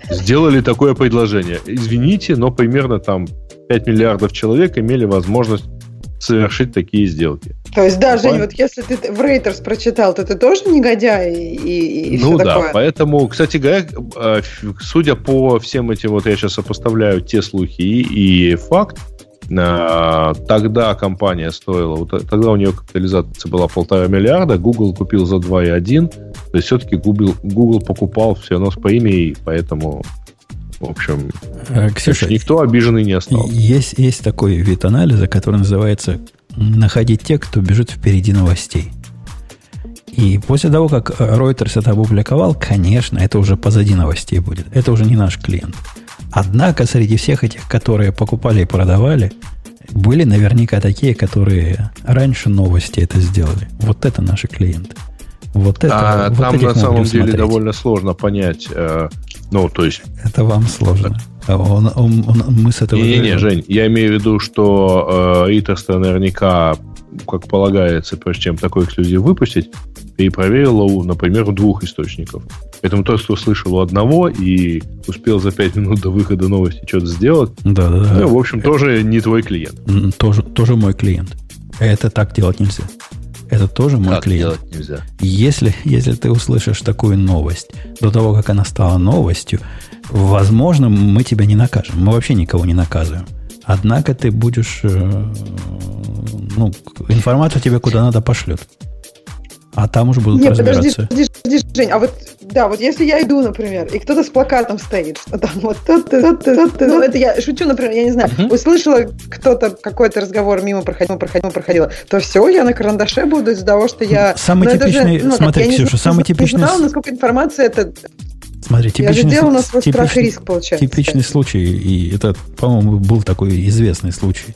сделали такое предложение. Извините, но примерно там 5 миллиардов человек имели возможность совершить такие сделки. То есть, да, Жень, Пон- вот если ты в Рейтерс прочитал, то ты тоже негодяй и, и, ну да, такое? поэтому, кстати говоря, э, ф- судя по всем этим, вот я сейчас сопоставляю те слухи и, и факт, э, тогда компания стоила, вот тогда у нее капитализация была полтора миллиарда, Google купил за 2,1, то есть все-таки Google, Google покупал все равно с премией, поэтому, в общем, Э, Ксюша, никто обиженный не остался. есть, есть такой вид анализа, который называется «находить тех, кто бежит впереди новостей». И после того, как Reuters это опубликовал, конечно, это уже позади новостей будет. Это уже не наш клиент. Однако среди всех этих, которые покупали и продавали, были наверняка такие, которые раньше новости это сделали. Вот это наши клиенты. Вот это, А вот там на самом деле смотреть. довольно сложно понять, э, ну, то есть Это вам сложно. А он- он- он- мы с этого... Не-не-не. Жень, я имею в виду, что э, Ритерс-то наверняка, как полагается, прежде чем такой эксклюзив выпустить, перепроверила, у, например, у двух источников. Поэтому тот, кто слышал у одного и успел за пять минут до выхода новости что-то сделать, Да, да, да. ну, в общем, тоже не твой клиент. Тоже, тоже мой клиент. Это так делать нельзя. Это тоже мой Так клиент. делать нельзя. Если, если ты услышишь такую новость до того, как она стала новостью, возможно, мы тебя не накажем. Мы вообще никого не наказываем. Однако ты будешь... э, ну, информацию тебе куда надо пошлют. А там уже будут Нет, подожди, разбираться. подожди, подожди, Жень, а вот, да, вот если я иду, например, и кто-то с плакатом стоит, там вот тот тот тот ну, это я шучу, например, я не знаю, услышала кто-то какой-то разговор мимо проходил, проходил, проходила, то все, я на карандаше буду из-за того, что я... Самый ну, это же, типичный- ну, смотри, я не Ксюша, знаю, самый не типичный знала, с- насколько информация это... Смотри, Я же типичный, делала на с- свой страх и типичный- риск, получается. Типичный случай, и это, по-моему, был такой известный случай,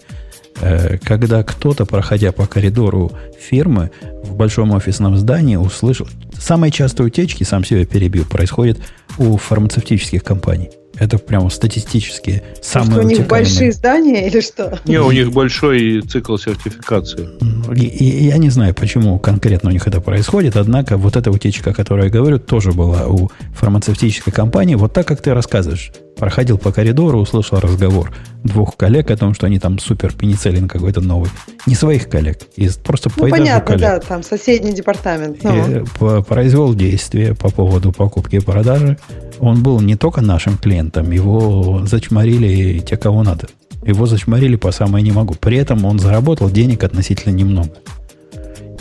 когда кто-то, проходя по коридору фирмы в большом офисном здании, услышал... Самые частые утечки, сам себя перебил, происходят у фармацевтических компаний. Это прямо статистические Что самые у них большие здания или что? Не, у них большой цикл сертификации. И, и я не знаю, почему конкретно у них это происходит, однако вот эта утечка, о которой я говорю, тоже была у фармацевтической компании. Вот так, как ты рассказываешь. Проходил по коридору, услышал разговор двух коллег о том, что они там супер пенициллин какой-то новый. Не своих коллег, из просто по Ну, этажу понятно, коллег. да, там соседний департамент. Ну. И, э, по- произвел действие по поводу покупки и продажи. Он был не только нашим клиентом, его зачморили те, кого надо. Его зачморили по самое не могу. При этом он заработал денег относительно немного.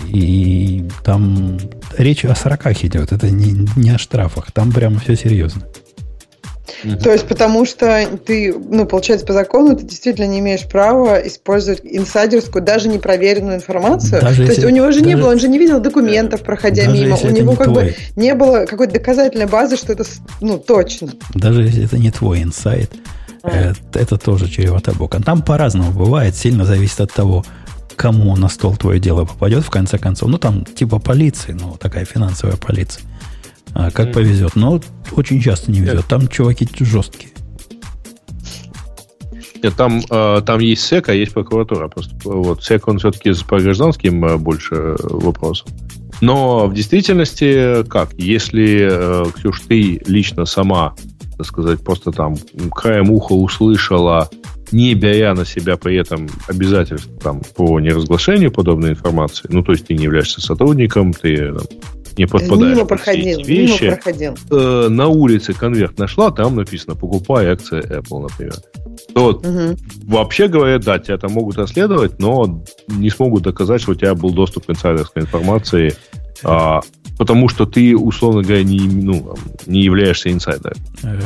И там речь о сороках идет. Это не, не о штрафах. Там прямо все серьезно. То есть, потому что ты, ну, получается, по закону ты действительно не имеешь права использовать инсайдерскую, даже непроверенную информацию. Даже То есть если- у него же не даже- было, он же не видел документов, проходя мимо. У него не как твой. бы не было какой-то доказательной базы, что это, ну, точно. Даже если это не твой инсайт, э, это тоже чревато боком. Там по-разному бывает, сильно зависит от того, кому на стол твое дело попадет, в конце концов. Ну, там типа полиции, ну, такая финансовая полиция. А, как повезет. Но очень часто не везет. Там чуваки жесткие. Нет, там, э, там есть СЭК, а есть прокуратура. Просто вот СЭК, он все-таки по гражданским э, больше э, вопросов. Но в действительности как? Если, э, Ксюш, ты лично сама, так сказать, просто там краем уха услышала, не беря на себя при этом обязательств там, по неразглашению подобной информации, ну, то есть ты не являешься сотрудником, ты там, не подпадаешь мимо под все проходил, эти вещи, мимо проходил. э, на улице конверт нашла, там написано «покупай акции Apple», например. То вот, Мгм. вообще говоря, да, тебя там могут расследовать, но не смогут доказать, что у тебя был доступ к инсайдерской информации А, потому что ты, условно говоря, не, ну, не являешься инсайдером. Э,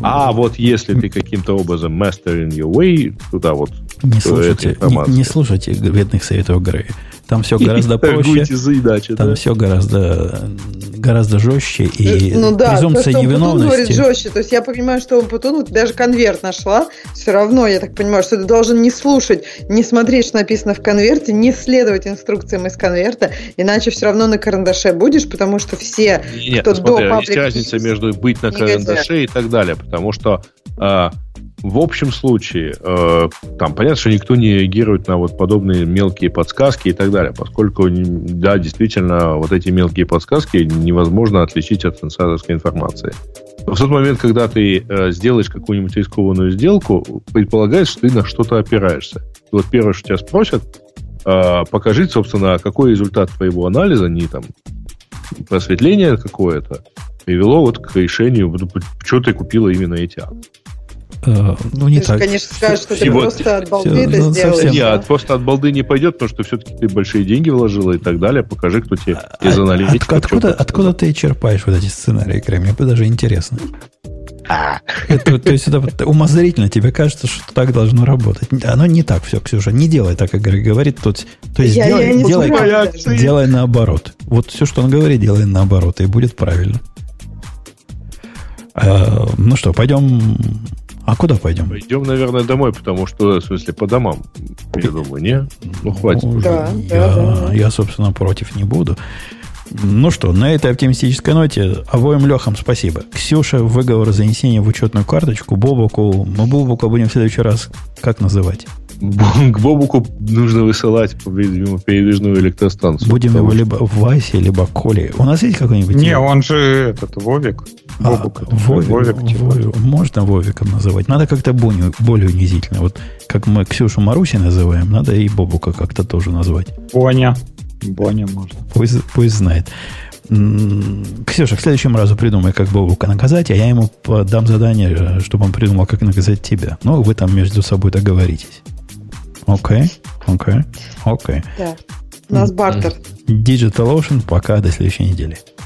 А вот если ты каким-то образом mastering your way туда вот, Не этой слушайте, не, не слушайте бедных советов Грея. Там все гораздо проще. Там да? все гораздо, гораздо жестче. И ну да, то, презумпция что он Путун говорит невиновности. жестче. То есть я понимаю, что он Путун вот даже конверт нашла. Все равно, я так понимаю, что ты должен не слушать, не смотреть, что написано в конверте, не следовать инструкциям из конверта, иначе все равно на карандаше будешь, потому что все, Нет, кто ну, смотри, до есть public разница между быть на не карандаше и так далее, потому что а, в общем случае, э, там понятно, что никто не реагирует на вот подобные мелкие подсказки и так далее, поскольку, да, действительно, вот эти мелкие подсказки невозможно отличить от инсайдерской информации. В тот момент, когда ты э, сделаешь какую-нибудь рискованную сделку, предполагается, что ты на что-то опираешься. И вот первое, что тебя спросят, э, покажи, собственно, какой результат твоего анализа, не там просветление какое-то, привело вот к решению, что ты купила именно эти акции. Э, ну, не Ты же, так. конечно, скажешь, что И ты просто от балды всё, это ну, сделаешь. совсем. Нет, да? просто от балды не пойдет, потому что все-таки ты большие деньги вложила и так далее. Покажи, кто тебе из А- аналитиков. от- откуда, откуда ты черпаешь вот эти сценарии, Грей? Мне даже интересно. Это, то есть это умозрительно, тебе кажется, что так должно работать. Оно не так все, Ксюша. Не делай так, как Грей говорит. Тут, то есть Я- делай, я делай, даже. делай наоборот. Вот все, что он говорит, делай наоборот, и будет правильно. А, ну что, пойдем... А куда пойдем? Пойдем, наверное, домой, потому что, в смысле, по домам. Я думаю, не? Ну, хватит. Ну, Да, я, да, да, да. я, собственно, против не буду. Ну что, на этой оптимистической ноте обоим Лехам спасибо. Ксюша, выговор занесения в учетную карточку. Бобуку, мы Бобука будем в следующий раз как называть? К Бобуку нужно высылать, видимо, передвижную электростанцию. Будем его что- либо Васе, либо Коле. У нас есть какой-нибудь? Не, он же этот Вовик. А, Бобук. это же Вовик, Вовик, типа. Вовик. Можно Вовиком называть. Надо как-то более, более унизительно. Вот как мы Ксюшу Маруси называем, надо и Бобука как-то тоже назвать. Боня. Боня можно. Пусть, пусть знает. Ксюша, к следующему разу придумай, как Бобука наказать, а я ему по- дам задание, э, чтобы он придумал, как наказать тебя. Ну, вы там между собой договоритесь. Окей, окей, окей. Да. У нас бартер. Digital Ocean, пока до следующей недели.